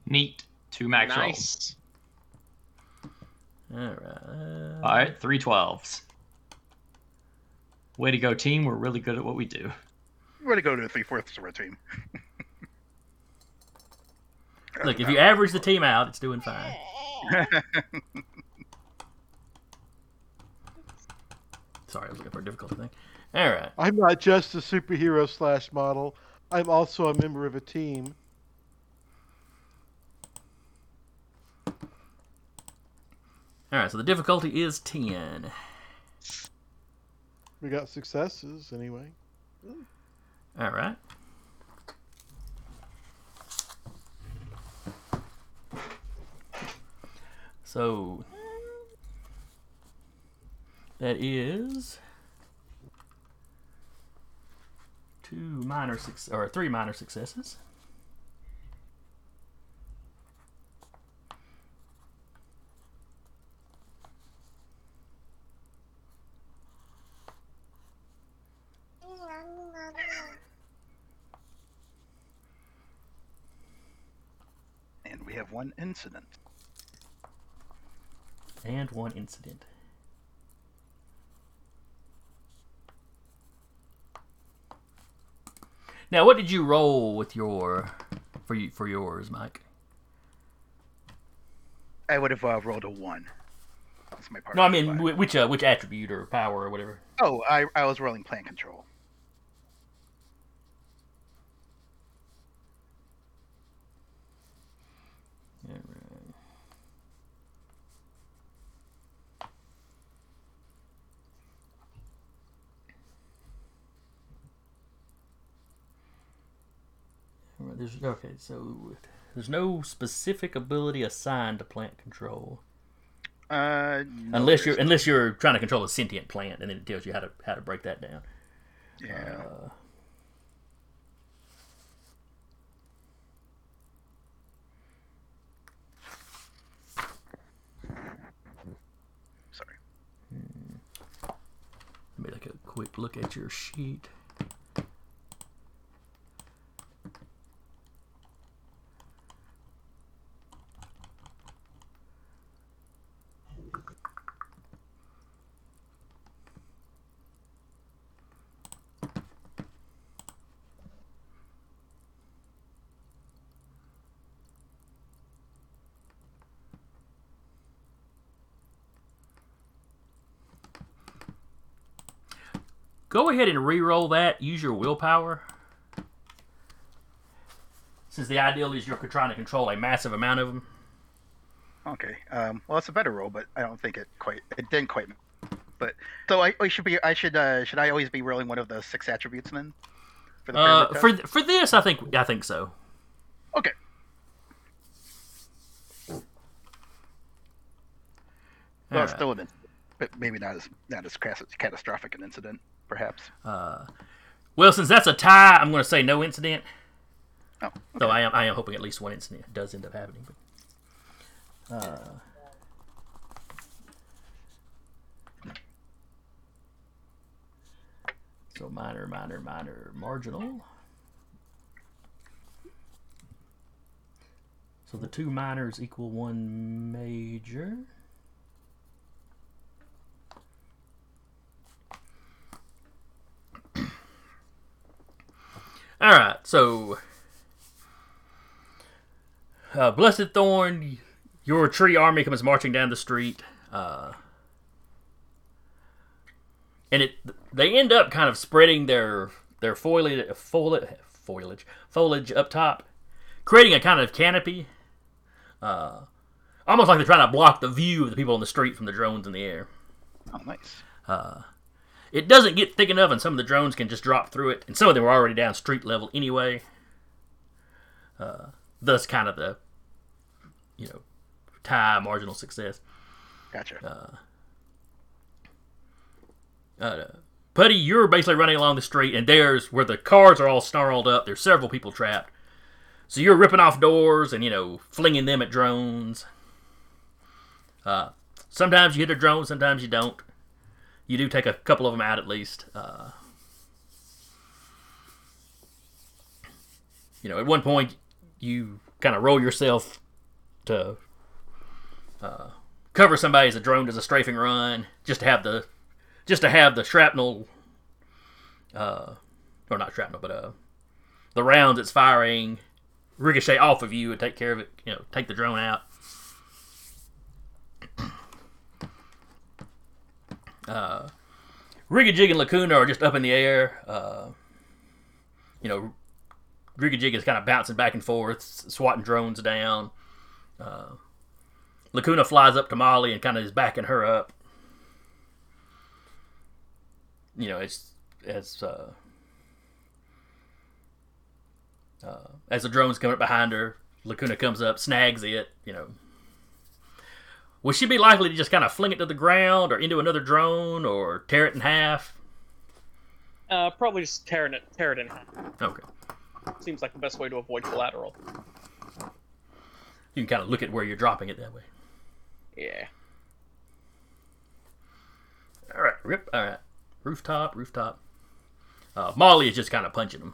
Neat. Two max rolls. Nice. All right. All right, three 12s. Way to go, team. We're really good at what we do. We're gonna go to the three fourths of our team. Look, if you average the team out, it's doing fine. Sorry, I was looking for a difficult thing. All right. I'm not just a superhero slash model. I'm also a member of a team. All right. So the difficulty is ten. We got successes anyway. All right. So that is two minor six or three minor successes. and we have one incident. and one incident. Now, what did you roll with your for you for yours, Mike? I would have uh, rolled a one. That's my part. No, I mean wh- which uh, which attribute or power or whatever. Oh, I, I was rolling plant control. There's, okay, so there's no specific ability assigned to plant control, Uh, no, unless you're unless you're trying to control a sentient plant, and then it tells you how to how to break that down. yeah. Uh, Sorry. Let me take a quick look at your sheet. Go ahead and re-roll that. Use your willpower. Since the ideal is you're trying to control a massive amount of them. Okay. Um, well, it's a better roll, but I don't think it quite. It didn't quite. But so I, I should be. I should. Uh, should I always be rolling one of the six attributes then? For the Uh, for th- for this, I think I think so. Okay. Well, it's right. still an incident, but maybe not as not as catastrophic an incident, perhaps. Uh, well, since that's a tie, I'm going to say no incident. Oh, Though I am I am hoping at least one incident does end up happening. But, uh, so minor, minor, minor, marginal. So the two minors equal one major. All right, so uh, Blessed Thorn, your tree army comes marching down the street, uh, and it they end up kind of spreading their their foliage foliage foliage foliage up top, creating a kind of canopy, uh, almost like they're trying to block the view of the people on the street from the drones in the air. Oh, nice. Uh, it doesn't get thick enough, and some of the drones can just drop through it, and some of them were already down street level anyway. Uh, thus, kind of the you know tie marginal success. Gotcha. Uh, Putty, you're basically running along the street, and there's where the cars are all snarled up. There's several people trapped. So you're ripping off doors and you know flinging them at drones. Uh, sometimes you hit a drone, sometimes you don't. You do take a couple of them out at least. Uh, you know, at one point you kind of roll yourself to uh, cover somebody as a drone does a strafing run, just to have the just to have the shrapnel, uh, or not shrapnel, but uh, the rounds it's firing ricochet off of you and take care of it. You know, take the drone out. Uh, Rigajig and Lacuna are just up in the air. Uh, you know, Rigajig is kind of bouncing back and forth, swatting drones down. Uh, Lacuna flies up to Molly and kind of is backing her up. You know, as as uh, uh, as the drone's coming up behind her, Lacuna comes up, snags it. You know, would she be likely to just kind of fling it to the ground or into another drone or tear it in half? Uh, probably just tearing it, tear it in half. Okay, Seems like the best way to avoid collateral. you can kind of look at where you're dropping it that way. Yeah. All right, rip. All right, rooftop, rooftop. Uh, Molly is just kind of punching him.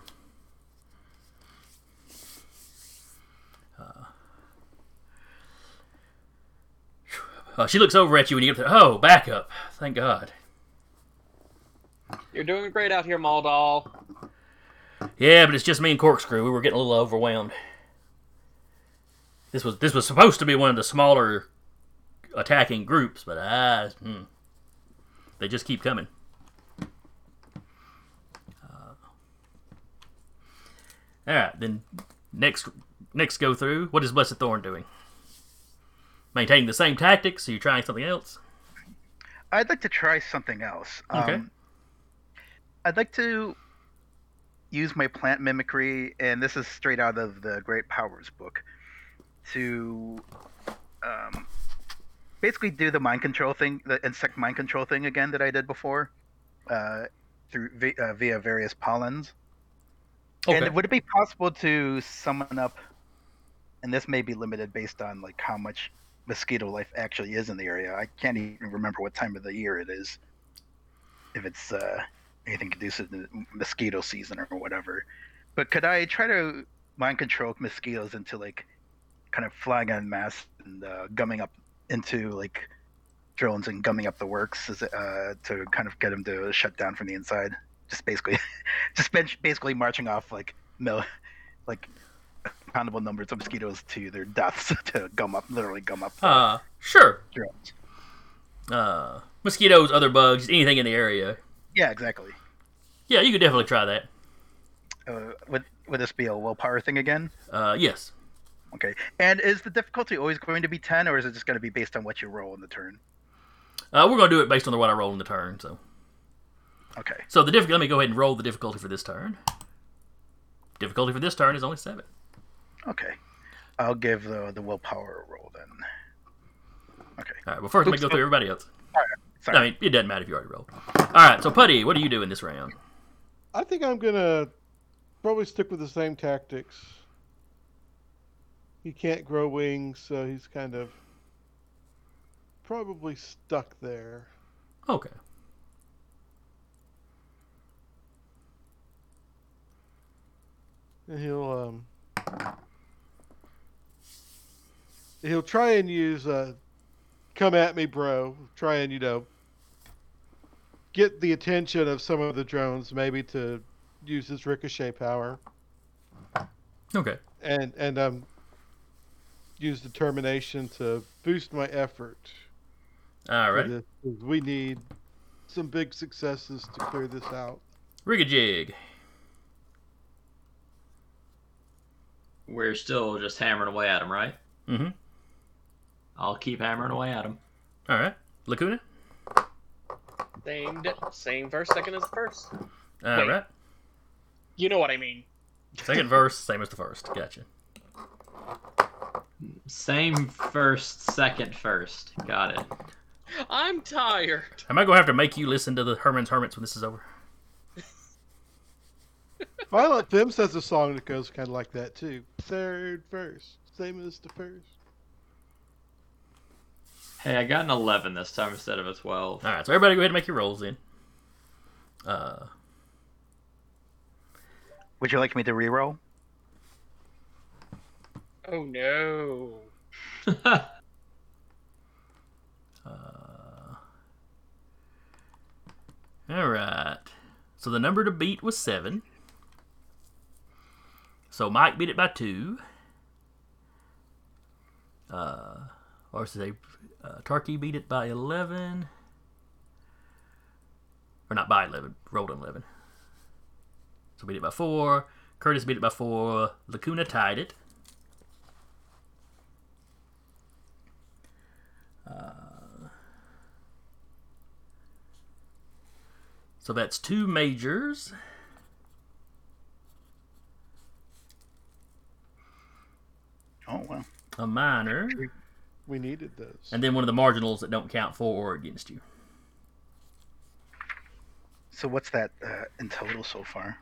Uh, she looks over at you and you get there. Oh, back up. Thank God. You're doing great out here, Maldal. Yeah, but it's just me and Corkscrew. We were getting a little overwhelmed. This was this was supposed to be one of the smaller attacking groups, but ah, hmm. they just keep coming. Uh, all right, then next next go through. What is Blessed Thorn doing? Maintaining the same tactics? Are you trying something else? I'd like to try something else. Okay. Um, I'd like to use my plant mimicry, and this is straight out of the Great Powers book, to um, basically do the mind control thing, the insect mind control thing again that I did before, uh, through uh, via various pollens. Okay. And would it be possible to summon up? And this may be limited based on like how much mosquito life actually is in the area. I can't even remember what time of the year it is. If it's uh, anything conducive to mosquito season or whatever. But could I try to mind control mosquitoes into like kind of flying en masse and uh, gumming up into like drones and gumming up the works uh, to kind of get them to shut down from the inside? Just basically, just basically marching off like mil- like countable numbers of mosquitoes to their deaths to gum up, literally gum up Uh, sure. Uh, mosquitoes, other bugs, anything in the area. Yeah, exactly. Yeah, you could definitely try that. Uh, would would this be a willpower thing again? Uh, yes. Okay. And is the difficulty always going to be ten, or is it just going to be based on what you roll in the turn? Uh, we're gonna do it based on the what I roll in the turn. So, Okay. so the difficulty. Let me go ahead and roll the difficulty for this turn. Difficulty for this turn is only seven. Okay. I'll give the the willpower a roll then. Okay. All right. Well, first let me go through everybody else. Sorry. I mean, it doesn't matter if you already rolled. All right. So, Putty, what are you doing this round? I think I'm gonna probably stick with the same tactics. He can't grow wings, so he's kind of probably stuck there. Okay. And he'll um he'll try and use uh, "Come at me, bro." Try and you know get the attention of some of the drones, maybe to use his ricochet power, Okay. and and um use determination to boost my effort. All right. for right. this, 'cause We need some big successes to clear this out. Rigajig. We're still just hammering away at him, right? Mm-hmm. I'll keep hammering away at him. All right. Lacuna. Same, di- same verse, second as the first. All Wait. right. You know what I mean. Second verse, same as the first. Gotcha. Same first, second first. Got it. I'm tired. Am I gonna have to make you listen to the Herman's Hermits when this is over? Violent Femmes has a song that goes kind of like that too. Third verse, same as the first. Hey, I got an 11 this time instead of a 12. All right. So everybody, go ahead and make your rolls then. Uh, Would you like me to reroll? Oh no. all right. So the number to beat was seven. So Mike beat it by two. Uh, or should they? Uh, Tarky beat it by eleven. Or not by eleven. Rolled an eleven. So beat it by four. Curtis beat it by four. Lacuna tied it. So that's two majors. Oh well. a minor, We needed those. and then one of the marginals that don't count for or against you. So what's that uh, in total so far?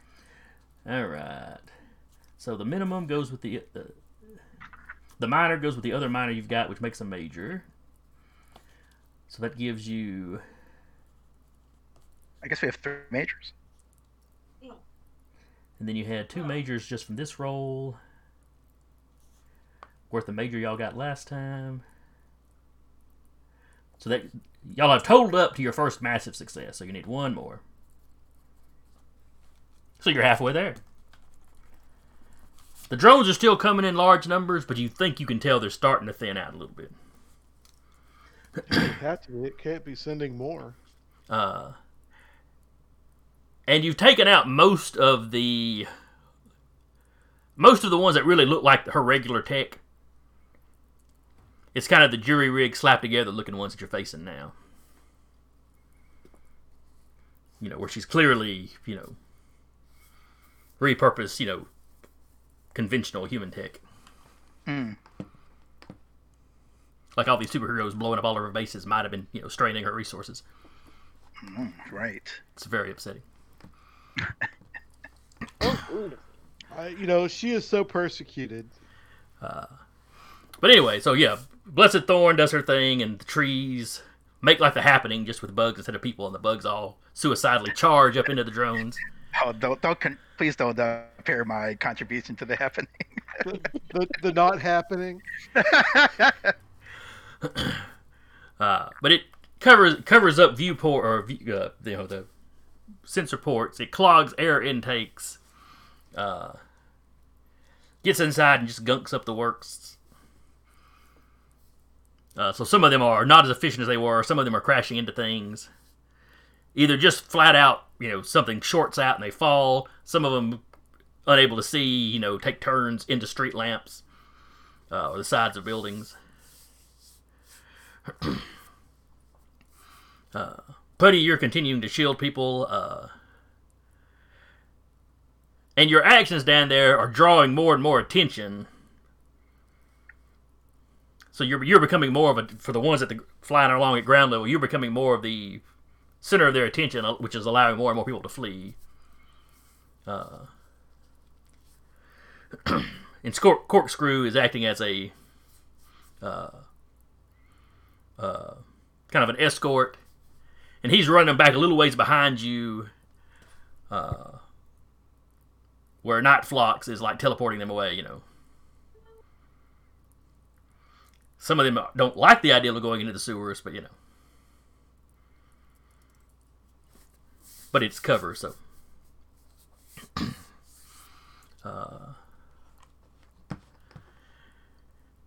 All right. So the minimum goes with the the, the minor goes with the other minor you've got, which makes a major. So that gives you I guess we have three majors. And then you had two majors just from this roll. Worth the major y'all got last time. So that y'all have totaled up to your first massive success. So you need one more. So you're halfway there. The drones are still coming in large numbers, but you think you can tell they're starting to thin out a little bit. It had to be. It can't be sending more. Uh, and you've taken out most of the most of the ones that really look like her regular tech. It's kind of the jury rig slapped together looking ones that you're facing now. You know, where she's clearly, you know, repurposed, you know, conventional human tech. Hmm. Like all these superheroes blowing up all of her bases might have been, you know, straining her resources. Mm, right. It's very upsetting. I, you know, she is so persecuted. But anyway, so yeah, Blessed Thorn does her thing, and the trees make like the happening just with bugs instead of people, and the bugs all suicidally charge up into the drones. Oh, don't don't con- please don't uh, compare my contribution to the happening. The, the not happening. Uh, but it covers covers up viewport or view, uh, you know the sensor ports. It clogs air intakes. Uh, gets inside and just gunks up the works. Uh, so some of them are not as efficient as they were. Some of them are crashing into things. Either just flat out, you know, something shorts out and they fall. Some of them unable to see, you know, take turns into street lamps uh, or the sides of buildings. uh, Putty, you're continuing to shield people. Uh, and your actions down there are drawing more and more attention. So you're you're becoming more of a for the ones that the flying along at ground level. You're becoming more of the center of their attention, uh, which is allowing more and more people to flee. Uh, and Corkscrew is acting as a uh, uh, kind of an escort, and he's running back a little ways behind you, uh, where Nightflux is like teleporting them away, you know. Some of them don't like the idea of going into the sewers, but you know. But it's cover, so. uh,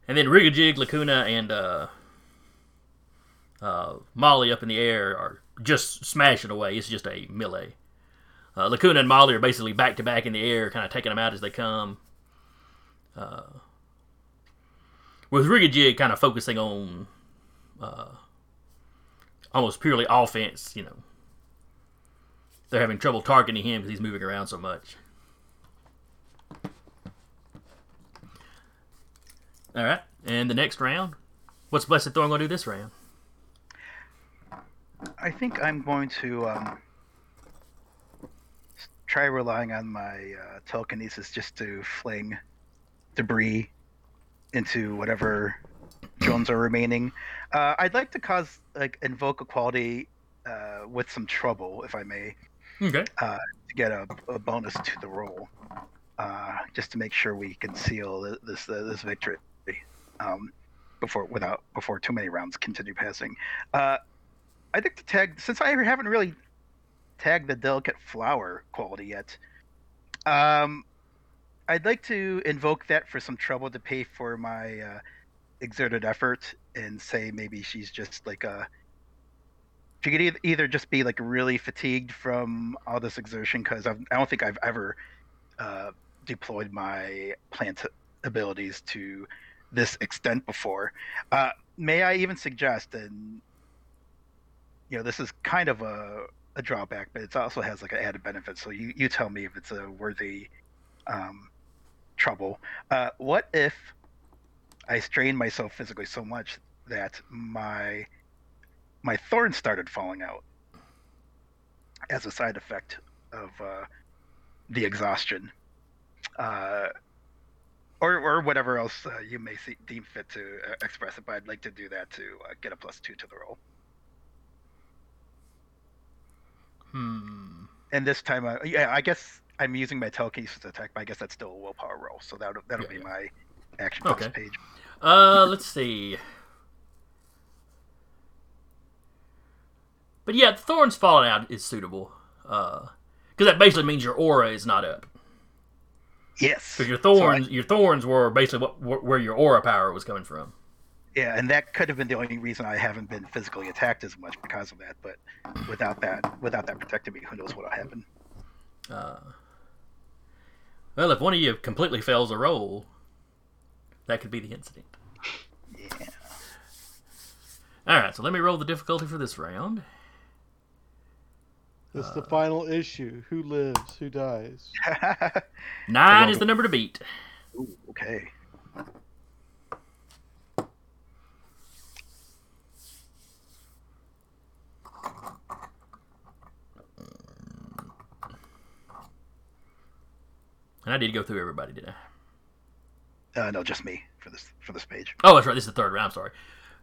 and then Rigajig, Lacuna, and uh, uh, Molly up in the air are just smashing away. It's just a melee. Uh, Lacuna and Molly are basically back to back in the air, kind of taking them out as they come. Uh, with Rigajig kind of focusing on uh, almost purely offense, you know. They're having trouble targeting him because he's moving around so much. All right, and the next round, what's Blessed Thorn going to do this round? I think I'm going to um, try relying on my uh, telekinesis just to fling debris into whatever drones are remaining. Uh, I'd like to cause like invoke equality uh, with some trouble, if I may, Okay. to get a, a bonus to the roll, uh, just to make sure we can seal this uh, this victory um, before without before too many rounds continue passing. Uh, I think to tag since I haven't really tagged the delicate flower quality yet. Um, I'd like to invoke that for some trouble to pay for my uh, exerted effort and say maybe she's just like a she could either, either just be like really fatigued from all this exertion because I don't think I've ever uh, deployed my plant abilities to this extent before. Uh, may I even suggest, and you know, this is kind of a, a drawback, but it also has like an added benefit. So you, you tell me if it's a worthy um, trouble. Uh, what if I strained myself physically so much that my my thorns started falling out as a side effect of uh, the exhaustion, uh, or or whatever else uh, you may see, deem fit to uh, express it. But I'd like to do that to uh, get a plus two to the roll. Hmm. And this time, uh, yeah, I guess I'm using my telekinesis attack, but I guess that's still a willpower roll. So that'll that'll Yeah, be yeah. my action Okay. page. Uh, let's see. But yeah, thorns falling out is suitable. Uh, because that basically means your aura is not up. Yes. Because your So I- thorns, your thorns were basically what, where your aura power was coming from. Yeah, and that could have been the only reason I haven't been physically attacked as much because of that. But without that, without that protecting me, who knows what'll happen? Uh, well, if one of you completely fails a roll, that could be the incident. Yeah. All right, so let me roll the difficulty for this round. It's the uh, final issue. Who lives? Who dies? Nine is the number to beat. Ooh, okay. And I did go through everybody, did I? Uh, no, just me for this for this page. Oh, that's right. This is the third round. I'm sorry.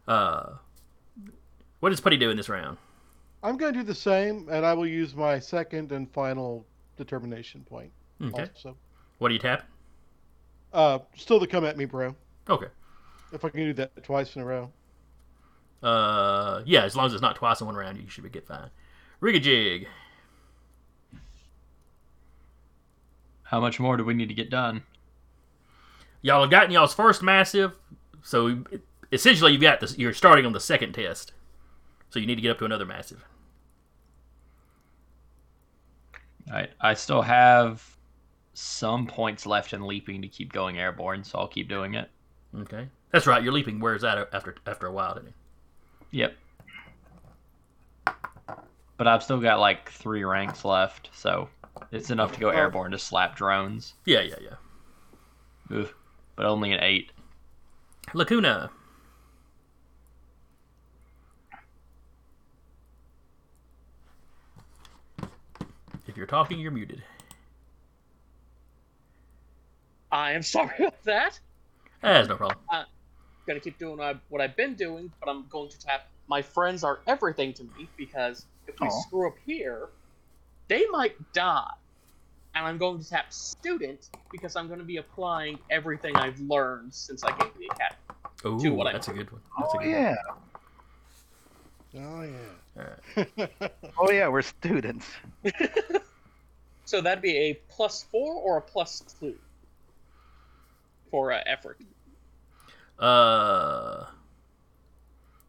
Uh, what does Putty do in this round? I'm going to do the same, and I will use my second and final determination point. Okay. Also, What do you tap? uh, still to come at me, bro. Okay. If I can do that twice in a row. Uh, yeah, as long as it's not twice in one round, you should be get fine. Rigajig. How much more do we need to get done? Y'all have gotten y'all's first massive, so essentially you've got this. You're starting on the second test, so you need to get up to another massive. I I still have some points left in leaping to keep going airborne, so I'll keep doing it. Okay, that's right. Your leaping wears out after after a while, doesn't it? Yep. But I've still got like three ranks left, so it's enough to go airborne to slap drones. Yeah, yeah, yeah. Oof. But only an eight. Lacuna. If you're talking, you're muted. I am sorry about that. Eh, That's no problem. Uh, gonna keep doing what, I, what I've been doing, but I'm going to tap. My friends are everything to me because if we Aw. screw up here, they might die. And I'm going to tap student because I'm going to be applying everything I've learned since I came to the academy. Oh, to what I that's a good one. That's a Oh good yeah. Oh yeah. One. All right. Oh yeah. We're students. So that'd be a plus four or a plus two for uh, effort. Uh,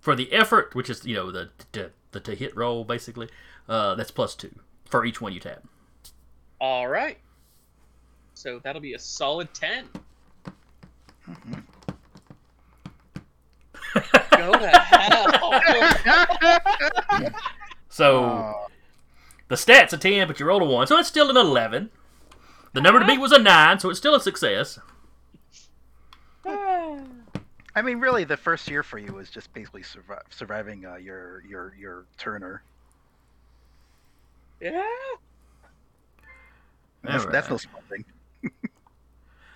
for the effort, which is you know the the, the to hit roll basically, uh, that's plus two for each one you tap. All right. So that'll be a solid ten. Go to hell. So Oh, the stats a ten, but you rolled a one, so it's still an eleven. The number to beat was a nine, so it's still a success. I mean, really, the first year for you was just basically survi- surviving uh, your your your Turner. Yeah. That's, All that's no small thing.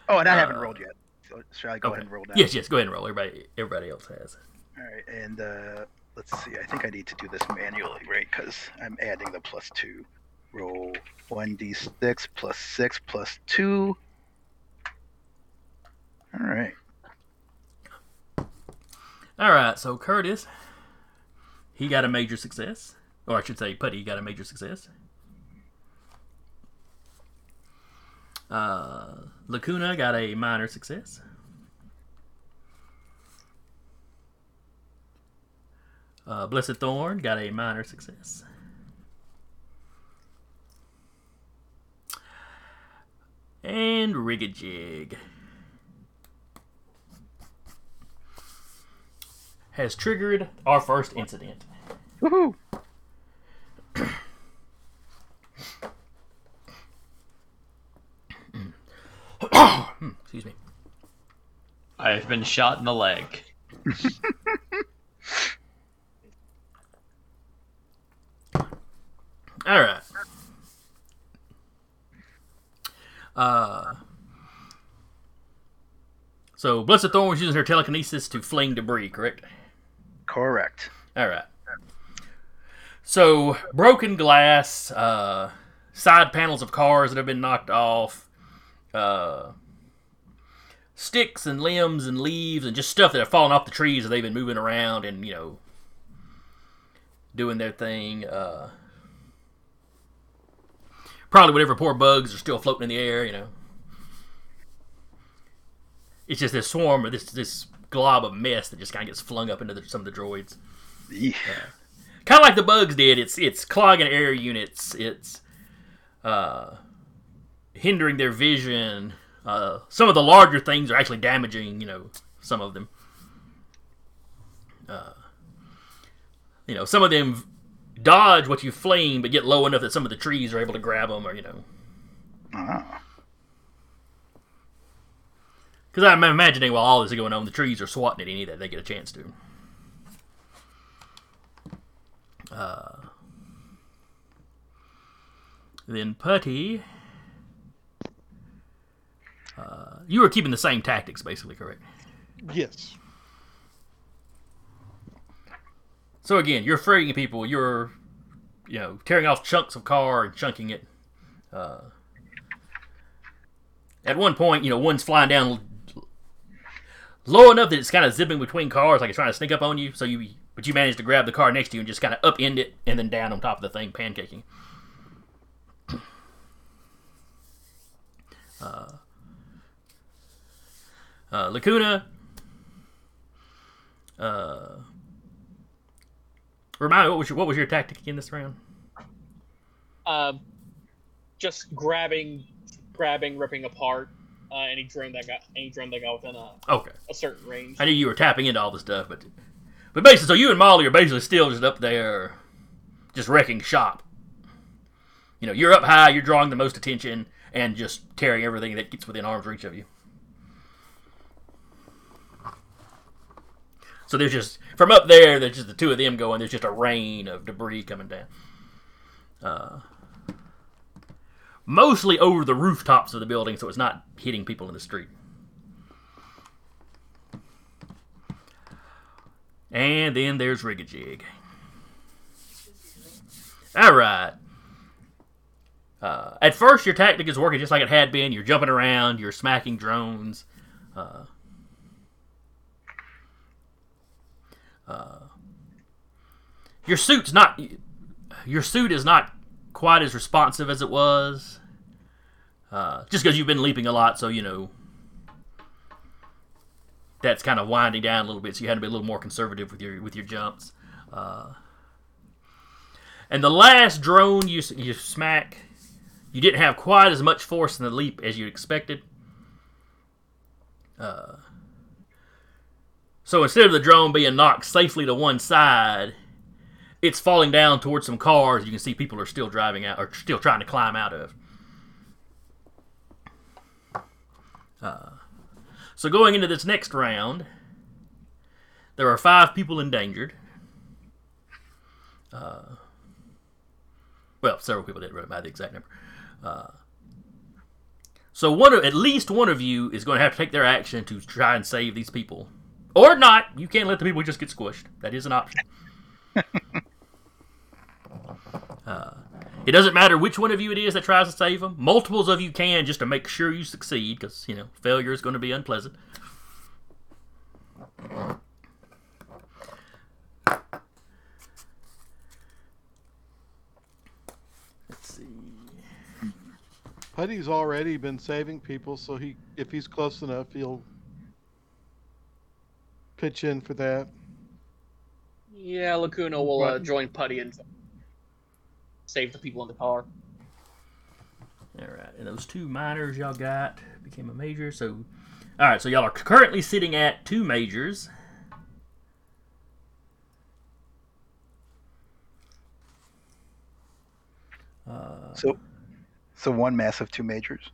oh, and I haven't Uh, rolled yet. So shall I go okay. ahead and roll down? Yes, yes. Go ahead and roll. Everybody, everybody else has. All right, and uh, let's see. I think I need to do this manually, right? Because I'm adding the plus two. Roll one d6 plus six plus two. All right. All right. So Curtis, he got a major success, or I should say, Putty got a major success. Uh, Lacuna got a minor success. Uh, Blessed Thorn got a minor success. And Rigajig has triggered our first incident. Woohoo! Excuse me. I've been shot in the leg. All right. Uh, so Blessed Thorn was using her telekinesis to fling debris, correct? Correct. All right. So broken glass, uh, side panels of cars that have been knocked off, uh, sticks and limbs and leaves and just stuff that have fallen off the trees that they've been moving around and you know doing their thing. Uh, probably whatever poor bugs are still floating in the air, you know. It's just this swarm or this this glob of mess that just kind of gets flung up into the, some of the droids Eesh. Kind of like the bugs did. It's it's clogging air units. It's uh, hindering their vision. Uh, some of the larger things are actually damaging. You know, some of them. Uh, you know, some of them dodge what you fling, but get low enough that some of the trees are able to grab them, or you know. Ah. Because I'm imagining while all this is going on, the trees are swatting at any that they get a chance to. Uh, then Putty. Uh, you were keeping the same tactics, basically, correct? Yes. So again, you're freeing people. You're, you know, tearing off chunks of car and chunking it. Uh, at one point, you know, one's flying down low enough that it's kind of zipping between cars, like it's trying to sneak up on you. So you, but you manage to grab the car next to you and just kind of upend it, and then down on top of the thing, pancaking. Uh, uh, Lacuna. Uh, Remind me, what was your what was your tactic again this round? Uh, just grabbing, grabbing, ripping apart uh, any drone that got any drone that got within a, Okay, a certain range. I knew you were tapping into all the stuff, but but basically, so you and Molly are basically still just up there, just wrecking shop. You know, you're up high, you're drawing the most attention, and just tearing everything that gets within arm's reach of you. So there's just from up there, there's just the two of them going. There's just a rain of debris coming down. Uh, mostly over the rooftops of the building, so it's not hitting people in the street. And then there's Rigajig. All right. Uh, at first, your tactic is working just like it had been. You're jumping around, you're smacking drones. Uh, Uh, your suit's not. Your suit is not quite as responsive as it was. Uh, just because you've been leaping a lot, so you know that's kind of winding down a little bit. So you had to be a little more conservative with your with your jumps. Uh, and the last drone you you smack, you didn't have quite as much force in the leap as you expected. Uh, so instead of the drone being knocked safely to one side, it's falling down towards some cars. You can see people are still driving out or still trying to climb out of. Uh, so going into this next round, there are five people endangered. Uh, well, several people didn't remember the exact number. Uh, so one of, at least one of you is going to have to take their action to try and save these people, or not. You can't let the people just get squished. That is an option. uh, it doesn't matter which one of you it is that tries to save them. Multiples of you can just to make sure you succeed, because you know failure is going to be unpleasant. Let's see. Putty's already been saving people, so he if he's close enough, he'll pitch in for that. Yeah, Lacuna will uh, join Putty and save the people in the car. All right, and those two minors y'all got became a major. So, all right, so y'all are currently sitting at two majors. Uh, So, so one massive, two majors.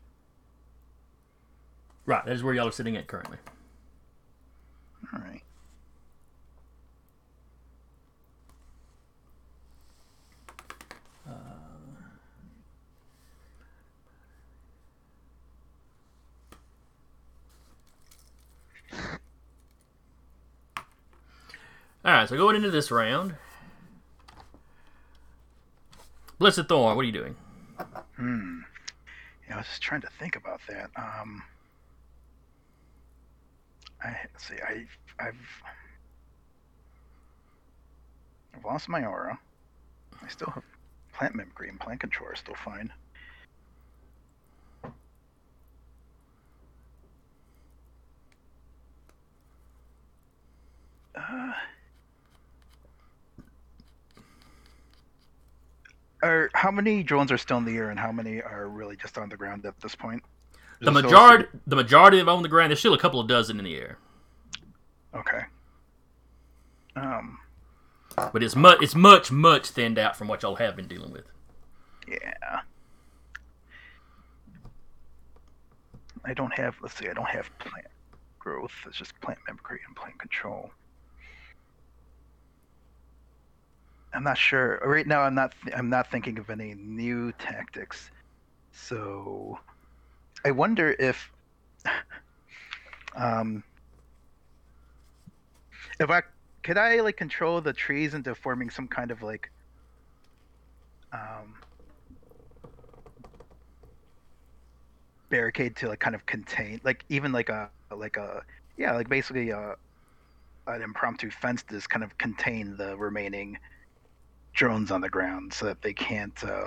right, that is where y'all are sitting at currently. All right. All right, so going into this round, Blessed Thorn, what are you doing? Hmm. Yeah, I was just trying to think about that. Um. I see. I I've I've lost my aura. I still have plant mimicry and plant control are still fine. Uh, are how many drones are still in the air and how many are really just on the ground at this point? The Is still- majority, the majority of them on the ground. There's still a couple of dozen in the air, Okay. Um. but it's much, it's much, much thinned out from what y'all have been dealing with. Yeah. I don't have. Let's see. I don't have plant growth. It's just plant mimicry and plant control. I'm not sure right now. I'm not. I'm not thinking of any new tactics. So, I wonder if, um, if I could I like control the trees into forming some kind of like, um, barricade to like kind of contain like even like a like a yeah like basically a an impromptu fence to just kind of contain the remaining drones on the ground so that they can't uh,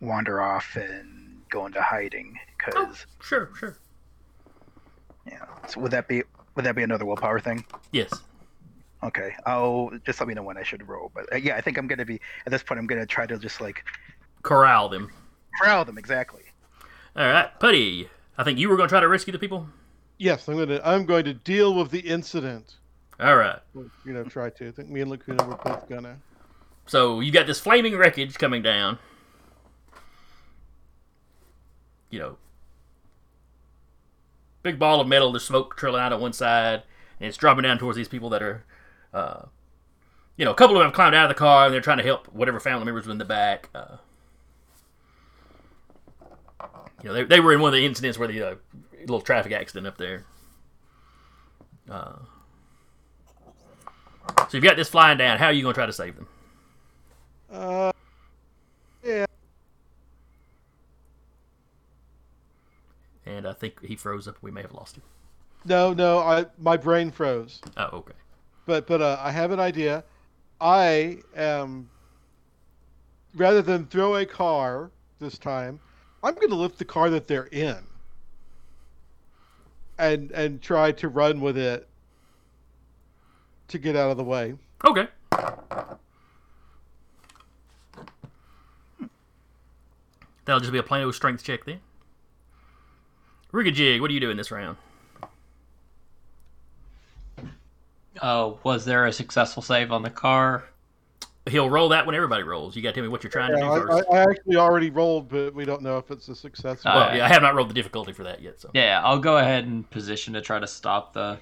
wander off and go into hiding because Sure, sure. yeah so would that be would that be another willpower thing Yes. okay i'll just let me know when i should roll but uh, yeah i think i'm gonna be at this point i'm gonna try to just like Corral them. corral them exactly All right, Putty. I think you were going to try to rescue the people. Yes, I'm gonna I'm going to deal with the incident. All right. You know, try to. I think me and Lacuna were both gonna. So you got this flaming wreckage coming down. You know, big ball of metal. There's smoke trailing out on one side, and it's dropping down towards these people that are, uh, you know, a couple of them have climbed out of the car and they're trying to help whatever family members were in the back. Uh, you know, they, they were in one of the incidents where the uh, little traffic accident up there. Uh, so you've got this flying down. How are you going to try to save them? Uh, yeah. And I think he froze up. We may have lost him. No, no. I my brain froze. Oh, okay. but but uh, I have an idea. I am rather than throw a car this time, I'm going to lift the car that they're in and and try to run with it to get out of the way. Okay. That'll just be a plain old strength check then. Rigajig, what are you doing this round? Uh, was there a successful save on the car? He'll roll that when everybody rolls. You got to tell me what you're trying to do I, first. I I actually already rolled, but we don't know if it's a success. Uh, well, not. yeah, I have not rolled the difficulty for that yet. So Yeah, I'll go ahead and position to try to stop the.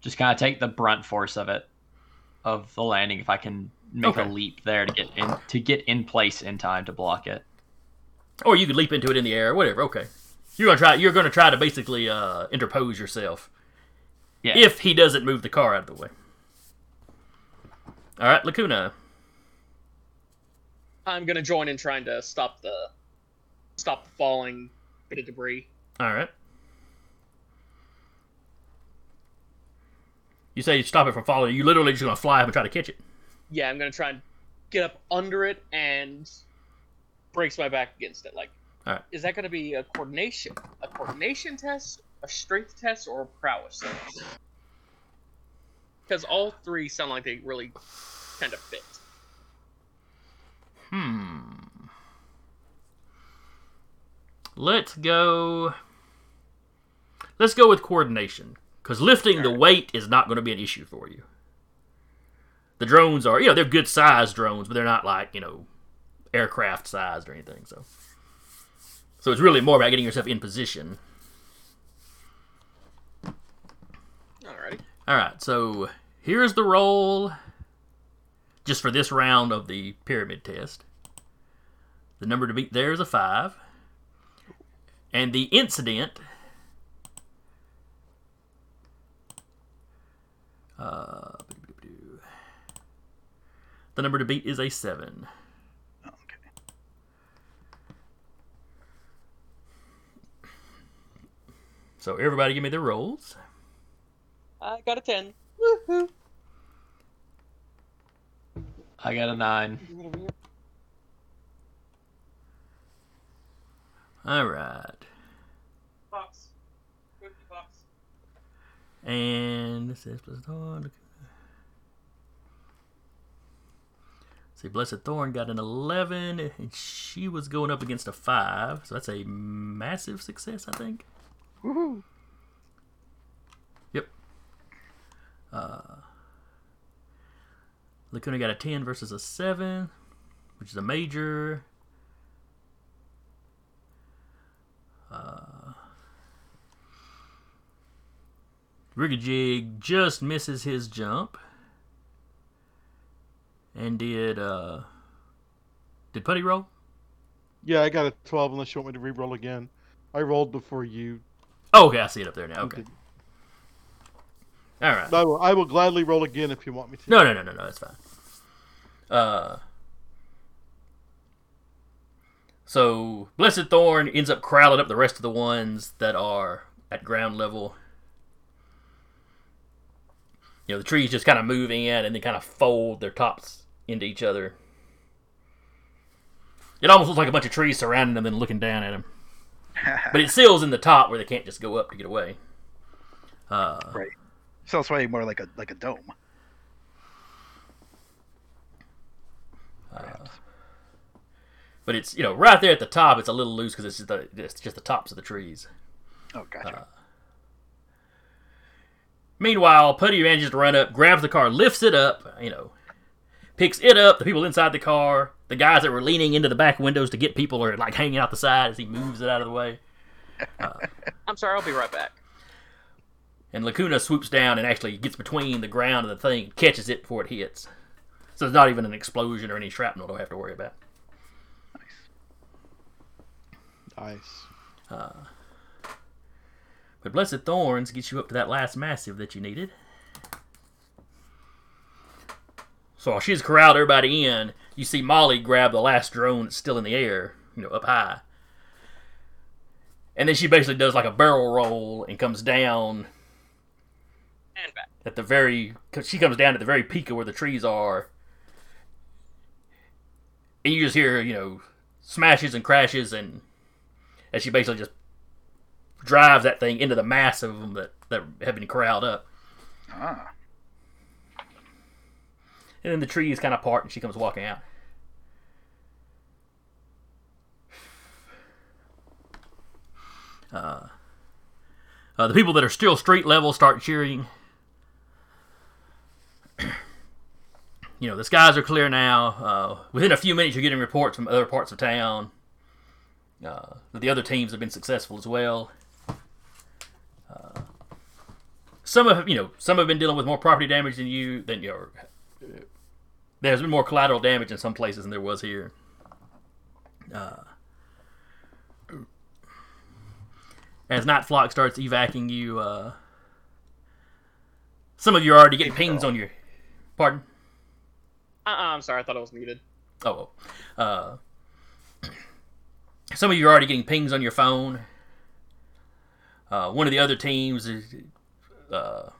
Just kind of take the brunt force of it, of the landing. If I can make Okay. a leap there to get in to get in place in time to block it. or you could leap into it in the air, whatever. Okay, you're gonna try. You're gonna try to basically uh, interpose yourself Yeah. if he doesn't move the car out of the way. All right, Lacuna. I'm gonna join in trying to stop the stop the falling bit of debris. All right. You say you stop it from falling. You literally just gonna fly up and try to catch it. Yeah, I'm gonna try and get up under it and breaks my back against it. Like, Alright. is that gonna be a coordination, a coordination test, a strength test, or a prowess test? Because all three sound like they really kind of fit. Hmm. Let's go. Let's go with coordination because lifting the weight is not going to be an issue for you. The drones are, you know, they're good sized drones, but they're not like you know, aircraft sized or anything. So, so it's really more about getting yourself in position. Alrighty. All right, so here's the roll just for this round of the pyramid test. The number to beat there is a 5. And the incident uh, the number to beat is a 7. Okay. So everybody give me their rolls. I got a ten. Woohoo! I got a nine. All right. Box. Box. And this is Blessed Thorn. See, Blessed Thorn got an 11, and she was going up against a 5, so that's a massive success, I think. Woohoo! Yep. Uh, Lacuna got a 10 versus a 7, which is a major. Uh, Rigajig just misses his jump. And did, uh, did Putty roll? Yeah, I got a 12 unless you want me to re-roll again. I rolled before you. Oh, okay, I see it up there now. Okay. All right. I will, I will gladly roll again if you want me to. No, no, no, no, no. That's fine. Uh, so Blessed Thorn ends up crowding up the rest of the ones that are at ground level. You know, the trees just kind of move in and then kind of fold their tops into each other. It almost looks like a bunch of trees surrounding them and looking down at them. But it seals in the top where they can't just go up to get away. Uh, right. So it's way more like a like a dome. Perhaps. but it's you know right there at the top. It's a little loose because it's just the it's just the tops of the trees. oh, gotcha. Uh, Meanwhile, Putty manages to run up, grabs the car, lifts it up, you know, picks it up. The people inside the car, the guys that were leaning into the back windows to get people are like hanging out the side as he moves it out of the way. I'm sorry, I'll be right back. And Lacuna swoops down and actually gets between the ground and the thing, catches it before it hits. So there's not even an explosion or any shrapnel to have to worry about. Nice, nice. But Blessed Thorns gets you up to that last massive that you needed. So while she's corralled everybody in, you see Molly grab the last drone that's still in the air, you know, up high. And then she basically does like a barrel roll and comes down And back. at the very. Cause she comes down at the very peak of where the trees are, and you just hear you know smashes and crashes, and as she basically just drives that thing into the mass of them that that have been corralled up, Ah. And then the trees kind of part, and she comes walking out. Uh, uh, the people that are still street level start cheering. you know, the skies are clear now. Uh, within a few minutes, you're getting reports from other parts of town uh, that the other teams have been successful as well. Uh, some have, you know, some have been dealing with more property damage than you. Than your, there's been more collateral damage in some places than there was here. Uh, as Nightflux starts evacuating you, uh, some of you are already getting pings on your. Pardon? Uh, uh I'm sorry. I thought I was muted. Oh, uh, some of you are already getting pings on your phone. Uh, one of the other teams is. Uh,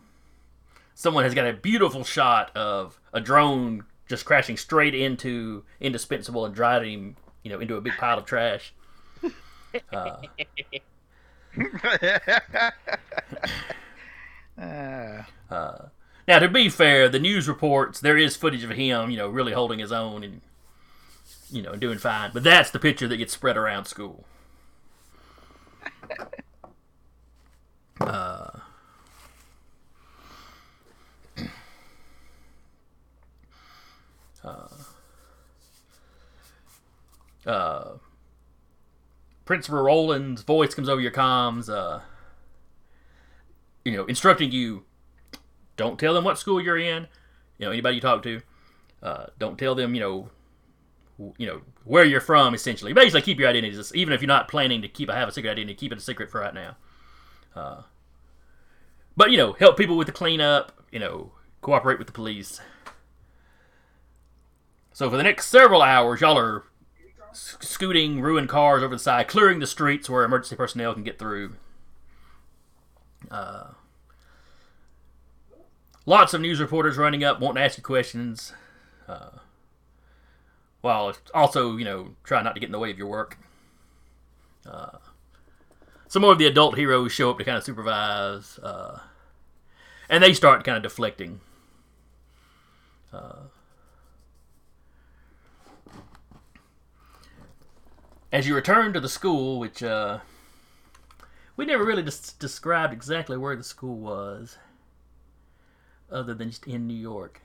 someone has got a beautiful shot of a drone just crashing straight into indispensable and driving him, you know, into a big pile of trash. Uh, Ah. Uh, now, to be fair, the news reports there is footage of him, you know, really holding his own and, you know, doing fine. But that's the picture that gets spread around school. Uh, uh, uh, Principal Roland's voice comes over your comms. Uh, you know, instructing you don't tell them what school you're in. You know, anybody you talk to, uh, don't tell them, you know, you know where you're from. Essentially, basically, keep your identities, even if you're not planning to keep I have a secret identity. Keep it a secret for right now. Uh, but you know, help people with the cleanup. You know, cooperate with the police. So for the next several hours, y'all are scooting ruined cars over the side, clearing the streets where emergency personnel can get through. Uh, lots of news reporters running up, wanting to ask you questions, uh, while also, you know, trying not to get in the way of your work. Uh, some more of the adult heroes show up to kind of supervise, uh, and they start kind of deflecting. As you return to the school, which uh, we never really des- described exactly where the school was, other than just in New York.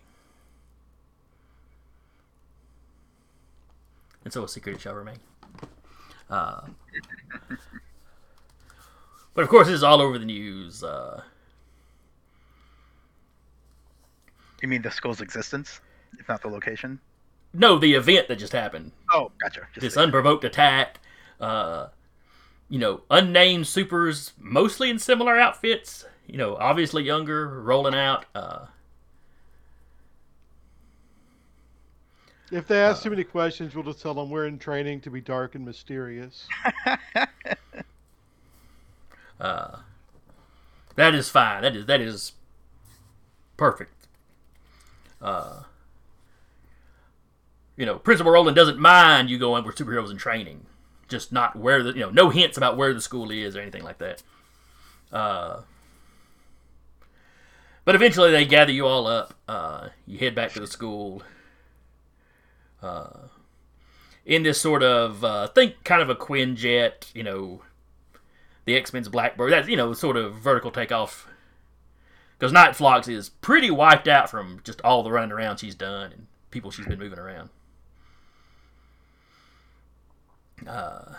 And so a secret shall remain. Uh, but of course, this is all over the news. Uh, You mean the school's existence, if not the location? No, the event that just happened. Oh, gotcha. Just this the- unprovoked attack. Uh, you know, unnamed supers, mostly in similar outfits. You know, obviously younger, rolling out. Uh, If they ask too many questions, we'll just tell them we're in training to be dark and mysterious. uh, that is fine. That is that is perfect. Uh, you know, Principal Roland doesn't mind you going with superheroes in training, just not where the you know no hints about where the school is or anything like that. Uh, but eventually they gather you all up. Uh, you head back to the school. Uh, in this sort of uh, think kind of a Quinjet, you know, the X Men's Blackbird. That's you know sort of vertical takeoff. Because Nightflux is pretty wiped out from just all the running around she's done and people she's been moving around. Uh,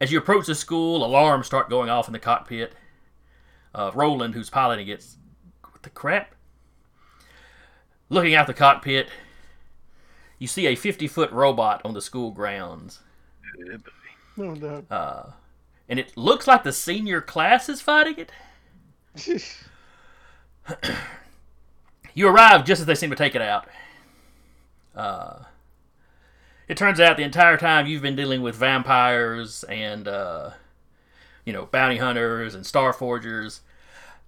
as you approach the school, alarms start going off in the cockpit. Uh, Roland, who's piloting it, what the crap? Looking out the cockpit, you see a 50 foot robot on the school grounds. No. Uh, and it looks like the senior class is fighting it. You arrive just as they seem to take it out. Uh, it turns out the entire time you've been dealing with vampires and, uh, you know, bounty hunters and star forgers.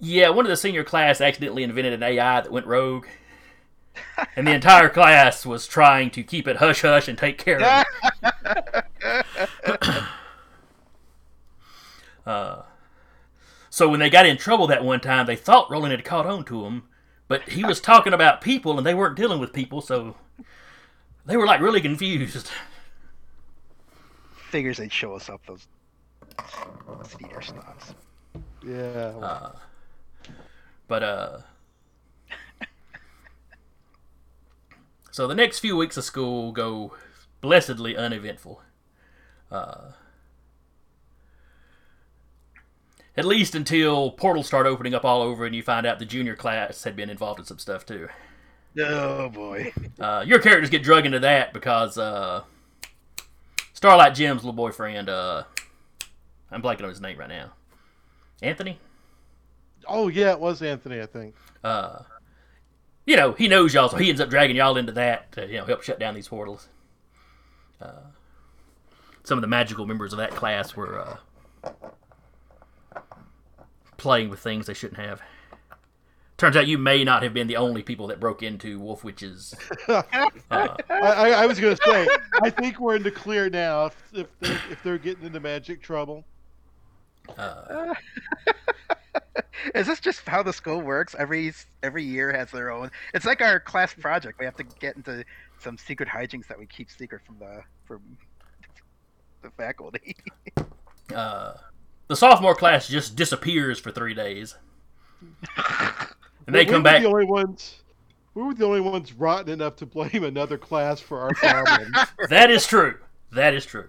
Yeah, one of the senior class accidentally invented an AI that went rogue. And the entire class was trying to keep it hush hush and take care of it. Uh, so when they got in trouble that one time, they thought Roland had caught on to him, but he was talking about people and they weren't dealing with people, so they were like really confused. Figures they'd show us up those theater snobs. Yeah. Uh, but uh, so the next few weeks of school go blessedly uneventful. Uh, at least until portals start opening up all over and you find out the junior class had been involved in some stuff too. Oh boy. Uh, your characters get drug into that because uh, Starlight Jim's little boyfriend, uh, I'm blanking on his name right now. Anthony? oh yeah, it was Anthony, I think. uh, you know, he knows y'all, so he ends up dragging y'all into that to, you know, help shut down these portals. Uh, some of the magical members of that class were uh, playing with things they shouldn't have. Turns out you may not have been the only people that broke into Wolf Witch's. Uh, I, I, I was gonna say, I think we're in the clear now. If if they're, if they're getting into magic trouble, uh, Is this just how the school works? Every every year has their own. It's like our class project. We have to get into some secret hijinks that we keep secret from the from the faculty. uh, the sophomore class just disappears for three days. And they we come were back. The only ones. We were the only ones rotten enough to blame another class for our problems. That is true. That is true.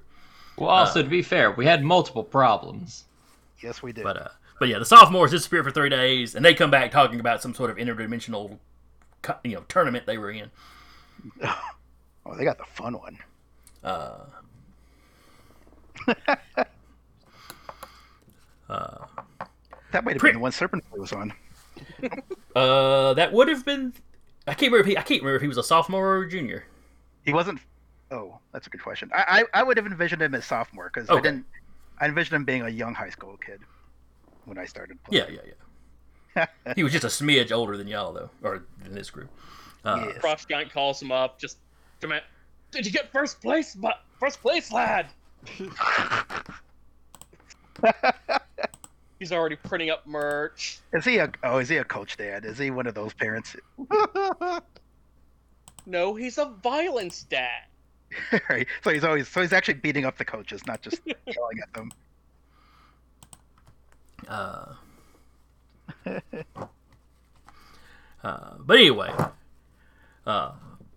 Well, also to be fair, we had multiple problems. yes, we did. But uh, but yeah, the sophomores disappear for three days, and they come back talking about some sort of interdimensional, you know, tournament they were in. oh, they got the fun one. Uh, uh, That might have Pre- been the one Serpent was on. uh, that would have been. I can't remember. If he, I can't remember if he was a sophomore or a junior. He wasn't. Oh, that's a good question. I I, I would have envisioned him as sophomore because I didn't. I envisioned him being a young high school kid when I started. Yeah, Playing. yeah, yeah. Yeah. he was just a smidge older than y'all, though, or than this group. Uh, Yes. Frost Giant calls him up, just demand, Did you get first place, but first place, lad? He's already printing up merch. Is he a? Oh, is he a coach dad? Is he one of those parents? No, he's a violence dad. right. So he's always. So he's actually beating up the coaches, not just yelling at them. Uh, uh, but anyway, uh,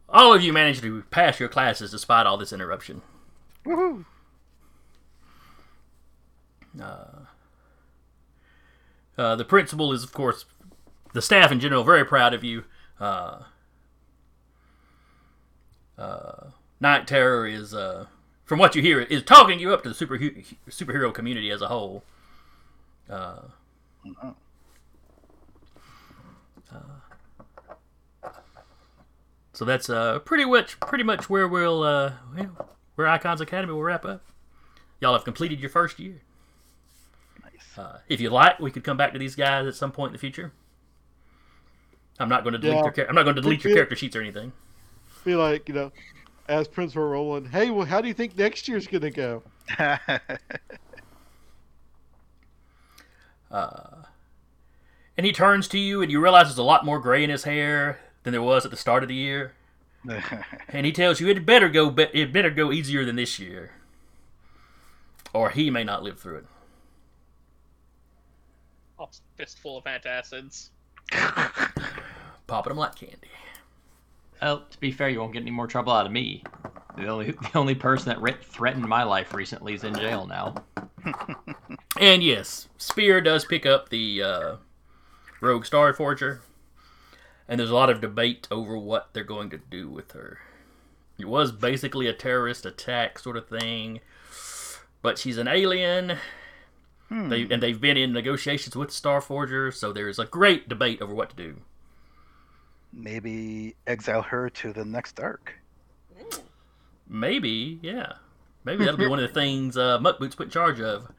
all of you managed to pass your classes despite all this interruption. Woohoo! Uh, the principal is, of course, the staff in general, very proud of you. Uh, uh, Night Terror is, uh, from what you hear, is talking you up to the super superhero community as a whole. Uh, uh, so that's uh, pretty much pretty much where we'll uh, where Icons Academy will wrap up. Y'all have completed your first year. Nice. Uh, if you like, we could come back to these guys at some point in the future. I'm not going to delete Yeah. your I'm not going to delete your character sheets or anything. Be like, you know, as Principal Roland, hey, well, how do you think next year's gonna go? Uh, and he turns to you, and you realize there's a lot more gray in his hair than there was at the start of the year. And he tells you it better go be- it better go easier than this year, or he may not live through it. Pops a fistful of antacids. Popping them like candy. Well, to be fair, you won't get any more trouble out of me. The only the only person that re- threatened my life recently is in jail now. And yes, Spear does pick up the uh, Rogue Star Forger, and there's a lot of debate over what they're going to do with her. It was basically a terrorist attack sort of thing, but she's an alien. Hmm. They, and they've been in negotiations with Star Forger, so there's a great debate over what to do. Maybe exile her to the next arc. Maybe, yeah, maybe that'll be one of the things uh, Muck Boots put in charge of.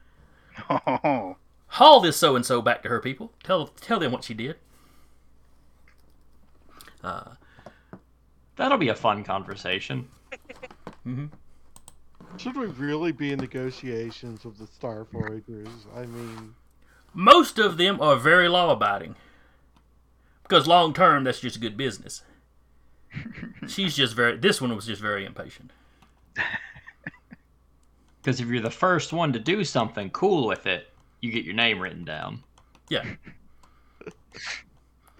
Oh, haul this so and so back to her people. Tell tell them what she did. Uh, That'll be a fun conversation. Should we really be in negotiations with the Star Forgers? I mean, most of them are very law abiding because long term that's just good business. She's just very. This one was just very impatient. Because if you're the first one to do something cool with it, you get your name written down. Yeah,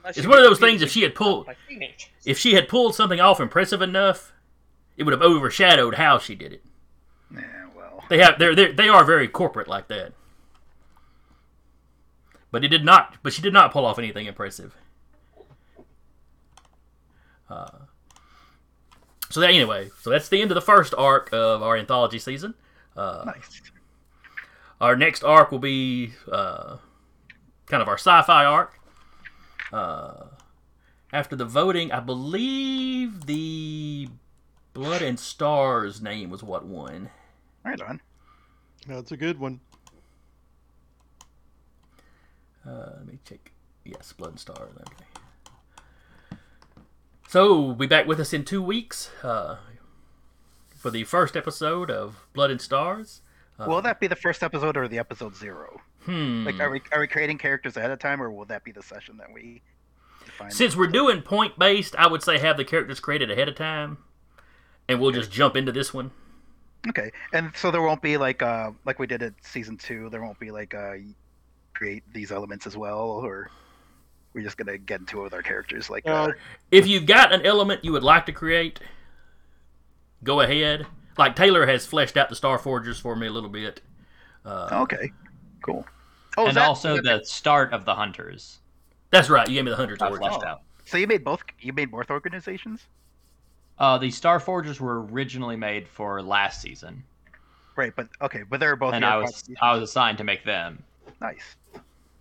it's one of those things. If she had pulled, if she had pulled something off impressive enough, it would have overshadowed how she did it. They have they're, they're they are very corporate like that. But it did not. But she did not pull off anything impressive. Uh, so that anyway, so that's the end of the first arc of our anthology season. Uh, Nice. our next arc will be uh, kind of our sci-fi arc. Uh, after the voting, I believe the Blood and Stars name was what won. Right on. that's a good one. Uh, let me check. Yes, Blood and Stars. Okay. So, be back with us in two weeks uh, for the first episode of Blood and Stars. will that be the first episode or the episode zero? Hmm. Like, are we are we creating characters ahead of time, or will that be the session that we? Since we're doing point based, I would say have the characters created ahead of time, and we'll just jump into this one. Okay, and so there won't be like uh like we did at season two. There won't be like uh create these elements as well, or we're just gonna get into it with our characters. Like, uh, Uh, If you've got an element you would like to create, go ahead. Like Taylor has fleshed out the Star Forgers for me a little bit. Uh, okay, cool. Oh, is and that- also that- the start of the Hunters. That's right. You gave me the hundreds I fleshed Oh. out. so you made both. You made both organizations, Uh, the Star Forgers were originally made for last season, right? But okay, but they're both. and I was. I was assigned to make them. nice.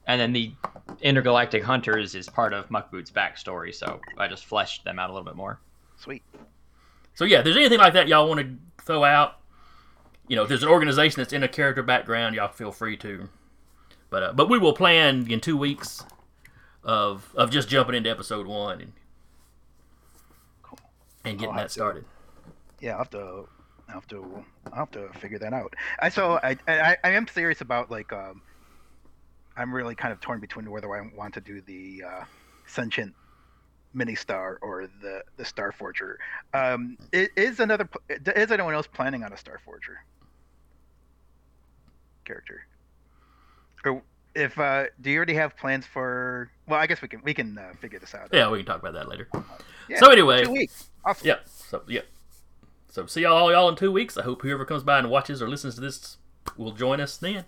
And then the Intergalactic Hunters is part of Muckboot's backstory, so I just fleshed them out a little bit more. Sweet. So yeah, if there's anything like that y'all want to throw out, you know, if there's an organization that's in a character background, y'all feel free to. But uh, but we will plan in two weeks of of just jumping into episode one and Cool. And getting that have to- started. Yeah, I'll have to. I'll have to. I'll have to figure that out. I so I I, I am serious about like um. I'm really kind of torn between whether I want to do the uh, sentient mini star or the the star forger. Um, i- is another is anyone else planning on a star forger character? Or if uh, do you already have plans for? Well, I guess we can we can uh, figure this out. Yeah, we can talk about that later. Yeah, So anyway, two weeks. Awesome. yeah. So yeah. So see y'all y'all in two weeks. I hope whoever comes by and watches or listens to this will join us then.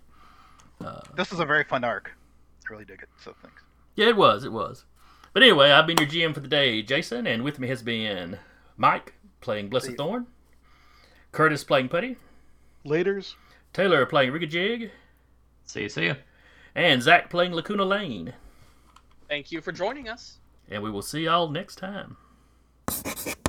Uh, this is a very fun arc. I really dig it. So thanks. Yeah, it was. It was. But anyway, I've been your GM for the day, Jason, and with me has been Mike playing Blessed See- Thorn, Curtis playing Putty, Laters. Taylor playing Rigajig, See you, see you. and Zach playing Lacuna Lane. Thank you for joining us. And we will see y'all next time. Thank you.